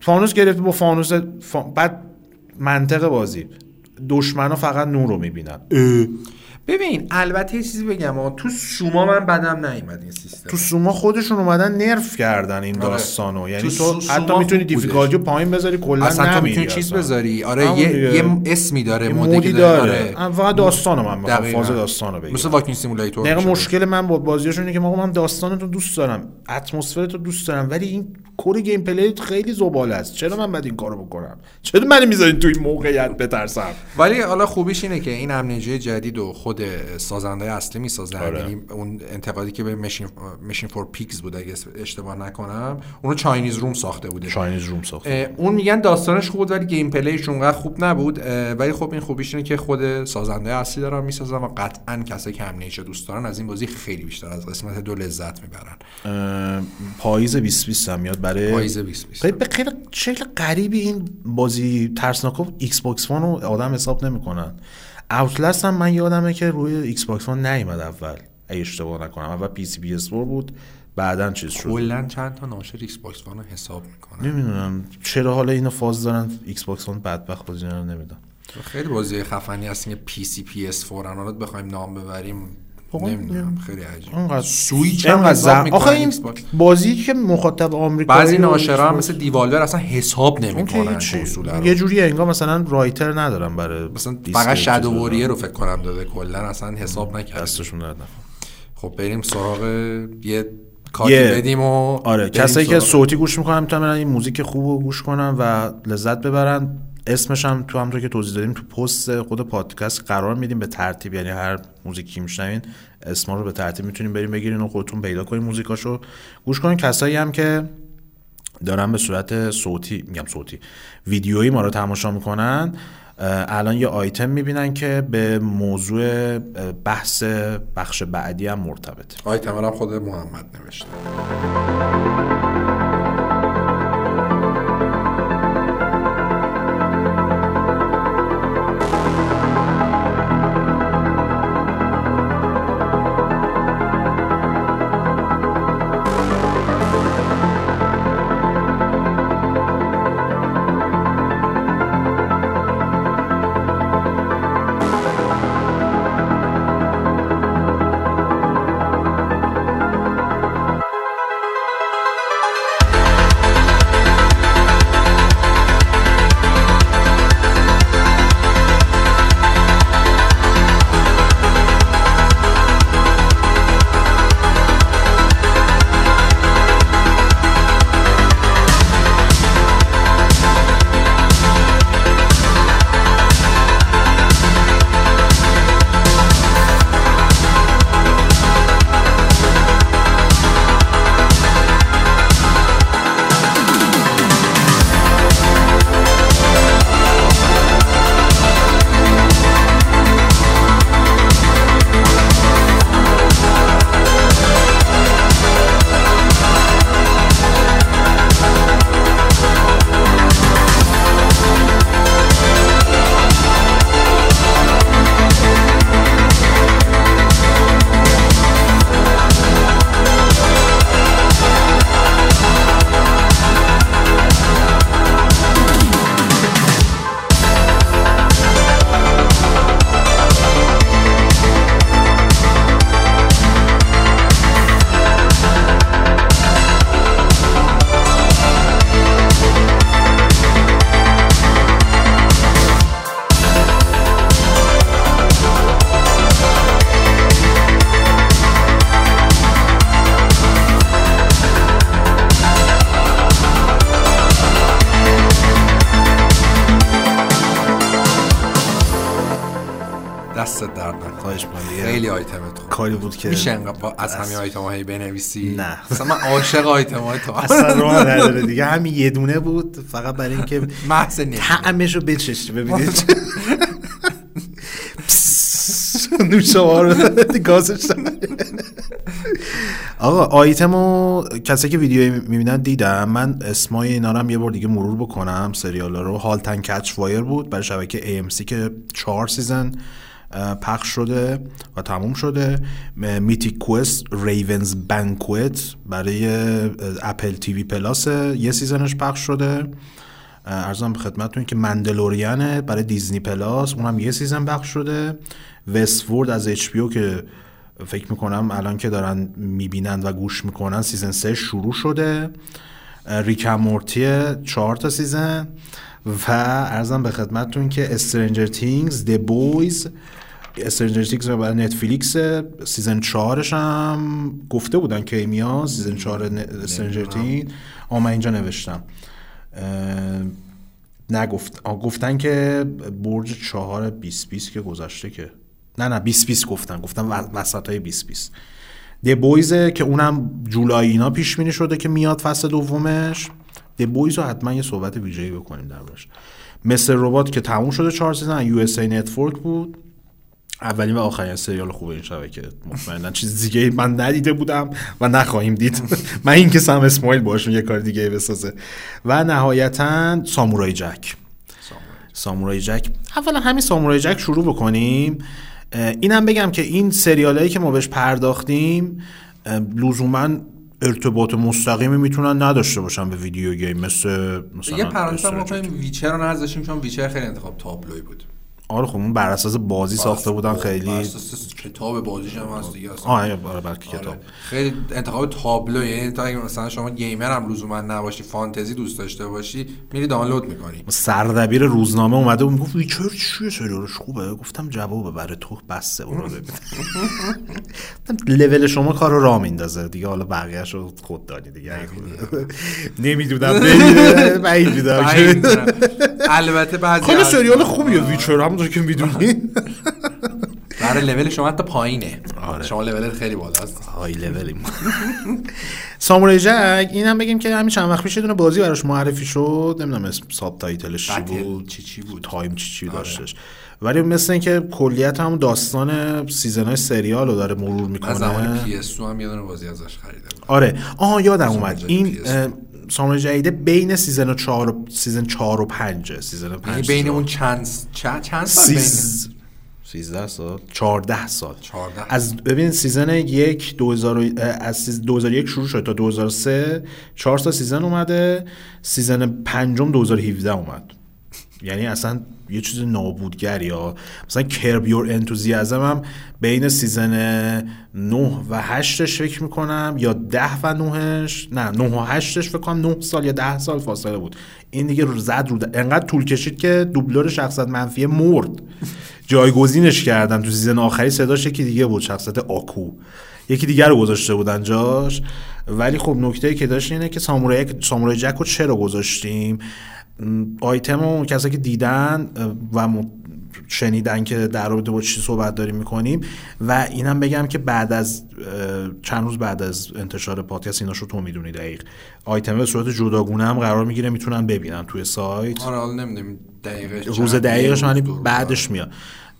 Speaker 1: فانوس گرفتی با فانوس بعد منطق بازی. دشمنا فقط نور رو می‌بینن.
Speaker 2: ببین البته یه چیزی بگم تو SOMA من بدم نیومد این سیستم.
Speaker 1: تو SOMA خودشون اومدن nerf کردن این آره. داستانو. یعنی تو, تو حتی می‌تونی difficulty پایین بذاری کلا
Speaker 2: اصلا تو می‌تونی چیز بذاری. آره یه, یه اسمی داره
Speaker 1: mode ی داره. آره. فقط داستانو من می‌خوام فاز داستانو بگم.
Speaker 2: مثل walking simulator
Speaker 1: مشکل من با بازیاشون اینه که من داستانتو دوست دارم. اتمسفرتو دوست دارم. ولی این core gameplay خیلی زباله است. چرا من باید این کارو بکنم؟ چرا من می‌ذارین تو این موقعیت بترسم؟
Speaker 2: ولی حالا خوبیش اینه که این Amnesia جدید و خود سازنده اصلی می‌سازه آره. یعنی اون انتقادی که به Machine Machine for Pigs بود اگه اشتباه نکنم اونو Chinese Room ساخته بوده.
Speaker 1: Chinese Room ساخته.
Speaker 2: اون میگن داستانش خوب بود ولی gameplay ش اونقدر خوب نبود. ولی خب این خوبیش اینه که خود سازنده اصلی دارن می‌سازن و قطعا کسی که Amnesia دوست دارن از این بازی خیلی بیشتر از قسمت دو لذت می‌برن.
Speaker 1: پاییز 2020 هم میاد برای
Speaker 2: پاییز 2020
Speaker 1: به خیلی شکل غریبی این بازی ترسناکو Xbox One رو آدم حساب نمی‌کنن. Outlast هم من یادمه که روی Xbox One نیومد اول اگه اشتباه نکنم. اول PC PS بود بعدا چیز شد.
Speaker 2: کلا چند تا ناشر Xbox One حساب می‌کنن
Speaker 1: نمی‌دونم. چرا حالا اینو فاز دارن ایکس باکس وان بدبخت بازی رو نمی‌دونم.
Speaker 2: خیلی بازی خفنی هست. که پی سی پی اس 4 بخوایم نام ببریم. نمی‌دونم خیلی عجیب.
Speaker 1: انقدر
Speaker 2: سویچ هم حساب آخه این
Speaker 1: بازی که مخاطب آمریکایی
Speaker 2: بعضی ناشرا هم مثل دیوالور اصلا حساب نمی‌کنن
Speaker 1: یه جوری انگار مثلا رایتر ندارم برای
Speaker 2: مثلا فقط شادو رو فکر کنم داده کلا اصلا حساب نکرد
Speaker 1: دستشون درد
Speaker 2: خب بریم سراغ یه کاری بدیم و
Speaker 1: آره کسایی که صوتی گوش می‌کنن می‌تونن این موزیک خوب رو گوش کنن و لذت ببرن. اسمش هم تو همونطور که توضیح دادیم تو پست خود پادکست قرار میدیم به ترتیب یعنی هر موزیکی میشنوین اسما رو به ترتیب می‌تونیم بریم بگیرین و خودتون پیدا کنین موزیکاشو. گوش کنین کسایی هم که دارن به صورت صوتی میگم صوتی ویدیویی ما رو تماشا می‌کنن الان یه آیتم می‌بینن که به موضوع بحث بخش بعدی هم مرتبط
Speaker 2: آیتم هم خود محمد نوشته.
Speaker 1: بود که
Speaker 2: میشه انقدر از همین آیتم هایی بنویسی؟
Speaker 1: نه.
Speaker 2: مثلا من عاشق آیتم های تو
Speaker 1: اصلا راه نداره. دیگه همین یه دونه بود. فقط برای اینکه
Speaker 2: محض.
Speaker 1: طعمش رو بچشت ببینید. نوشابه رو گازش. آقا آیتم و کسی که ویدیو می‌بینن دیدم. من اسمای اینا رو هم یه بار دیگه مرور بکنم. سریال رو. Halt and Catch Fire بود. برای شبکه AMC که چهار season. پخش شده و تموم شده. Mythic Quest Raven's Banquet برای Apple TV Plus یه season ش پخش شده. عرضم به خدمتتون که Mandalorian ه برای Disney Plus اونم یه season پخش شده. Westworld از H که فکر می‌کنم الان که دارن می‌بینن و گوش می‌کنن season سه شروع شده. Rick and Morty چهار تا season. و عرضم به خدمتتون که Stranger Things The Boys Stranger Things برای Netflix season چهارش هم گفته بودن که میاد season چهار Stranger Thing آه من اینجا نوشتم. نگفت گفتن که برج چهار 20 20 که گذشته که نه نه 20 20 گفتن گفتن و- وسط های 20 20 The Boys ه که اونم جولای اینا پیش بینی شده که میاد فصل دومش. The Boys رو حتما یه صحبت ویژه‌ای بکنیم دربارش. Mr. Robot که تموم شده چهار season USA Network بود. اولین و آخرین سریال خوب این شبکه مطمئنا چیز دیگه من ندیده بودم و نخواهیم دید. *laughs* من این که Sam Esmail باشون یه کار دیگه بسازه. و نهایتا Samurai Jack. Samurai Jack. اولا همین Samurai Jack شروع بکنیم. اینم بگم که این سریال هایی که ما بهش پرداختیم لزوما ارتباط مستقیمی می‌تونن نداشته باشن به video game مثل مثلا
Speaker 2: یه پرانتز بکنیم Witcher رو نذاشتیم چون Witcher خیلی انتخاب تابلوی بود.
Speaker 1: آره خب اون بر اساس بازی ساخته بودن
Speaker 2: بر
Speaker 1: خیلی
Speaker 2: اساس کتاب بازیش هم هست دیگه اصلا.
Speaker 1: آه آره بلکه کتاب.
Speaker 2: آره. خیلی انتخاب تابلو یعنی تا اگه مثلا شما gamer هم لزوما نباشی فانتزی دوست داشته باشی میری دانلود می‌کنی.
Speaker 1: سردبیر روزنامه اومده بود می‌گفت Witcher چیه سریالش خوبه. گفتم جوابه برای تو برو ببین. گفتم لول شما کار رو را میندازه. دیگه حالا بقیه‌اش رو خود دانی دیگه. نمی‌دونم. *laughs* *laughs* بعید
Speaker 2: البته بعضی
Speaker 1: خیلی
Speaker 2: از-
Speaker 1: سریال خوبیه Witcher همونطور که می‌دونی.
Speaker 2: برای لول شما حتی پایینه.
Speaker 1: آره.
Speaker 2: شما لول خیلی بالاست.
Speaker 1: های لولیم Samurai Jack این هم بگیم که همین چند وقت پیش یه دونه بازی براش معرفی شد. نمی‌دونم اسم subtitle ش چی بود.
Speaker 2: چی چی بود؟
Speaker 1: Time چی چی داشتش. ولی مثل اینکه کلیت هم داستان season های سریال رو داره مرور
Speaker 2: من زمان
Speaker 1: می‌کنه.
Speaker 2: P S هم یه دونه بازی ازش خریدم.
Speaker 1: آره. آها یادم اومد. این
Speaker 2: PS2.
Speaker 1: اه، Samurai Jack ه بین season 4 و season 4 و 5 season 5
Speaker 2: یعنی بین اون چند چند چند سال بین
Speaker 1: سیز... 13 سال. 14 سال.
Speaker 2: 14
Speaker 1: از ببین season یک 2000 و- از سیز- 2001 شروع شد تا 2003 4 تا season اومده. season پنجم 2017 اومد. یعنی اصلا یه چیز نابودگر یا مثلا Curb Your Enthusiasm هم بین season 9 و 8ش فکر می‌کنم یا 10 و 9ش نه 9 و 8ش فکر کنم 9 سال یا 10 سال فاصله بود. این دیگه زد رو انقدر طول کشید که دوبلور شخصیت منفی مرد. جایگزینش کردن تو season آخری صداش یکی دیگه بود شخصیت آکو. یکی دیگر رو گذاشته بودن جاش. ولی خب نکته که داشت اینه که سامورای سامورای جک رو چرا گذاشتیم؟ آیتم و کسایی که دیدن و شنیدن که در رابطه با چی صحبت داریم می‌کنیم. و اینم بگم که بعد از چند روز بعد از انتشار پادکست ایناشو تو می‌دونی دقیق. آیتم به صورت جداگونه هم قرار می‌گیره می‌تونن ببینن توی سایت.
Speaker 2: آره حالا نمی‌دونم دقیقه
Speaker 1: روز دقیقش من بعدش میاد.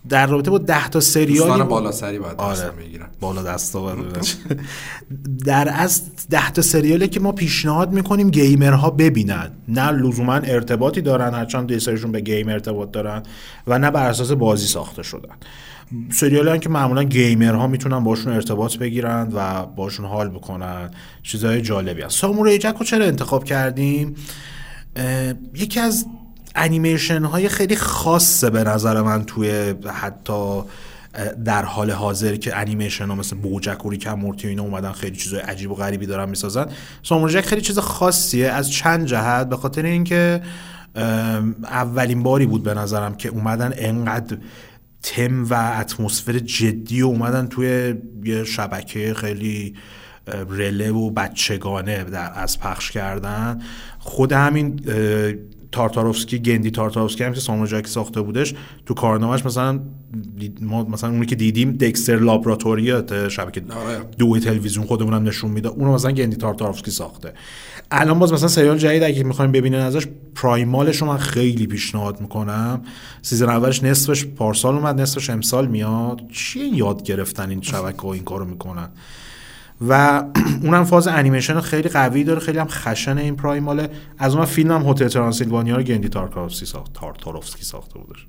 Speaker 1: در رابطه با ده تا سریال
Speaker 2: بالا سری باید
Speaker 1: آره.
Speaker 2: می‌گیرن.
Speaker 1: بالا دستا. در از ده تا سریالی که ما پیشنهاد می‌کنیم گیمرها ببینن. نه لزوما ارتباطی دارن هرچند یه سریشون به گیم ارتباط دارن و نه بر اساس بازی ساخته شدن. سریالی که معمولا گیمرها می‌تونن باشون ارتباط بگیرن و باشون حال بکنن. چیزهای جالبی هست. سامورای جک رو چرا انتخاب کردیم؟ یکی از انیمیشن های خیلی خاصه به نظر من توی حتی در حال حاضر که انیمیشن ها مثل بوجک و ریکم مورتی و اینا اومدن خیلی چیزای عجیب و غریبی دارن می‌سازن. سامورای جک خیلی چیز خاصیه. از چند جهت به خاطر اینکه اولین باری بود به نظرم که اومدن انقدر تم و اتمسفر جدی و اومدن توی یه شبکه خیلی رله و بچگانه در از پخش کردن. خود همین تارتاروفسکی گندی تارتاروفسکی هم که سامو جاکی ساخته بودش تو کارنامهش مثلا ما مثلا اونی که دیدیم Dexter's Laboratory شبکه آره. دو تلویزیون خودمونم نشون میده اونو مثلا Genndy Tartakovsky ساخته. الان باز مثلا سریال جدید اگه می‌خوایم ببینین ازش Primal ش رو من خیلی پیشنهاد می‌کنم. season اولش نصفش پارسال اومد نصفش امسال میاد. چیه یاد گرفتن این شبکه و این کارو می‌کنن؟ و *clears throat* اونم فاز انیمیشن خیلی قوی داره خیلی هم خشن این Primal ه از اون فیلم هم هتل ترانسیلوانیا رو Genndy Tartakovsky ساخت Tartakovsky ساخته بودش.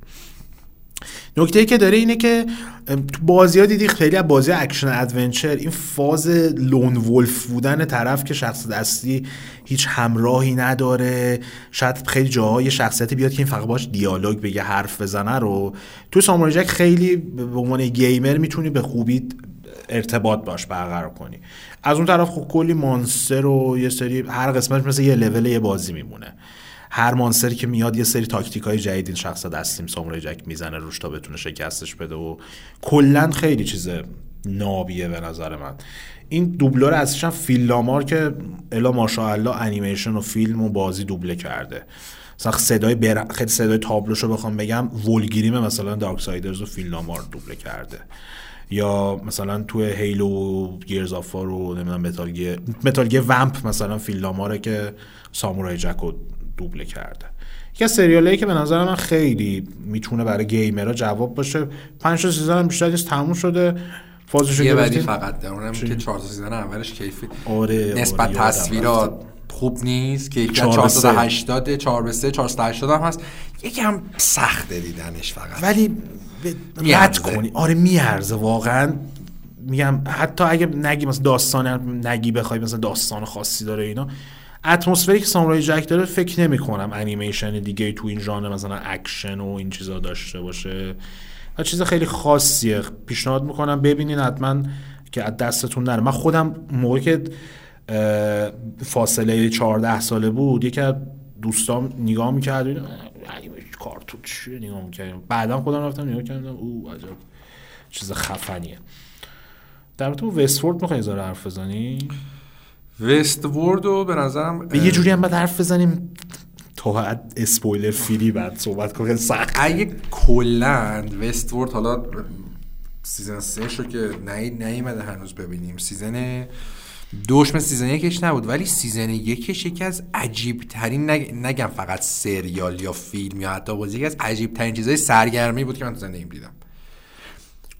Speaker 1: نکته ای که داره اینه که تو بازی ها دیدی خیلی از بازی action adventure این فاز lone wolf بودن طرف که شخص دستی هیچ همراهی نداره. شاید خیلی جاهای شخصیتی بیاد که این فقط باش دیالوگ بگه حرف بزنه رو. تو سامورای خیلی به عنوان gamer می‌تونی به خوبی ارتباط باش برقرار کنی. از اون طرف خب کلی monster و یه سری هر قسمت مثل یه لول یه بازی میمونه. هر monster ی که میاد یه سری تاکتیک های جدید این شخص دستیم سامورای جک می‌زنه روش تا بتونه شکستش بده و کلا خیلی چیز نابیه به نظر من. این دوبلور اصلیش هم که الا ماشاءالله انیمیشن و فیلم و بازی دوبله کرده. مثلا صدای بر... خیلی صدای تابلوشو بخوام بگم Vulgrim مثلا Darksiders و Phil LaMarr دوبله کرده. یا مثلا تو Halo Gears of War نمی‌دونم Metal Gear Metal Gear Vamp مثلا Phil LaMarr ه که سامورای جک دوبله کرده. یکی از سریالایی که به نظر من خیلی می‌تونه برای gamer ها جواب باشه پنج تا season هم بیشتر نیست تموم شده.
Speaker 2: فازشو یه بعدی فقط اونم که 4 تا season اولش کیفی.
Speaker 1: آره
Speaker 2: نسبت آره تصویرات خوب نیست که 480 4 به 3 480 هم هست. یکم سخته دیدنش فقط.
Speaker 1: ولی رد کنی. آره میارزه واقعا. میگم حتی اگه نگی مثلا داستان نگی بخوای مثلا داستان خاصی داره اینا. اتمسفری که سامورای جک داره فکر نمی کنم انیمیشن دیگه تو این ژانر مثلا اکشن و این چیزا داشته باشه. و چیز خیلی خاصیه. پیشنهاد می‌کنم ببینین حتما که از دستتون نره. من خودم موقع که فاصله 14 ساله بود یکی از دوستام نگاه می‌کرد کارتون چیه؟ نگاه می‌کردم. بعدا خودم رفتم نگاه کردم. او عجب. چیز خفنیه. در تو وستفورد میخوایی زاره حرف بزنی؟
Speaker 2: وست رو به نظرم
Speaker 1: به یه جوری هم باید حرف بزنیم. تا اسپویلر فیلی بعد صحبت کنیم. سخت.
Speaker 2: اگه کلند وست حالا سیزن سه شو که نیمده هنوز ببینیم. سیزن دوش مثل season یکش نبود ولی season یکش یکی از عجیب ترین نگم فقط سریال یا فیلم یا حتی بازی یکی از عجیب ترین چیزای سرگرمی بود که من تو زندگیم دیدم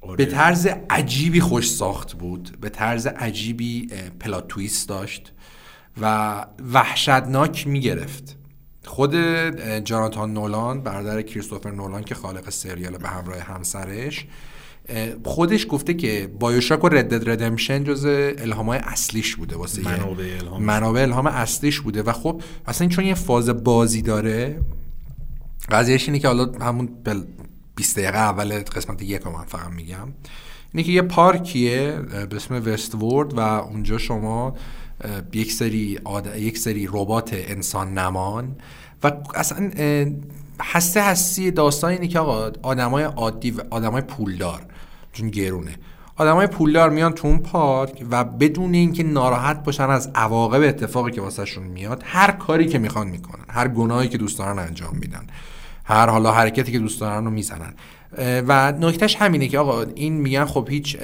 Speaker 2: آره. به طرز عجیبی خوش ساخت بود به طرز عجیبی plot twist داشت و وحشتناک می‌گرفت خود جاناتان نولان برادر کریستوفر نولان که خالق سریال به همراه همسرش خودش گفته که بایوشاک و ردد ردمشن جز الهام های اصلیش بوده واسه
Speaker 1: منابع الهام.
Speaker 2: منابع الهام اصلیش بوده. و خب اصلا چون یه فاز بازی داره قضیهش اینه که حالا همون 20 دقیقه اول قسمت یک من فقط میگم. اینه که یه پارکیه به اسم وست و اونجا شما یک سری یک سری ربات انسان نمان. و اصلا هسته هستی داستان اینه که آقا آدمای عادی و آدمای پولدار. چون گرونه. آدمای پولدار میان تو اون پارک و بدون اینکه ناراحت باشن از عواقب اتفاقی که واسهشون میاد هر کاری که می‌خوان می‌کنن هر گناهی که دوست دارن انجام میدن هر حالا حرکتی که دوست دارن رو می‌زنن. و نکتهش همینه که آقا این میگن خب هیچ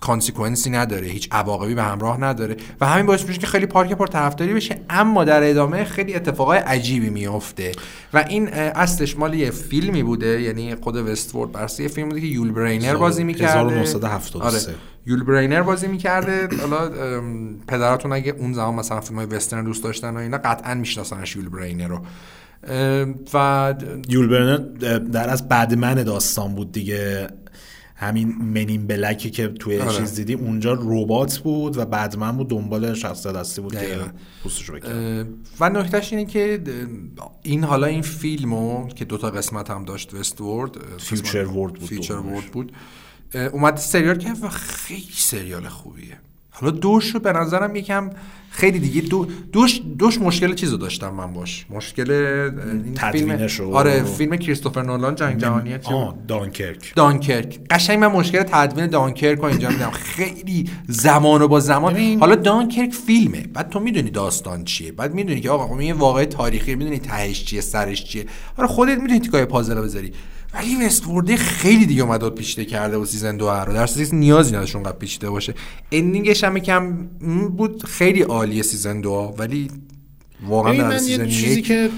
Speaker 2: consequence ی نداره هیچ عواقبی به همراه نداره و همین باعث میشه که خیلی پارک پر طرفداری بشه اما در ادامه خیلی اتفاقای عجیبی میفته و این اصلش مال یه فیلمی بوده یعنی خود وستورد برسه یه فیلم بوده که یول برینر بازی می‌کرده.
Speaker 1: 1973 آره.
Speaker 2: یول برینر بازی می‌کرده. حالا پدراتون اگه اون زمان مثلا فیلم وسترن دوست داشتن و اینا قطعا میشناسنش یول برینر رو. و
Speaker 1: یول برینر در از بعد من داستان بود دیگه. همین منین بلکی که توی آره. چیز دیدیم اونجا ربات بود و بعد من بود دنبال شخص دستی بود که
Speaker 2: و نکتهش اینه که این حالا این فیلمو که دوتا قسمت هم داشت
Speaker 1: Westworld Futureworld بود
Speaker 2: Futureworld بود اومد سریال که و خیلی سریال خوبیه. حالا دوش رو به نظرم یکم خیلی دیگه دو دوش دوش مشکل چیزو داشتم من باش. مشکل
Speaker 1: فیلم
Speaker 2: آره فیلم کریستوفر نولان جنگ جهانی
Speaker 1: دانکرک.
Speaker 2: دانکرک. قشنگ من مشکل تدوین دانکرک رو اینجا میدم. خیلی زمان و با زمان. حالا دانکرک فیلمه. بعد تو می‌دونی داستان چیه. بعد می‌دونی که آقا این واقع تاریخی. می‌دونی تهش چیه سرش چیه. آره خودت می‌دونی تیکای پازل بذاری. ولی Westworld ه خیلی دیگه اومد پیچیده کرده و season دو رو. در season نیازی نداشت اونقدر پیچیده باشه. ending ش هم یکم بود خیلی عالیه season دو ولی واقعا در season چیزی که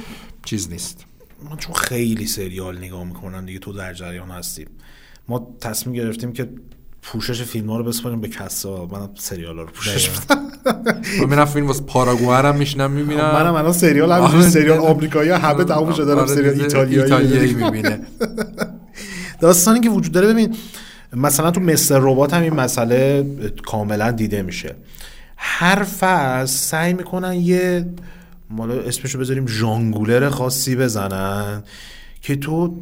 Speaker 2: چیز نیست.
Speaker 1: من چون خیلی سریال نگاه می‌کنم دیگه تو در جریان هستیم. ما تصمیم گرفتیم که پوشش فیلم ها رو بسپاریم به کسا. من سریال ها رو پوشش
Speaker 2: بدم. من فیلم واسه پاراگوئه هم میشنم می‌بینم
Speaker 1: منم الان سریال هم آره. سریال آمریکایی همه تموم شده دارم آره، سریال ایتالیایی
Speaker 2: می‌بینه. *laughs*
Speaker 1: داستانی که وجود داره ببین مثلا تو مستر ربات هم این مسئله کاملا دیده میشه. هر فصل سعی می‌کنن یه مالا اسمشو بذاریم ژانگولر خاصی بزنن که تو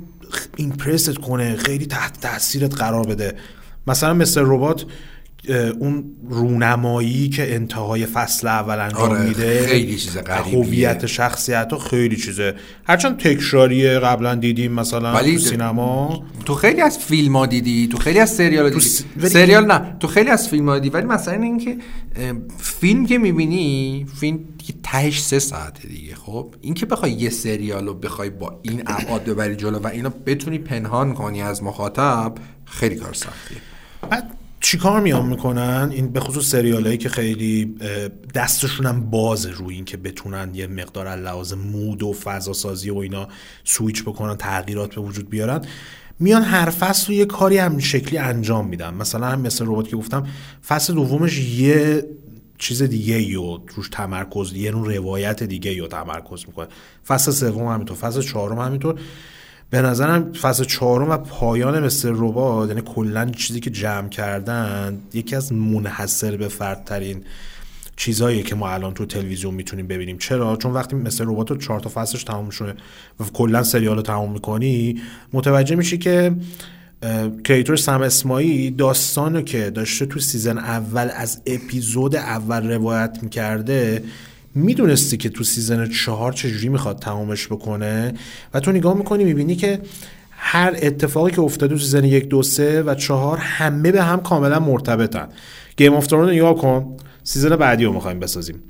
Speaker 1: ایمپرست کنه خیلی تحت تاثیرت قرار بده. مثلا مثل ربات اون رونمایی که انتهای فصل اول انجام
Speaker 2: آره
Speaker 1: میده
Speaker 2: خیلی چیز
Speaker 1: هویت شخصیت ها خیلی چیزه. هرچند تکراریه قبلا دیدیم مثلا ولی تو سینما.
Speaker 2: تو خیلی از فیلم ها دیدی؟ تو خیلی از سریال دیدی؟ س... سریال نه تو خیلی از فیلم ها دیدی ولی مثلا این که فیلم که می‌بینی فیلم تهش سه ساعته دیگه خب؟ این که بخوای یه سریال رو بخوای با این ابعاد ببری جلو و اینو بتونی پنهان کنی از مخاطب خیلی کار سختیه.
Speaker 1: بعد چیکار میان می‌کنن؟ این به خصوص سریالایی که خیلی دستشون هم بازه روی این که بتونن یه مقدار لحاظ مود و فضا سازی و اینا سویچ بکنن تغییرات به وجود بیارن. میان هر فصل رو یه کاری هم شکلی انجام میدن. مثلا هم مثل ربات که گفتم فصل دومش یه چیز دیگه یا روش تمرکز یه نوع روایت دیگه یا تمرکز می‌کنه. فصل سوم همینطور فصل چهارم همینطور. به نظرم فصل چهارم و پایان مثل ربات یعنی کلا چیزی که جمع کردن یکی از منحصر به فردترین چیزهایی که ما الان تو تلویزیون می‌تونیم ببینیم. چرا؟ چون وقتی Mr. Robot چهار تا فصلش تموم شده و کلا سریال رو تموم می‌کنی متوجه میشی که creator Sam Esmail داستانو که داشته تو season اول از اپیزود اول روایت می‌کرده می‌دونستی که تو season چهار چجوری می‌خواد تمامش بکنه؟ و تو نگاه می‌کنی می‌بینی که هر اتفاقی که افتاده تو season یک دو سه و چهار همه به هم کاملا مرتبطن. Game of رو نگاه کن. season بعدی رو می‌خوایم بسازیم.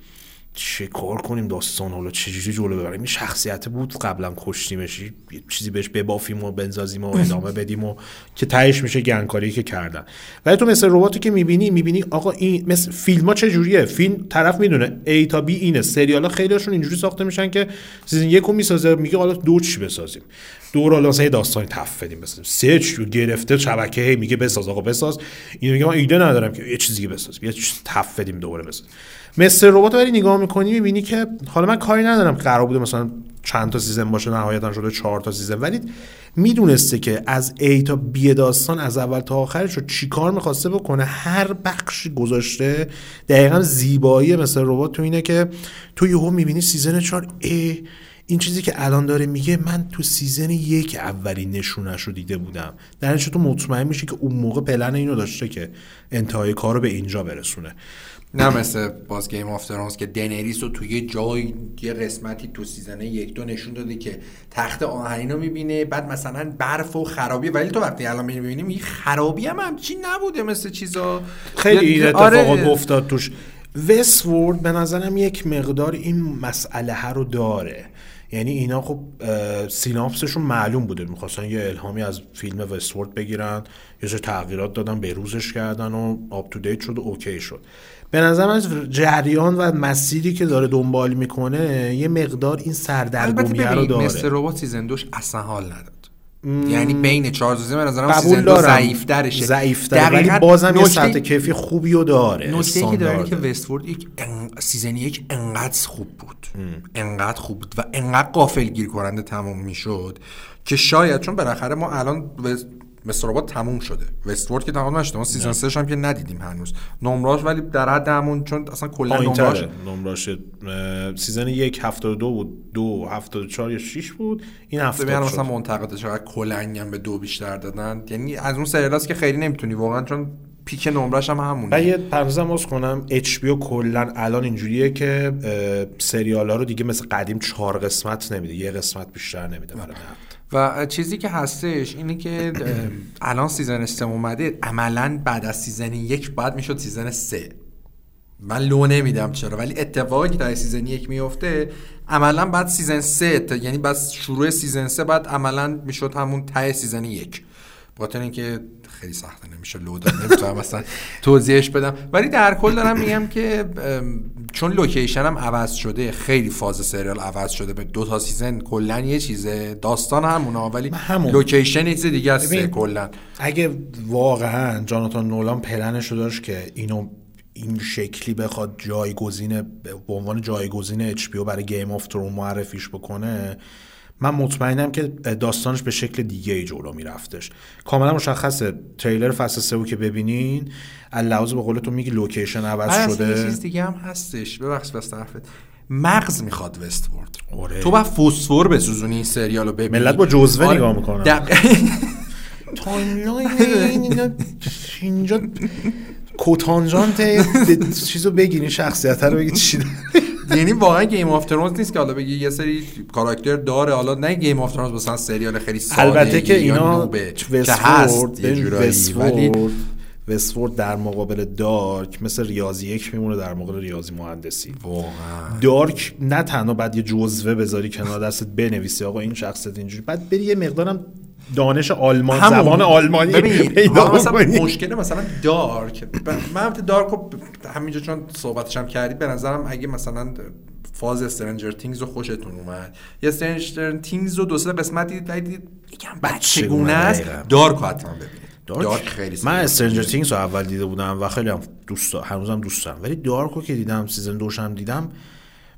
Speaker 1: چه کار کنیم داستان؟ حالا چجوری جلو ببریم؟ این شخصیت بود قبلا کشتیمش. چیزی بهش ببافیم و بندازیم و ادامه بدیم و که تهش میشه گندکاری که کردن. ولی تو Mr. Robot ی که می‌بینی می‌بینی آقا این مثل فیلم ها چه جوریه؟ فیلم طرف می‌دونه. A تا B اینه. سریال ها خیلیشون اینجوری ساخته میشن که season یکو می‌سازه میگه حالا دو چی بسازیم؟ دو رو حالا مثلا یه داستانی تف بدیم. بسازیم سه چی گرفته شبکه هی میگه بساز آقا بساز. اینو میگه من ایده ندارم که یه چیزی بسازیم. یه چیز تف بدیم دوباره بسازیم. مثل ربات ولی نگاه می‌کنی می‌بینی که حالا من کاری ندارم قرار بوده مثلا چند تا season باشه نهایتا شده چهار تا season. ولی می‌دونسته که از A تا B داستان از اول تا آخرش رو چیکار می‌خواسته بکنه هر بخشی گذاشته دقیقا زیبایی مثل ربات تو اینه که تو یهو می‌بینی season چهار ای این چیزی که الان داره میگه من تو season یک اولی نشونش رو دیده بودم. در تو مطمئن میشی که اون موقع پلن اینو داشته که انتهای کار رو به اینجا برسونه.
Speaker 2: نه مثل باز Game of Thrones که دنریس رو توی جای یه قسمتی تو season یک دو نشون داده که تخت آهنین رو می‌بینه. بعد مثلا برف و خرابی. ولی تو وقتی الان می‌بینیم این خرابی هم همچین نبوده مثل چیزا.
Speaker 1: خیلی این اتفاقات آره. افتاد توش. Westworld به نظرم یک مقدار این مسئله رو داره. یعنی اینا خب synopsis شون معلوم بوده. می‌خواستن یه الهامی از فیلم Westworld بگیرن. یه تغییرات دادن به روزش کردن و up to date شد و اوکی شد. به نظر از جریان و مسیری که داره دنبال می‌کنه یه مقدار این سردرگمی رو داره.
Speaker 2: مثل ربات season دوش اصلا حال نداد. یعنی بین چهار season به نظرم season دو ضعیف ترشه
Speaker 1: ضعیف ولی بازم یه سطح کیفی خوبی رو داره
Speaker 2: نکته که داره که Westworld یک سیزن یک انقدر خوب بود. انقدر خوب بود و انقدر قافل گیر کننده تموم می‌شد که شاید چون بالاخره ما الان مستر ربات تموم شده. وستورد که تمام نشده. ما سیزن 3 هم که ندیدیم هنوز. نمراش ولی در حد همون چون اصلا کلا نمراش
Speaker 1: نمراش سیزن 1 72 بود. 2 74 یا 6 بود. این هفته
Speaker 2: میان مثلا منتقدش چقدر کلنگ هم به دو بیشتر دادن. یعنی از اون سریالاست که خیلی نمی‌تونی. واقعا چون peak نمرش هم همونه.
Speaker 1: و یه پرانتزم باز کنم. HBO کلا الان اینجوریه که سریال ها رو دیگه مثل قدیم چهار قسمت نمیده. یه قسمت بیشتر نمیده برای
Speaker 2: و چیزی که هستش اینه که الان season سه اومده عملا بعد از season یک باید می‌شد season سه. من لو نمیدم چرا ولی اتفاقی که در season یک میفته عملا بعد season سه یعنی بعد شروع season سه بعد عملا می‌شد همون ته season یک. بخاطر اینکه خیلی سخته نمیشه لو داد نمی‌تونم مثلا *laughs* توضیحش بدم. ولی در کل دارم میگم که چون location هم عوض شده خیلی فاز سریال عوض شده به دو تا season کلا یه چیزه داستان همونه ولی همون. location چیز دیگه است کلا
Speaker 1: اگه واقعا جاناتان نولان پلنش داشت که اینو این شکلی بخواد جایگزین به عنوان جایگزین HBO برای Game of Thrones معرفیش بکنه من مطمئنم که داستانش به شکل دیگه ای جلو میرفتش. کاملا مشخصه. تریلر فصل سه که ببینین لحاظ به قول تو میگی location عوض شده.
Speaker 2: یه چیز دیگه هم هستش. ببخش بس طرفت مغز می‌خواد Westworld. آره. تو با فسفر بسوزونی این سریالو ببینی.
Speaker 1: ملت با جزوه آره. نگاه می‌کنن *laughs* timeline اینجا کوتانجانت چیزو بگیرین شخصیت رو بگی چی
Speaker 2: یعنی واقعا Game of Thrones نیست که حالا بگی یه سری کاراکتر داره. حالا نه گیم آف ترونز مثلا سریال خیلی ساده
Speaker 1: البته که اینا ولی Westworld در مقابل Dark مثل ریاضی یک میمونه در مقابل ریاضی مهندسی.
Speaker 2: واقعا.
Speaker 1: Dark نه تنها بعد یه جزوه بذاری کنار دستت بنویسی آقا این شخصیت اینجوری. بعد بری یه مقدارم دانش آلمان همون. زبان آلمانی
Speaker 2: پیدا مثلا مشکل مثلا Dark. من Dark رو همینجا چون صحبتش هم کردید به نظرم اگه مثلا فاز Stranger Things رو خوشتون اومد یا Stranger Things رو دو سه قسمت دیدید دیدید یکم بچگونه است Dark حتما ببینید. Dark, خیلی
Speaker 1: من Stranger Things رو اول دیده بودم و خیلی هم دوست هنوزم دوست دارم. ولی Dark رو که دیدم season دوشم دیدم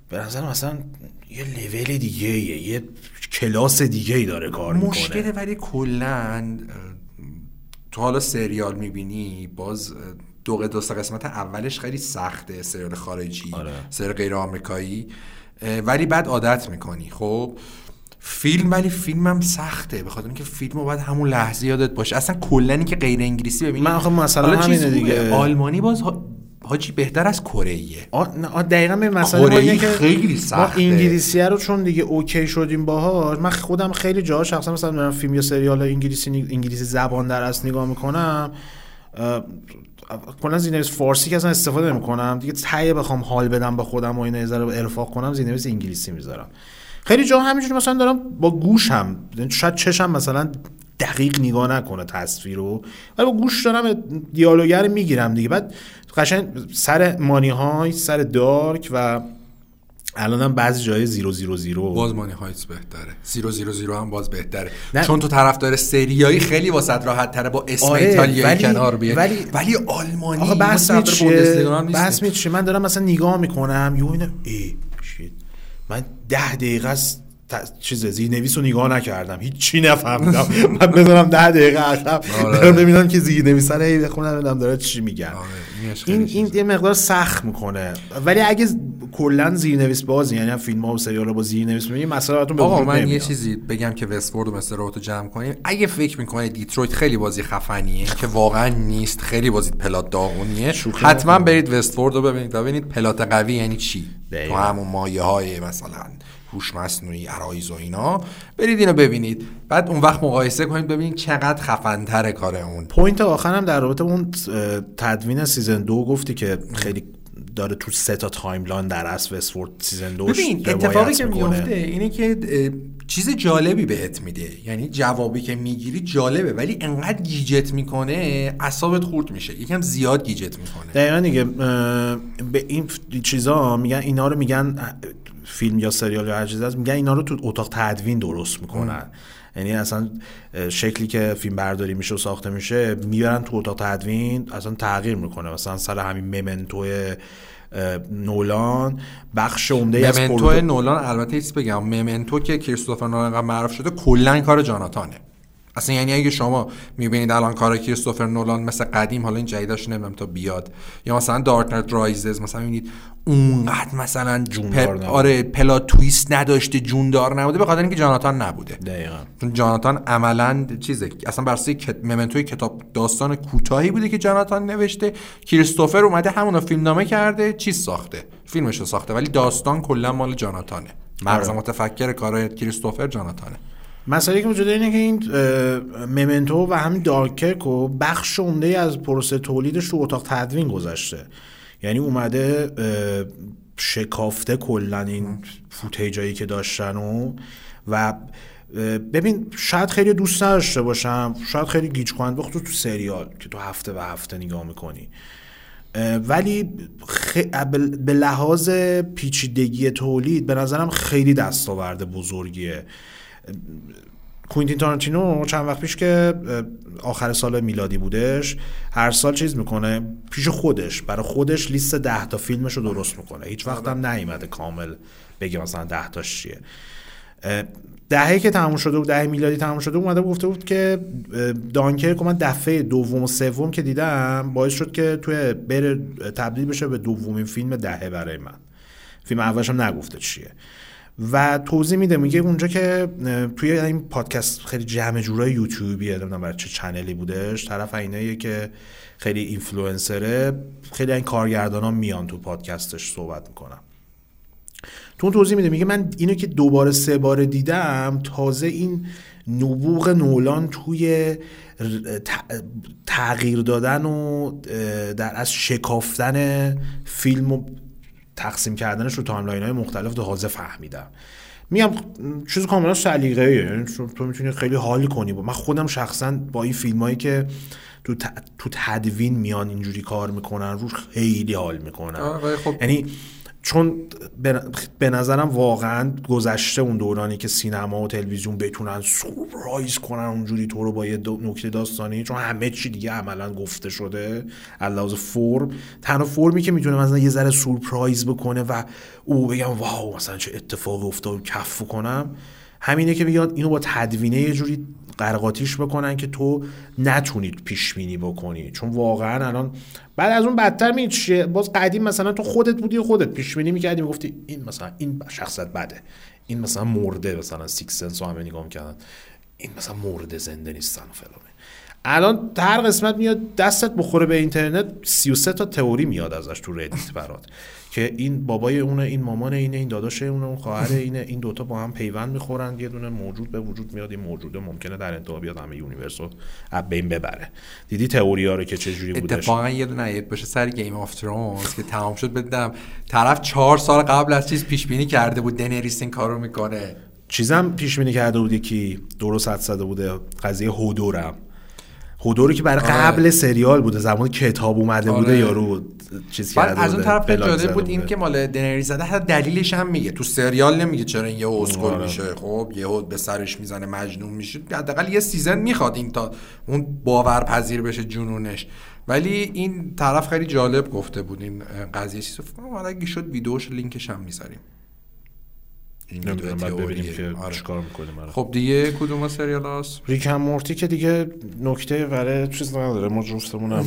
Speaker 1: به نظر مثلا یه لول دیگه یه کلاس دیگه ای داره کار
Speaker 2: می‌کنه. مشکل ولی کلا تو حالا سریال می‌بینی باز دو دو قسمت اولش خیلی سخته سریال خارجی آره. سریال غیر آمریکایی ولی بعد عادت می‌کنی. خب فیلم ولی فیلمم سخته. به خاطر اینکه فیلمو باید همون لحظه یادت باشه. اصلا کلا که غیر انگلیسی ببینی.
Speaker 1: من آخه مثلا همینه دیگه.
Speaker 2: آلمانی باز حاجی بهتر از کره
Speaker 1: ایه. دقیقا به مسئله
Speaker 2: که خیلی سخته.
Speaker 1: ما انگلیسی رو چون دیگه اوکی شدیم باهاش من خودم خیلی جاها شخصا مثلا دارم فیلم یا سریال انگلیسی انگلیسی زبان در اصل نگاه می‌کنم کلا زینویس فارسی که اصلا استفاده نمی‌کنم. دیگه تایه بخوام حال بدم با خودم و این ذره ارفاق کنم زینویس انگلیسی می‌ذارم. خیلی جا همینجوری مثلا دارم با گوشم یعنی شاید چشم مثلا دقیق نگاه نکنه تصویر رو ولی با گوش دارم دیالوگر می‌گیرم دیگه. بعد قشنگ سر مانی های سر دارک و الان هم بعضی جای زیرو زیرو زیرو.
Speaker 2: باز مانی هایتس بهتره. زیرو زیرو زیرو هم باز بهتره. نه. چون تو طرف داره سریایی خیلی واسه راحت تره با اسم آره ایتالیایی کنار بیاد ولی ولی آلمانی
Speaker 1: آقا بحث چیه من دارم مثلا نگاه می‌کنم یو اینا ای من ده دقیقه است چیز زیرنویس رو نگاه نکردم. هیچ چی نفهمیدم. من بدونم ده دقیقه عقب. آره. دارم ببینم که زیرنویس رو هی بخونم ببینم داره چی میگن. آره. این این یه مقدار سخت می‌کنه. ولی اگه کلا زیرنویس بازی یعنی فیلم ها و سریال ها با زیرنویس می‌بینی مثلا براتون
Speaker 2: آقا من یه چیزی بگم که Westworld و مثل رو جمع کنیم. اگه فکر می‌کنید Detroit خیلی بازی خفنیه که واقعا نیست خیلی بازی plot داغونیه حتما برید Westworld رو ببینید. ببینید plot قوی یعنی چی. تو همون مایه های مثلا هوش مصنوعی عرایز و اینا. برید اینو ببینید. بعد اون وقت مقایسه کنید ببینید چقدر خفنتر کار اون.
Speaker 1: point آخرم در رابطه اون تدوین season دو گفتی که خیلی داره تو سه تا timeline در اصل Westworld season دو
Speaker 2: ببین اتفاقی که میفته اینه که چیز جالبی بهت میده. یعنی جوابی که می‌گیری جالبه ولی انقدر گیجت می‌کنه اعصابت خورد میشه. یکم زیاد گیجت می‌کنه.
Speaker 1: دقیقا دیگه به این چیزا میگن اینا رو میگن فیلم یا سریال یا هر چیزی هست میگن اینا رو تو اتاق تدوین درست می‌کنن. یعنی اصلا شکلی که فیلم برداری میشه و ساخته میشه می‌برن تو اتاق تدوین اصلا تغییر می‌کنه. مثلا سر همین ممنتو نولان بخش عمده
Speaker 2: از نولان البته ایست بگم. ممنتو که کریستوفر نولان معروف شده کلا کار جاناتانه. اصلا یعنی اگه شما می‌بینید الان کار کریستوفر نولان مثل قدیم حالا این جدیدش نمی‌دونم تا بیاد. یا مثلا دارک نایت رایزز مثلا می‌بینید اونقدر مثلا
Speaker 1: جوندار
Speaker 2: آره پلا تویست نداشته جوندار نبوده به خاطر اینکه جاناتان نبوده.
Speaker 1: دقیقا.
Speaker 2: جاناتان عملا چیزه اصلا بر کت... ممنتوی کتاب داستان کوتاهی بوده که جاناتان نوشته. کریستوفر اومده همون فیلم نامه کرده چیز ساخته. فیلمش رو ساخته ولی داستان کلا مال جاناتانه. مغز آره. متفکر کار کریستوفر جاناتانه.
Speaker 1: مسئله که وجود اینه که این ممنتو و همین دارکرک و بخش عمده از پروسه تولیدش تو اتاق تدوین گذشته. یعنی اومده شکافته کلا این فوتیجایی که داشتن و و ببین شاید خیلی دوست نداشته باشم شاید خیلی گیج کنند بخاطر تو سریال که تو هفته و هفته نگاه می‌کنی. ولی خ... به لحاظ پیچیدگی تولید به نظرم خیلی دستاورد بزرگیه. کوینتین تارانتینو چند وقت پیش که آخر سال میلادی بودش هر سال چیز می‌کنه پیش خودش برای خودش لیست ده تا فیلمش رو درست می‌کنه. هیچ وقت هم نیومده کامل بگه مثلا ده تاش چیه. دهه که تموم شده بود دهه میلادی تموم شده اومده گفته بود که دانکرک من دفعه دوم و سوم که دیدم باعث شد که توی بره تبدیل بشه به دومین فیلم دهه برای من. فیلم اولش هم نگفته چیه. و توضیح میده میگه اونجا که توی این پادکست خیلی جمع جورای یوتیوبیه نمی‌دونم برای چه چنلی بودش. طرف اینه که خیلی اینفلوئنسره. خیلی این کارگردان میان تو پادکستش صحبت می‌کنم تو اون توضیح میده میگه من اینو که دوباره سه بار دیدم تازه این نبوغ نولان توی تغییر دادن و در از شکافتن فیلم و تقسیم کردنش رو timeline های مختلف تازه فهمیدم میگم چیز کاملا سلیقه‌ایه یعنی تو می‌تونی خیلی حال کنی با من خودم شخصا با این فیلم هایی که تو, تو تدوین میان اینجوری کار می‌کنن روش خیلی حال می‌کنن
Speaker 2: خب.
Speaker 1: چون به نظرم واقعا گذشته اون دورانی که سینما و تلویزیون بتونن سورپرایز کنن اونجوری تو رو با یه نکته داستانی چون همه چی دیگه عملا گفته شده علاوه فرم. تنها فرمی که می‌تونه مثلا یه ذره سورپرایز بکنه و او بگم wow مثلا چه اتفاقی افتاد کف کنم همینه که میگن اینو با تدوینه یه جوری قر و قاطیش بکنن که تو نتونید پیش بینی بکنی. چون واقعا الان بعد از اون بدتر می باز قدیم مثلا تو خودت بودی خودت پیش بینی می‌کردی می‌گفتی این مثلا این شخصیت بده. این مثلا مرده مثلا Sixth Sense همه نگاه می‌کردن. این مثلا مرده زنده نیستن و فلان الان هر قسمت میاد دستت بخوره به اینترنت 33 تا تئوری میاد ازش تو Reddit برات. که این بابای اونه این مامان اینه این داداش اونه اون خواهر اینه این دوتا با هم پیوند می‌خورن یه دونه موجود به وجود میاد این موجوده ممکنه در انتها بیاد همه universe رو بین ببره. دیدی تئوری ها رو که چه جوری بودش؟
Speaker 2: اتفاقا یه دونه یادت باشه سر Game of Thrones که تمام شد بدم. طرف چهار سال قبل از چیز پیش بینی کرده بود دنریس این کارو می‌کنه.
Speaker 1: چیزم پیش بینی کرده بود که درست حد زده بوده قضیه هودورم. هودوری که برای آره. قبل سریال بوده زمان کتاب اومده بوده آره. یارو چیز کرده
Speaker 2: از اون طرف جالب بود این که مال دنری زده حتی دلیلش هم میگه. تو سریال نمیگه چرا این یه اسکل آره. میشه. خب یهو به سرش می‌زنه مجنون میشه. حداقل یه سیزن می‌خواد این تا اون باورپذیر بشه جنونش. ولی این طرف خیلی جالب گفته بود این قضیه. چیزو حالا اگه شد ویدیوش لینکش هم می‌ذاریم.
Speaker 1: نمی‌دونم بعد ببینیم که آره. چیکار می‌کنیم آره.
Speaker 2: خب دیگه کدوم سریال هست
Speaker 1: Rick and Morty که دیگه نکته برای چیز نداره ما جفتمون هم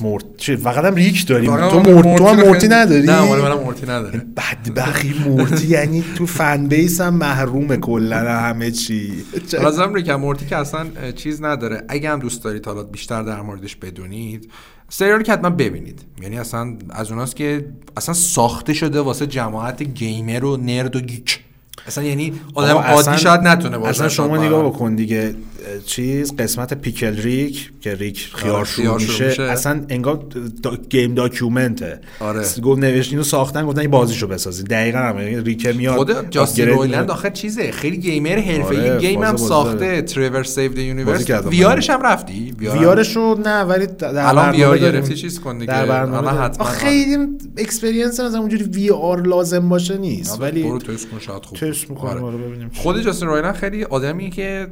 Speaker 1: مورت چی فقط هم ریک داریم. تو مورت تو هم مورتی نداری؟
Speaker 2: نه مال منم مورتی نداره.
Speaker 1: بدبخی مورتی یعنی تو fan base هم محروم کلا همه چی.
Speaker 2: لازم Rick and Morty که اصلا چیز نداره. اگه هم دوست دارید حالا بیشتر در موردش بدونید سریال که حتما ببینید. یعنی اصلا از اوناست که اصلا ساخته شده واسه جماعت gamer و nerd و geek. اصلا یعنی آدم عادی شاید نتونه باشه
Speaker 1: اصلا شما نگاه بکن دیگه. چیز قسمت Pickle Rick که ریک خیار شروع میشه. میشه. اصلا انگار the game document ه.
Speaker 2: آره.
Speaker 1: گفت نوشت اینو ساختن گفتن این بازیشو بسازین دقیقاً هم یعنی ریک میاد
Speaker 2: خود جاستین رویلند آخر چیزه خیلی gamer حرفه‌ای. آره game هم ساخته Trover Saves the Universe VR ش هم رفتی؟
Speaker 1: VR شو نه ولی
Speaker 2: الان VR گرفتی چیز کن دیگه.
Speaker 1: حتما خیلی experience از اونجوری VR لازم باشه نیست. ولی
Speaker 2: برو تست کن شاید خوب
Speaker 1: تست می‌کنم آره. ببینیم.
Speaker 2: خود جاستین رویلند خیلی آدمی که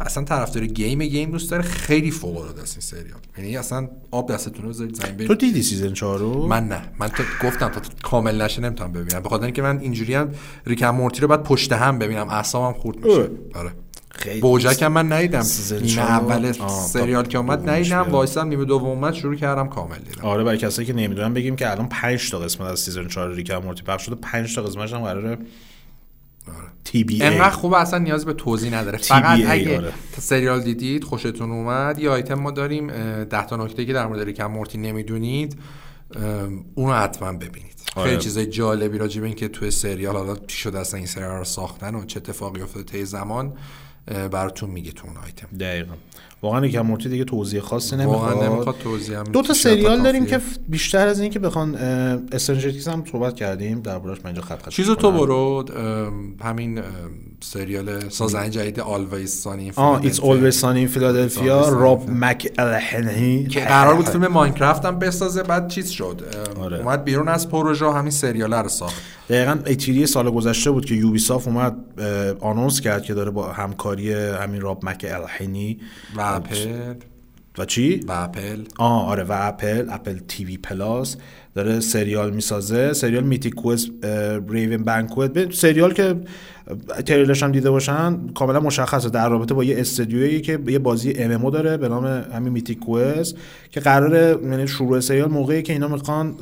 Speaker 2: اصلا طرفدار game game دوست داره خیلی فوق العاده است این سریال. یعنی اصلا آب دستتون رو بذارید زمین
Speaker 1: تو دیدی season 4 رو؟
Speaker 2: من نه. من تو گفتم تا کامل نشه نمی‌تونم ببینم. به خاطر اینکه من اینجوری هم Rick and Morty رو بعد پشت هم ببینم. اعصابم خورد میشه. آره. خیلی BoJack هم من ندیدم. نیمه اول سریال که اومد ندیدم. وایسم نیمه دوم اومد شروع کردم کامل دیدم.
Speaker 1: آره برای کسایی که نمی‌دونن بگیم که الان 5 تا قسمت از season 4 Rick Morty پخش شده. 5 تا قسمتش هم قراره
Speaker 2: تی بی انقدر خوبه اصلا نیاز به توضیح نداره. فقط اگه آره. سریال دیدید خوشتون اومد یه آیتم ما داریم 10 تا نکته که در مورد Rick Morty نمی‌دونید اونو حتما ببینید. آره. خیلی چیزای جالبی راجع به اینکه توی سریال حالا چی شده اصلا این سریال رو ساختن و چه اتفاقی افتاده طی زمان براتون میگه تو اون آیتم
Speaker 1: دقیقاً. واقعا Rick Morty دیگه توضیح خاصی
Speaker 2: نمی‌خواد. نمی‌خواد توضیح هم
Speaker 1: دو تا سریال داریم که بیشتر از این که بخوان Stranger Things هم صحبت کردیم دربارش من اینجا خط خط
Speaker 2: چیزو تو برو همین سریال سازنده جدید Always Sunny
Speaker 1: آه It's Always Sunny Philadelphia راب مک الهنی
Speaker 2: که قرار بود فیلم Minecraft هم بسازه بعد چیز شد. آره. اومد بیرون از پروژه همین سریال رو ساخت.
Speaker 1: دقیقا E3 ی سال گذشته بود که Ubisoft اومد announce کرد که داره با همکاری همین راب مک الهنی
Speaker 2: و اپل
Speaker 1: و چی؟
Speaker 2: و اپل
Speaker 1: آه آره و Apple Apple TV Plus داره سریال می‌سازه. سریال Mythic Quest Raven's Banquet سریال که تریلرش هم دیده باشن کاملا مشخصه. در رابطه با یه استدیویی که یه بازی ام داره به نام همین Mythic Quest که قراره یعنی شروع سریال موقعی که اینا می‌خوان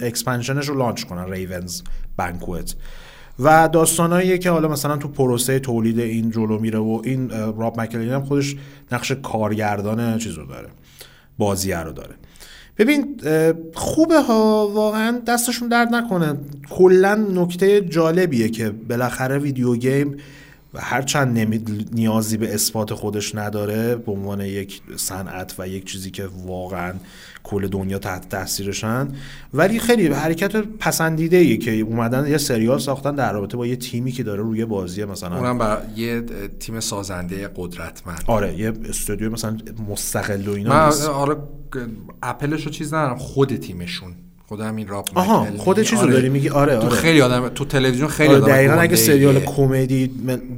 Speaker 1: expansion ش رو launch کنن Raven's Banquet و داستانایی که حالا مثلا تو پروسه تولید این جلو میره و این راب مک الهنی هم خودش نقش کارگردان چیز رو داره بازیه رو داره. ببین خوبه ها واقعا دستشون درد نکنه. کلا نکته جالبیه که بالاخره video game و هرچند نیازی به اثبات خودش نداره به عنوان یک صنعت و یک چیزی که واقعا کل دنیا تحت تاثیرشن. ولی خیلی حرکت پسندیده ای که اومدن یه سریال ساختن در رابطه با یه تیمی که داره روی بازی مثلا.
Speaker 2: اونم با یه تیم سازنده قدرتمند.
Speaker 1: آره یه استودیو مثلا مستقل و اینا
Speaker 2: من آره اپلش رو چیز ندارم خود تیمشون. خود همین راپ
Speaker 1: آها خود چیزو آره. داری میگی؟ آره
Speaker 2: آره.
Speaker 1: تو
Speaker 2: خیلی آدم تو تلویزیون خیلی آره
Speaker 1: دقیقاً اگه سریال کمدی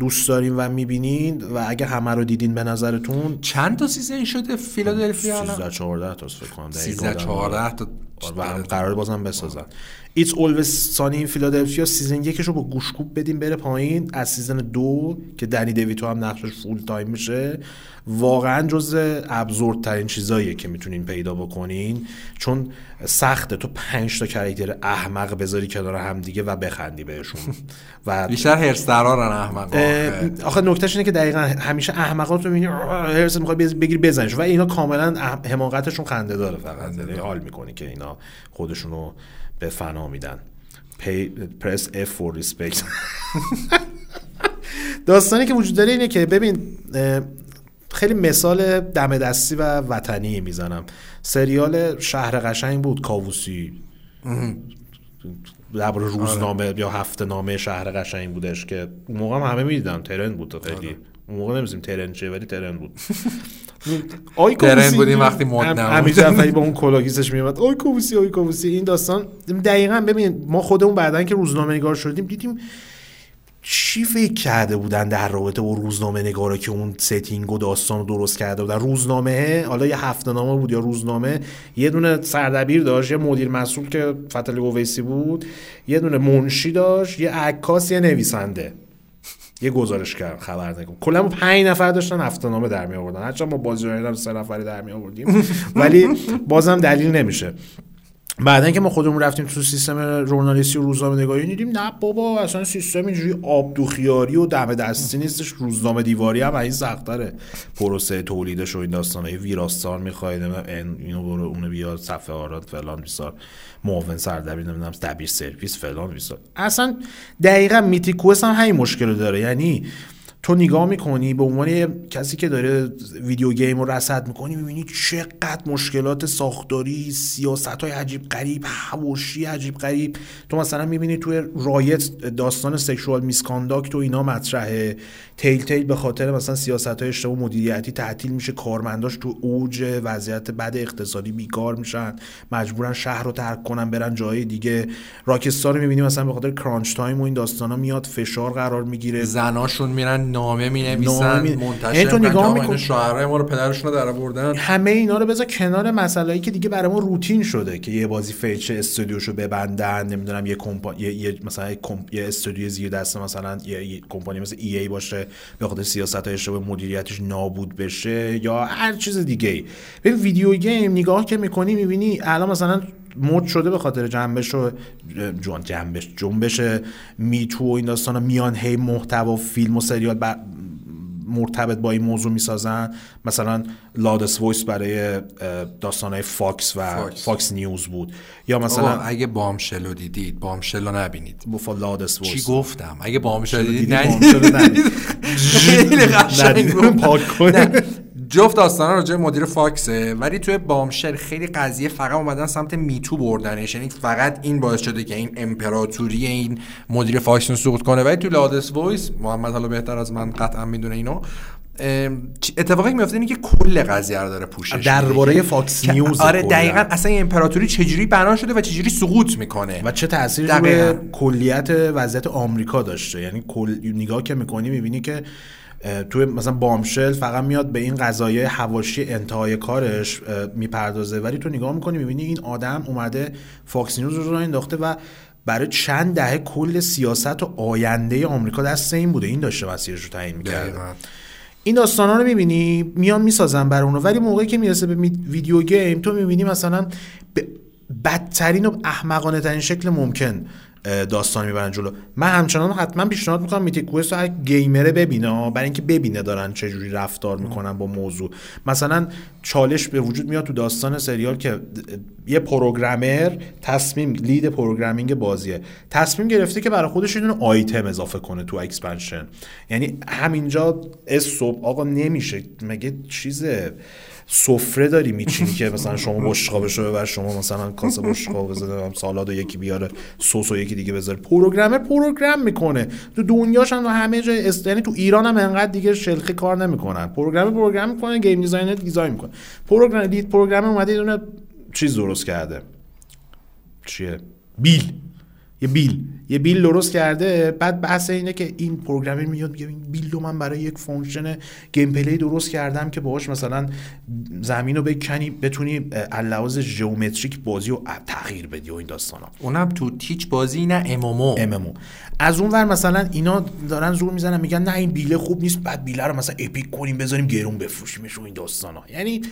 Speaker 1: دوست دارین و می‌بینین و اگه همه رو دیدین به نظرتون
Speaker 2: چند تا season شده فیلادلفیا
Speaker 1: 13 14 تا فکر کنم
Speaker 2: 13 14 تا
Speaker 1: آره قرار بازم بسازن. It's Always Sunny in Philadelphia season یکش رو با گوشکوب بدیم بره پایین. از season دو که دنی دیویتو هم نقشش full time میشه. واقعا جز absurd ترین چیزاییه که می‌تونین پیدا بکنین. چون سخته تو پنج تا character احمق بذاری کنار هم دیگه و بخندی بهشون. و *laughs*
Speaker 2: بیشتر حرص درارن احمق
Speaker 1: آخه نکتهش اینه که دقیقا همیشه احمقات رو می‌بینی هرس می‌خوای بگیری بزنش. و اینا کاملا حماقتشون خنده داره فقط. یعنی حال می‌کنی که اینا خودشونو به فنا میدن. پرس اف فور ریسپکت داستانی که وجود داره اینه که ببین خیلی مثال دم دستی و وطنی می‌زنم. سریال شهر قشنگ بود کاووسی. در روزنامه آره. یا هفته نامه شهر قشنگ بودش که اون موقع هم همه می‌دیدن trend بود خیلی. آره. اون موقع نمیزیم trend چه ولی trend بود. *laughs*
Speaker 2: trend بودیم وقتی مد نبود.
Speaker 1: جعفری با اون کلاه گیسش میومد آی کووسی آی کووسی این داستان دقیقا ببین ما خودمون بعدا که روزنامه نگار شدیم دیدیم چی فکر کرده بودن در رابطه با روزنامه نگارا که اون setting و داستان رو درست کرده بودن. روزنامه حالا یه هفته نامه بود یا روزنامه. یه دونه سردبیر داشت یه مدیر مسئول که فتلی گویسی بود. یه دونه منشی داشت یه عکاس یه نویسنده. یه گزارش کرد خبر نگم کلا ما 5 نفر داشتن هفته نامه در می آوردن هرچند ما بازی رو سه نفری در می آوردیم *laughs* ولی بازم دلیل نمیشه. بعدا که ما خودمون رفتیم تو سیستم ژورنالیستی و روزنامه نگاری دیدیم نه بابا اصلا سیستم اینجوری آبدوخیاری و دم دستی نیستش. روزنامه دیواری هم این سختره پروسه تولیدش و این داستانه ویراستار می‌خواید اینو برو اونو بیاد صفحه آراد فلان بیسار. معاون سردبیر نمی‌دونم دبیر سرویس فلان بیسار. اصلا دقیقا Mythic Quest هم همین مشکل داره. یعنی تو نگاه می‌کنی به عنوان کسی که داره video game رو رصد می‌کنی می‌بینی چقدر مشکلات ساختاری سیاست های عجیب غریب حواشی عجیب غریب. تو مثلا می‌بینی توی Riot داستان sexual misconduct و اینا مطرحه. Telltale به خاطر مثلا سیاست های اشتباه مدیریتی تعطیل میشه کارمنداش تو اوج وضعیت بد اقتصادی بیکار میشن. مجبورن شهر رو ترک کنن برن جای دیگه. Rockstar رو می‌بینی مثلا به خاطر crunch time و این داستانا میاد فشار قرار می‌گیره.
Speaker 2: زناشون میرن نامه می نویسن
Speaker 1: می...
Speaker 2: منتشر
Speaker 1: تو نگاه می‌کنی.
Speaker 2: شوهرای ما رو پدرشون رو در آوردن.
Speaker 1: همه اینا رو بذار کنار مسائلی که دیگه برای ما روتین شده که یه بازی fail شه استودیوشو ببندن نمی‌دونم یه کمپانی یه, یه مثلا کمپ... یه استودیو زیر دست مثلا یه, کمپانی مثل EA باشه به خاطر سیاست های مدیریتش نابود بشه یا هر چیز دیگه ای ببین video game نگاه که می‌کنی می‌بینی الان مثلا مد شده به خاطر جنبش و جون جنبش جنبش MeToo و این داستانا. میان هی محتوا فیلم و سریال مرتبط با این موضوع می‌سازن. مثلا Loudest Voice برای داستانهای Fox و Fox, Fox News بود. یا مثلا
Speaker 2: اگه Bombshell و دیدید Bombshell و نبینید.
Speaker 1: بفا Loudest Voice
Speaker 2: چی گفتم؟ اگه Bombshell و دیدید
Speaker 1: ندید *laughs*
Speaker 2: خیلی قشنگ جفت داستانا راجع مدیر Fox ه ولی توی Bombshell خیلی قضیه فقط اومدن سمت MeToo بردنش. یعنی فقط این باعث شده که این امپراتوری این مدیر Fox سقوط کنه. ولی تو Loudest Voice محمد حالا بهتر از من قطعا می‌دونه اینو اتفاقی میفته اینه که کل قضیه رو داره پوشش
Speaker 1: درباره Fox News
Speaker 2: آره دقیقا اصلا این امپراتوری چجوری بنا شده و چجوری سقوط می‌کنه؟
Speaker 1: و چه تاثیری روی کلیت وضعیت آمریکا داشته؟ یعنی کل نگاه که می‌کنی می‌بینی که توی مثلا Bombshell فقط میاد به این قضایای حواشی انتهای کارش می‌پردازه. ولی تو نگاه می‌کنی می‌بینی این آدم اومده Fox News رو انداخته و برای چند دهه کل سیاست و آینده آمریکا دست این بوده. این داشته مسیرش رو تعیین می‌کرده. این داستان ها رو می‌بینی میان می‌سازن برای اونو. ولی موقعی که می‌رسه به video game تو می‌بینی مثلا به بدترین و احمقانه ترین شکل ممکن. داستان می‌برن جلو. من همچنان حتما پیشنهاد می‌کنم Mythic Quest رو gamer ه ببینه برای اینکه ببینه دارن چجوری رفتار می‌کنن با موضوع. مثلا چالش به وجود میاد تو داستان سریال که یه programmer تصمیم lead programming بازیه. تصمیم گرفته که برای خودش یه آیتم اضافه کنه تو expansion. یعنی همینجا صبح آقا نمیشه مگه چیزه؟ سفره داری میچینی که مثلا شما بشقابشو ببر شما مثلا کاسه بشقاب بزنه سالاد و یکی بیاره سس و یکی دیگه بذاره. programmer program می‌کنه. تو دنیاش هم همه جای است یعنی تو ایران هم انقدر دیگه شلخته کار نمی‌کنن. programmer program می‌کنه game designer design می‌کنه. program lead programmer اومده یه دونه چیز درست کرده. چیه؟ بیل. یه بیل. یه بیل درست کرده. بعد بحث اینه که این programmer میاد میگه این بیل رو من برای یک function gameplay درست کردم که باهاش مثلا زمین رو بکنی بتونی لحاظ geometric بازی رو تغییر بدی و این داستانا.
Speaker 2: اونم تو تیچ بازی نه امامو
Speaker 1: امامو از اون ور مثلا اینا دارن زور می‌زنن میگن نه این بیله خوب نیست. بعد بیله رو مثلا epic کنیم بذاریم گرون بفروشیمش و این داستانا. یعنی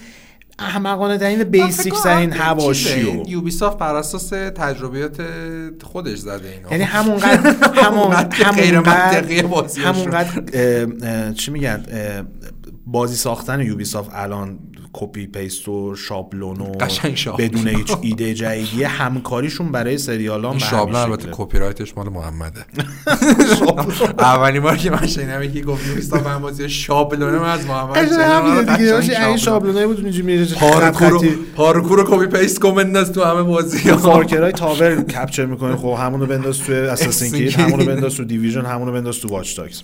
Speaker 1: احمقانه ترین basic ترین حواشی و
Speaker 2: Ubisoft بر اساس تجربیات خودش زده اینا.
Speaker 1: یعنی همونقدر *laughs* همونقدر همونقدر چی میگن؟ بازی ساختن Ubisoft الان copy paste و شابلون و بدون هیچ ایده جدیدی همکاریشون برای سریال
Speaker 2: این شابلون البته کپی رایتش مال محمده. *laughs* اولین بار که من شنیدم یکی گفت نیستا من بازی شابلونه من از محمد
Speaker 1: شنیدم. این شابلونه بود اونجوری میره
Speaker 2: پارکور رو copy paste کن بنداز تو همه بازی
Speaker 1: Far Cry tower capture می‌کنه خب همونو بنداز تو *laughs* Assassin's Creed همونو بنداز تو Division همونو بنداز تو Watch Dogs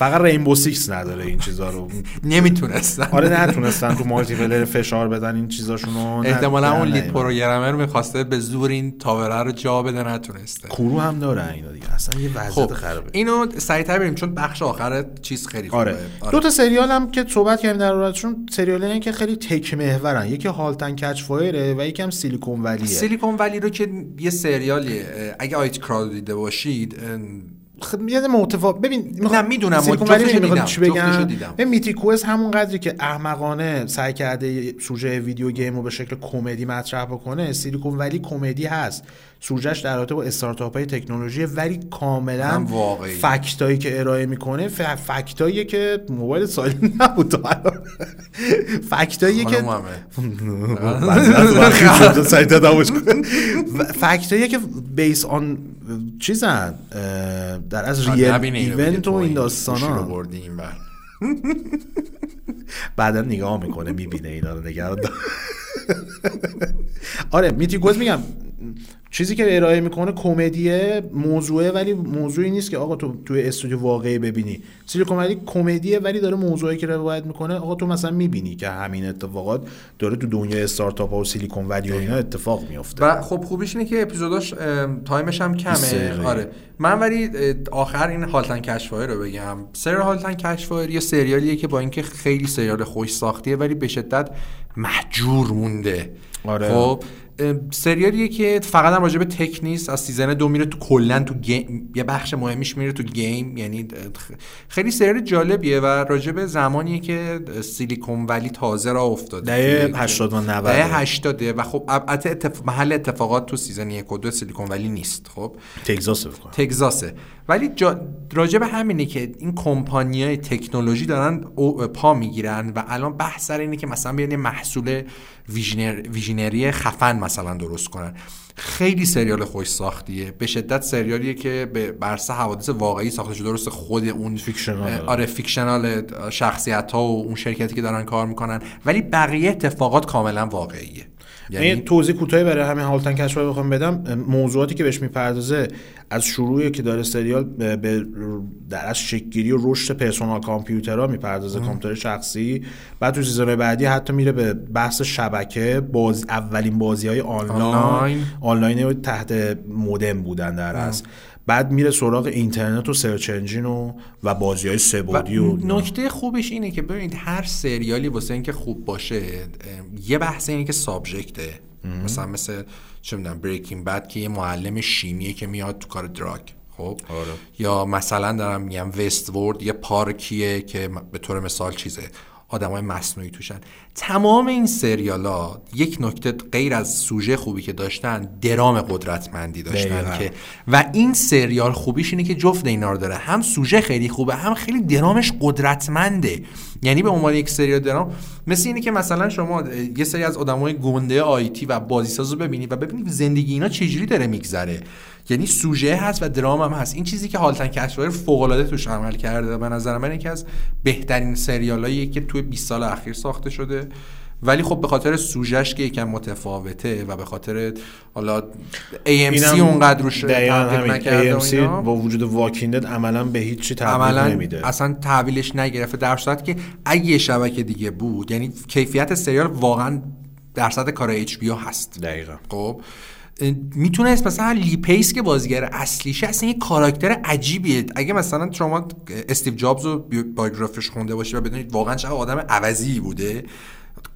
Speaker 1: فقط Rainbow Six نداره این چیزا رو.
Speaker 2: نمی‌تونستن.
Speaker 1: آره نتونستن تو multiplayer فشار بدن این چیزاشون رو
Speaker 2: احتمالا اون lead programmer می‌خواسته به زور این tower ه رو جا بده نتونسته.
Speaker 1: Crew هم داره اینا دیگه. اصلا یه وضعیت خب. خرابه.
Speaker 2: اینو سریعتر بریم چون بخش آخر چیز خیلی خوبه.
Speaker 1: آره. آره. دو تا سریال هم که صحبت کردیم در موردشون سریالی که خیلی tech محورن یکی Halt and Catch Fire ه و یکی هم Silicon Valley
Speaker 2: ه Silicon Valley رو که یه سریالیه. اگه IT Crowd دیده باشید
Speaker 1: خب یه ببین
Speaker 2: نه می‌دونم دیدم
Speaker 1: چی بگم؟ به میتیکوس همون قدری که احمقانه سعی کرده سوژه ویدیو گیم رو به شکل کمدی مطرح بکنه سیلیکون ولی کمدی هست. سوژهش در رابطه با استارتاپ های تکنولوژی ولی کاملا فکتایی که ارائه می‌کنه فکتایی که موبایل سالی نبود تا الان. فکتایی که *laughs* فکتایی که بیس آن چیزن در از ریل ایونت و این داستانا. *laughs* بعدا نگاه می‌کنه می‌بینه اینا رو نگران *laughs* آره میتی گوز میگم. چیزی که ارائه می‌کنه کمدیه موضوعه ولی موضوعی نیست که آقا تو توی استودیو واقعی ببینی. سیلیکون ولی کمدیه ولی داره موضوعی که روایت می‌کنه آقا تو مثلا می‌بینی که همین اتفاقات داره تو دنیای استارتاپ ها و Silicon Valley و اینا اتفاق میفته
Speaker 2: و خب خوبیش اینه که اپیزوداش time ش هم کمه. آره. من ولی آخر این Halt and Catch Fire رو بگم. سر Halt and Catch Fire یه سریالیه که با اینکه خیلی سریال خوش ساختیه ولی به شدت مهجور مونده.
Speaker 1: آره.
Speaker 2: خب؟ سریالیه که فقط هم راجع به tech نیست از season دو میره تو کلا تو game یه بخش مهمیش میره تو game یعنی خیلی سریال جالبیه و راجع به زمانیه که Silicon Valley تازه را افتاده.
Speaker 1: دهه 80 و 90
Speaker 2: دهه 80 و خب البته اتف... محل اتفاقات تو season یک و دو Silicon Valley نیست خب؟
Speaker 1: تگزاسه
Speaker 2: تگزاسه. ولی جا... راجع به همینه که این کمپانیای تکنولوژی دارن پا می‌گیرن و الان بحث سر اینه که مثلا بیان محصول visionar... visionary خفن مثلا درست کنن. خیلی سریال خوش ساختیه. به شدت سریالیه که بر اساس حوادث واقعی ساخته شده. درست خود اون
Speaker 1: fictional
Speaker 2: آره fictional شخصیت ها و اون شرکتی که دارن کار می‌کنن. ولی بقیه اتفاقات کاملا واقعیه.
Speaker 1: یعنی توضیح کوتاهی برای همین Halt and Catch Fire بخوام بدم موضوعاتی که بهش می‌پردازه از شروعی که داره سریال به در از شکلگیری و رشد personal computer ها می‌پردازه کامپیوتر شخصی. بعد تو season بعدی حتی میره به بحث شبکه باز اولین بازی های آنلاین. آنلاین تحت مودم بودن در از بعد میره سراغ اینترنت و سرچ انجین و و بازی های سبودی و,
Speaker 2: نکته خوبش اینه که ببینید هر سریالی واسه اینکه خوب باشه یه بحث اینه که سابجکته مثلا مثل چه می‌دونم بریکینگ بد که یه معلم شیمیه که میاد تو کار دراگ خب؟
Speaker 1: آره.
Speaker 2: یا مثلا دارم میگم وست ورد یه پارکیه که به طور مثال چیزه. های مصنوعی توشن. تمام این سریال ها یک نکته غیر از سوژه خوبی که داشتن درام قدرتمندی داشتن که و این سریال خوبیش اینه که جفت اینا رو داره. هم سوژه خیلی خوبه هم خیلی درامش قدرتمنده. یعنی به عنوان یک سریال درام مثل اینه که مثلا شما یه سری از آدمای گنده آیتی و بازیساز رو ببینید و ببینید زندگی اینا چجوری داره میگذره. یعنی سوژه هست و درام هم هست. این چیزی که هالتن کشور فوق العاده توش عمل کرده به نظر من یکی از بهترین سریالایی که توی 20 سال اخیر ساخته شده. ولی خب به خاطر سوژش که یکم متفاوته و به خاطر حالا AMC اونقدر روش
Speaker 1: نکرده AMC با وجود واکیندد عملا به هیچ چی تحویل نمیده.
Speaker 2: اصلا تحویلش نگرفته در صورت که اگه شبکه دیگه بود یعنی کیفیت سریال واقعا درصد کار HBO هست.
Speaker 1: دقیقا.
Speaker 2: خب می‌تونست مثلا لی پیس که بازیگر اصلیشه اصلا یه کاراکتر عجیبیه. اگه مثلا شما استیو جابز رو بایوگرافیش خونده باشی و بدونید واقعا چه آدم عوضی بوده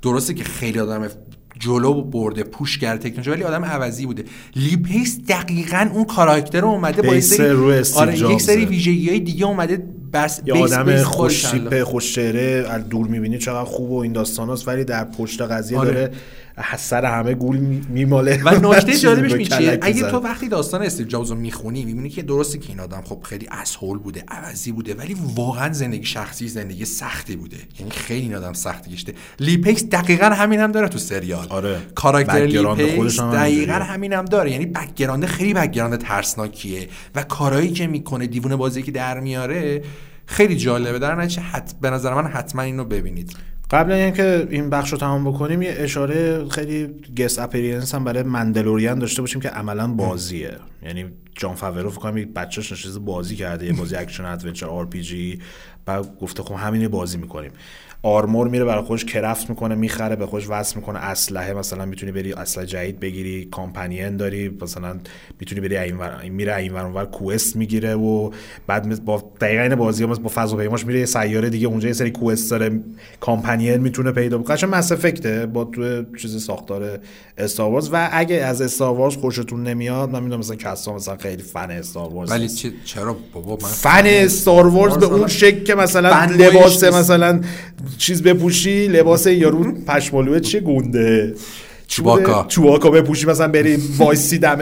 Speaker 2: درسته که خیلی آدم جلو برده پوش کرده تکنولوژی ولی آدم عوضی بوده. لی پیس دقیقا اون کاراکتر رو اومده با
Speaker 1: سری
Speaker 2: آره یک سری ویژگی های دیگه اومده بس
Speaker 1: یه آدم خوش شیپه خوش از دور می‌بینی چقدر خوب و این داستاناست ولی در پشت قضیه آره. داره سر همه گول میماله.
Speaker 2: و *laughs* نکته جالبش میچیه اگه تو وقتی داستان استیو جابز رو می‌خونی می‌بینی که درسته که این آدم خب خیلی اسهول بوده عوضی بوده ولی واقعا زندگی شخصی زندگی سختی بوده. یعنی خیلی این آدم سختی گشته لیپکس دقیقا همین هم داره تو سریال.
Speaker 1: آره.
Speaker 2: کاراکتر لیپکس دقیقا همین هم داره. یعنی background خیلی background ترسناکیه. و کارهایی که می‌کنه دیوونه بازی که در میاره خیلی جالبه. در نتیجه حت... به نظر من حتما اینو ببینید.
Speaker 1: قبل اینکه این بخش رو تمام بکنیم یه اشاره خیلی guest appearance هم برای مندلوریان داشته باشیم که عملا بازیه. یعنی جان فاورو فکر کنم بچه‌ش نشسته بازی کرده یه بازی action adventure RPG بعد گفته خب همین بازی می‌کنیم. آرمور میره برای خودش کرفت می‌کنه می‌خره به خودش وصل می‌کنه. اسلحه مثلا می‌تونی بری اسلحه جدید بگیری کامپانین داری مثلا می‌تونی بری این ور میره این ور کوست می‌گیره و بعد با دقیقا این بازی با فضاپیماش میره یه سیاره دیگه اونجا یه سری کوست داره کامپانین می‌تونه پیدا کنه قشنگ مس افکته با تو چیز ساختار استار و اگه از استار خوشتون نمیاد من می‌دونم مثلا کسا مثلا خیلی فن استار
Speaker 2: ولی چرا بابا من
Speaker 1: فن استار به اون شکل که مثلا لباس مثلا چیز بپوشی لباس یارو پشمالوه چه گونده
Speaker 2: چوباکا
Speaker 1: چوباکا بپوشی مثلا بری وایسی دم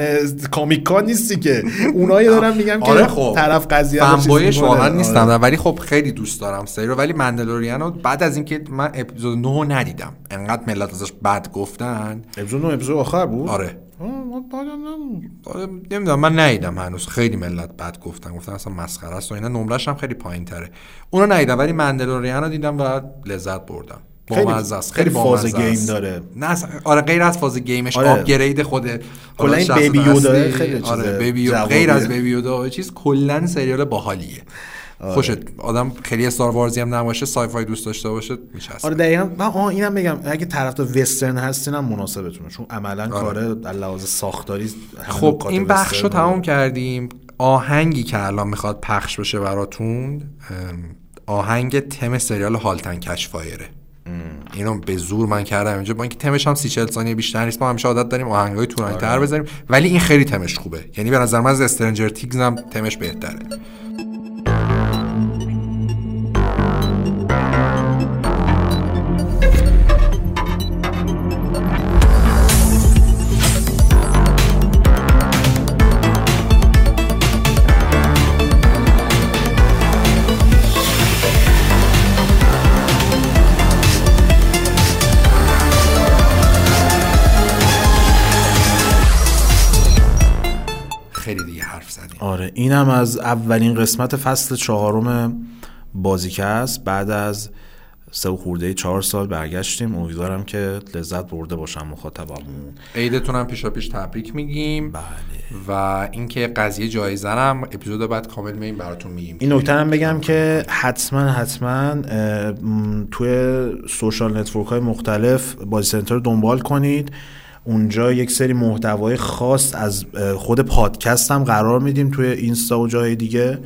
Speaker 1: کامیکا نیستی که. اونایی دارم میگم که آره خب. طرف قضیه
Speaker 2: فنبایش واقعا نیستم آره. ولی خب خیلی دوست دارم سری رو. ولی مندلوریانو بعد از اینکه من اپیزود 9 ندیدم. انقدر ملت ازش بد گفتن.
Speaker 1: اپیزود 9 اپیزود آخر بود؟
Speaker 2: آره. نمی‌دونم من ندیدم هنوز. خیلی ملت بد گفتن. گفتن اصلا مسخره است و اینا. نمرش هم خیلی پایین تره اونو ندیدم ولی مندلوریان رو دیدم و لذت بردم. با مزه است. خیلی
Speaker 1: فاز game داره.
Speaker 2: نه آره غیر از فاز game ش.
Speaker 1: آره.
Speaker 2: upgrade خود
Speaker 1: کلا این Baby Yoda خیلی
Speaker 2: آره baby غیر از Baby Yoda چیز کلا سریال باحالیه. آره. خوشت آدم خیلی Star Wars ی هم نباشه sci-fi دوست داشته باشه میچسبه.
Speaker 1: آره دقیقاً. من آه اینم بگم اگه طرف وسترن هستین هم مناسبتونه چون عملا آره. کار در لحاظ ساختاری
Speaker 2: خب این بخش رو تمام کردیم. آهنگی که الان می‌خواد پخش بشه براتون آهنگ تم سریال هالتن کشفایره. اینو به زور من کردم اینجا با اینکه تمش هم 30 40 ثانیه بیشتر نیست ما همیشه عادت داریم آهنگای طولانی تر آره. بذاریم. ولی این خیلی تمش خوبه. یعنی به نظر من از استرنجر تیگز هم تمش بهتره.
Speaker 1: اینم از اولین قسمت فصل چهارم بازیکست بعد از سه و خورده چهار سال برگشتیم. امیدوارم که لذت برده باشن مخاطبمون.
Speaker 2: عیدتون هم پیشا پیش تبریک میگیم.
Speaker 1: بله.
Speaker 2: و اینکه قضیه جایزه هم اپیزود بعد کامل میگیم براتون میگیم.
Speaker 1: این نکته هم بگم که حتما حتما توی social network های مختلف بازی سنتر رو دنبال کنید. اونجا یک سری محتوای خاص از خود پادکست هم قرار میدیم توی اینستا و جای دیگه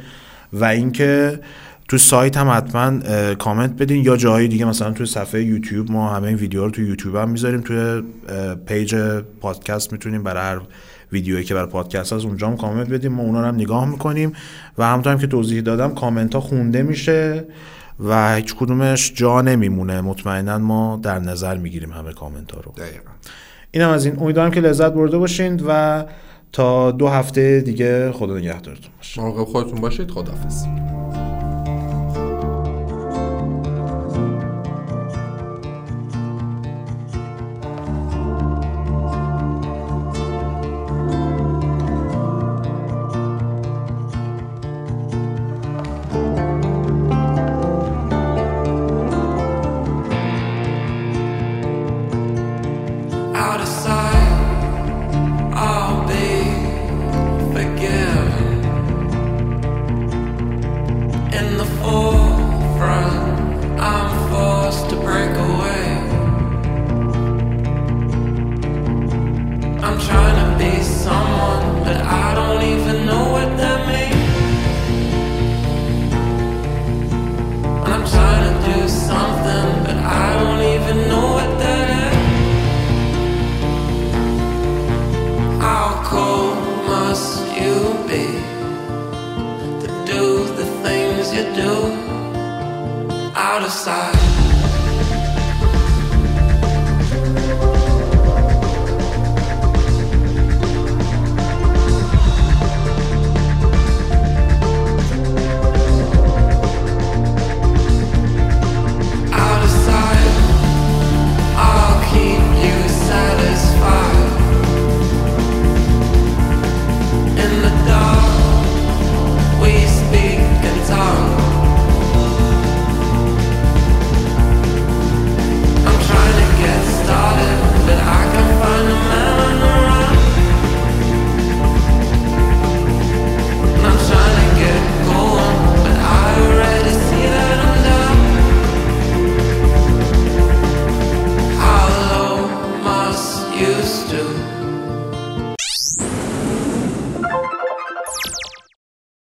Speaker 1: و اینکه تو سایت هم حتما کامنت بدین یا جای دیگه مثلا توی صفحه یوتیوب ما همه این ویدیو رو توی یوتیوب هم می‌ذاریم توی page پادکست می‌تونیم برای هر ویدیویی که برای پادکست از اونجا هم کامنت بدیم ما اونا رو هم نگاه می‌کنیم و همونطور هم که توضیح دادم کامنت ها خونده میشه و هیچ کدومش جا نمیمونه مطمئنا ما در نظر می‌گیریم همه کامنت ها رو
Speaker 2: دقیقا.
Speaker 1: اینم از این. امیدوارم که لذت برده باشین و تا دو هفته دیگه خدا نگهدارتون باشه.
Speaker 2: مراقب خودتون باشید خداحافظ.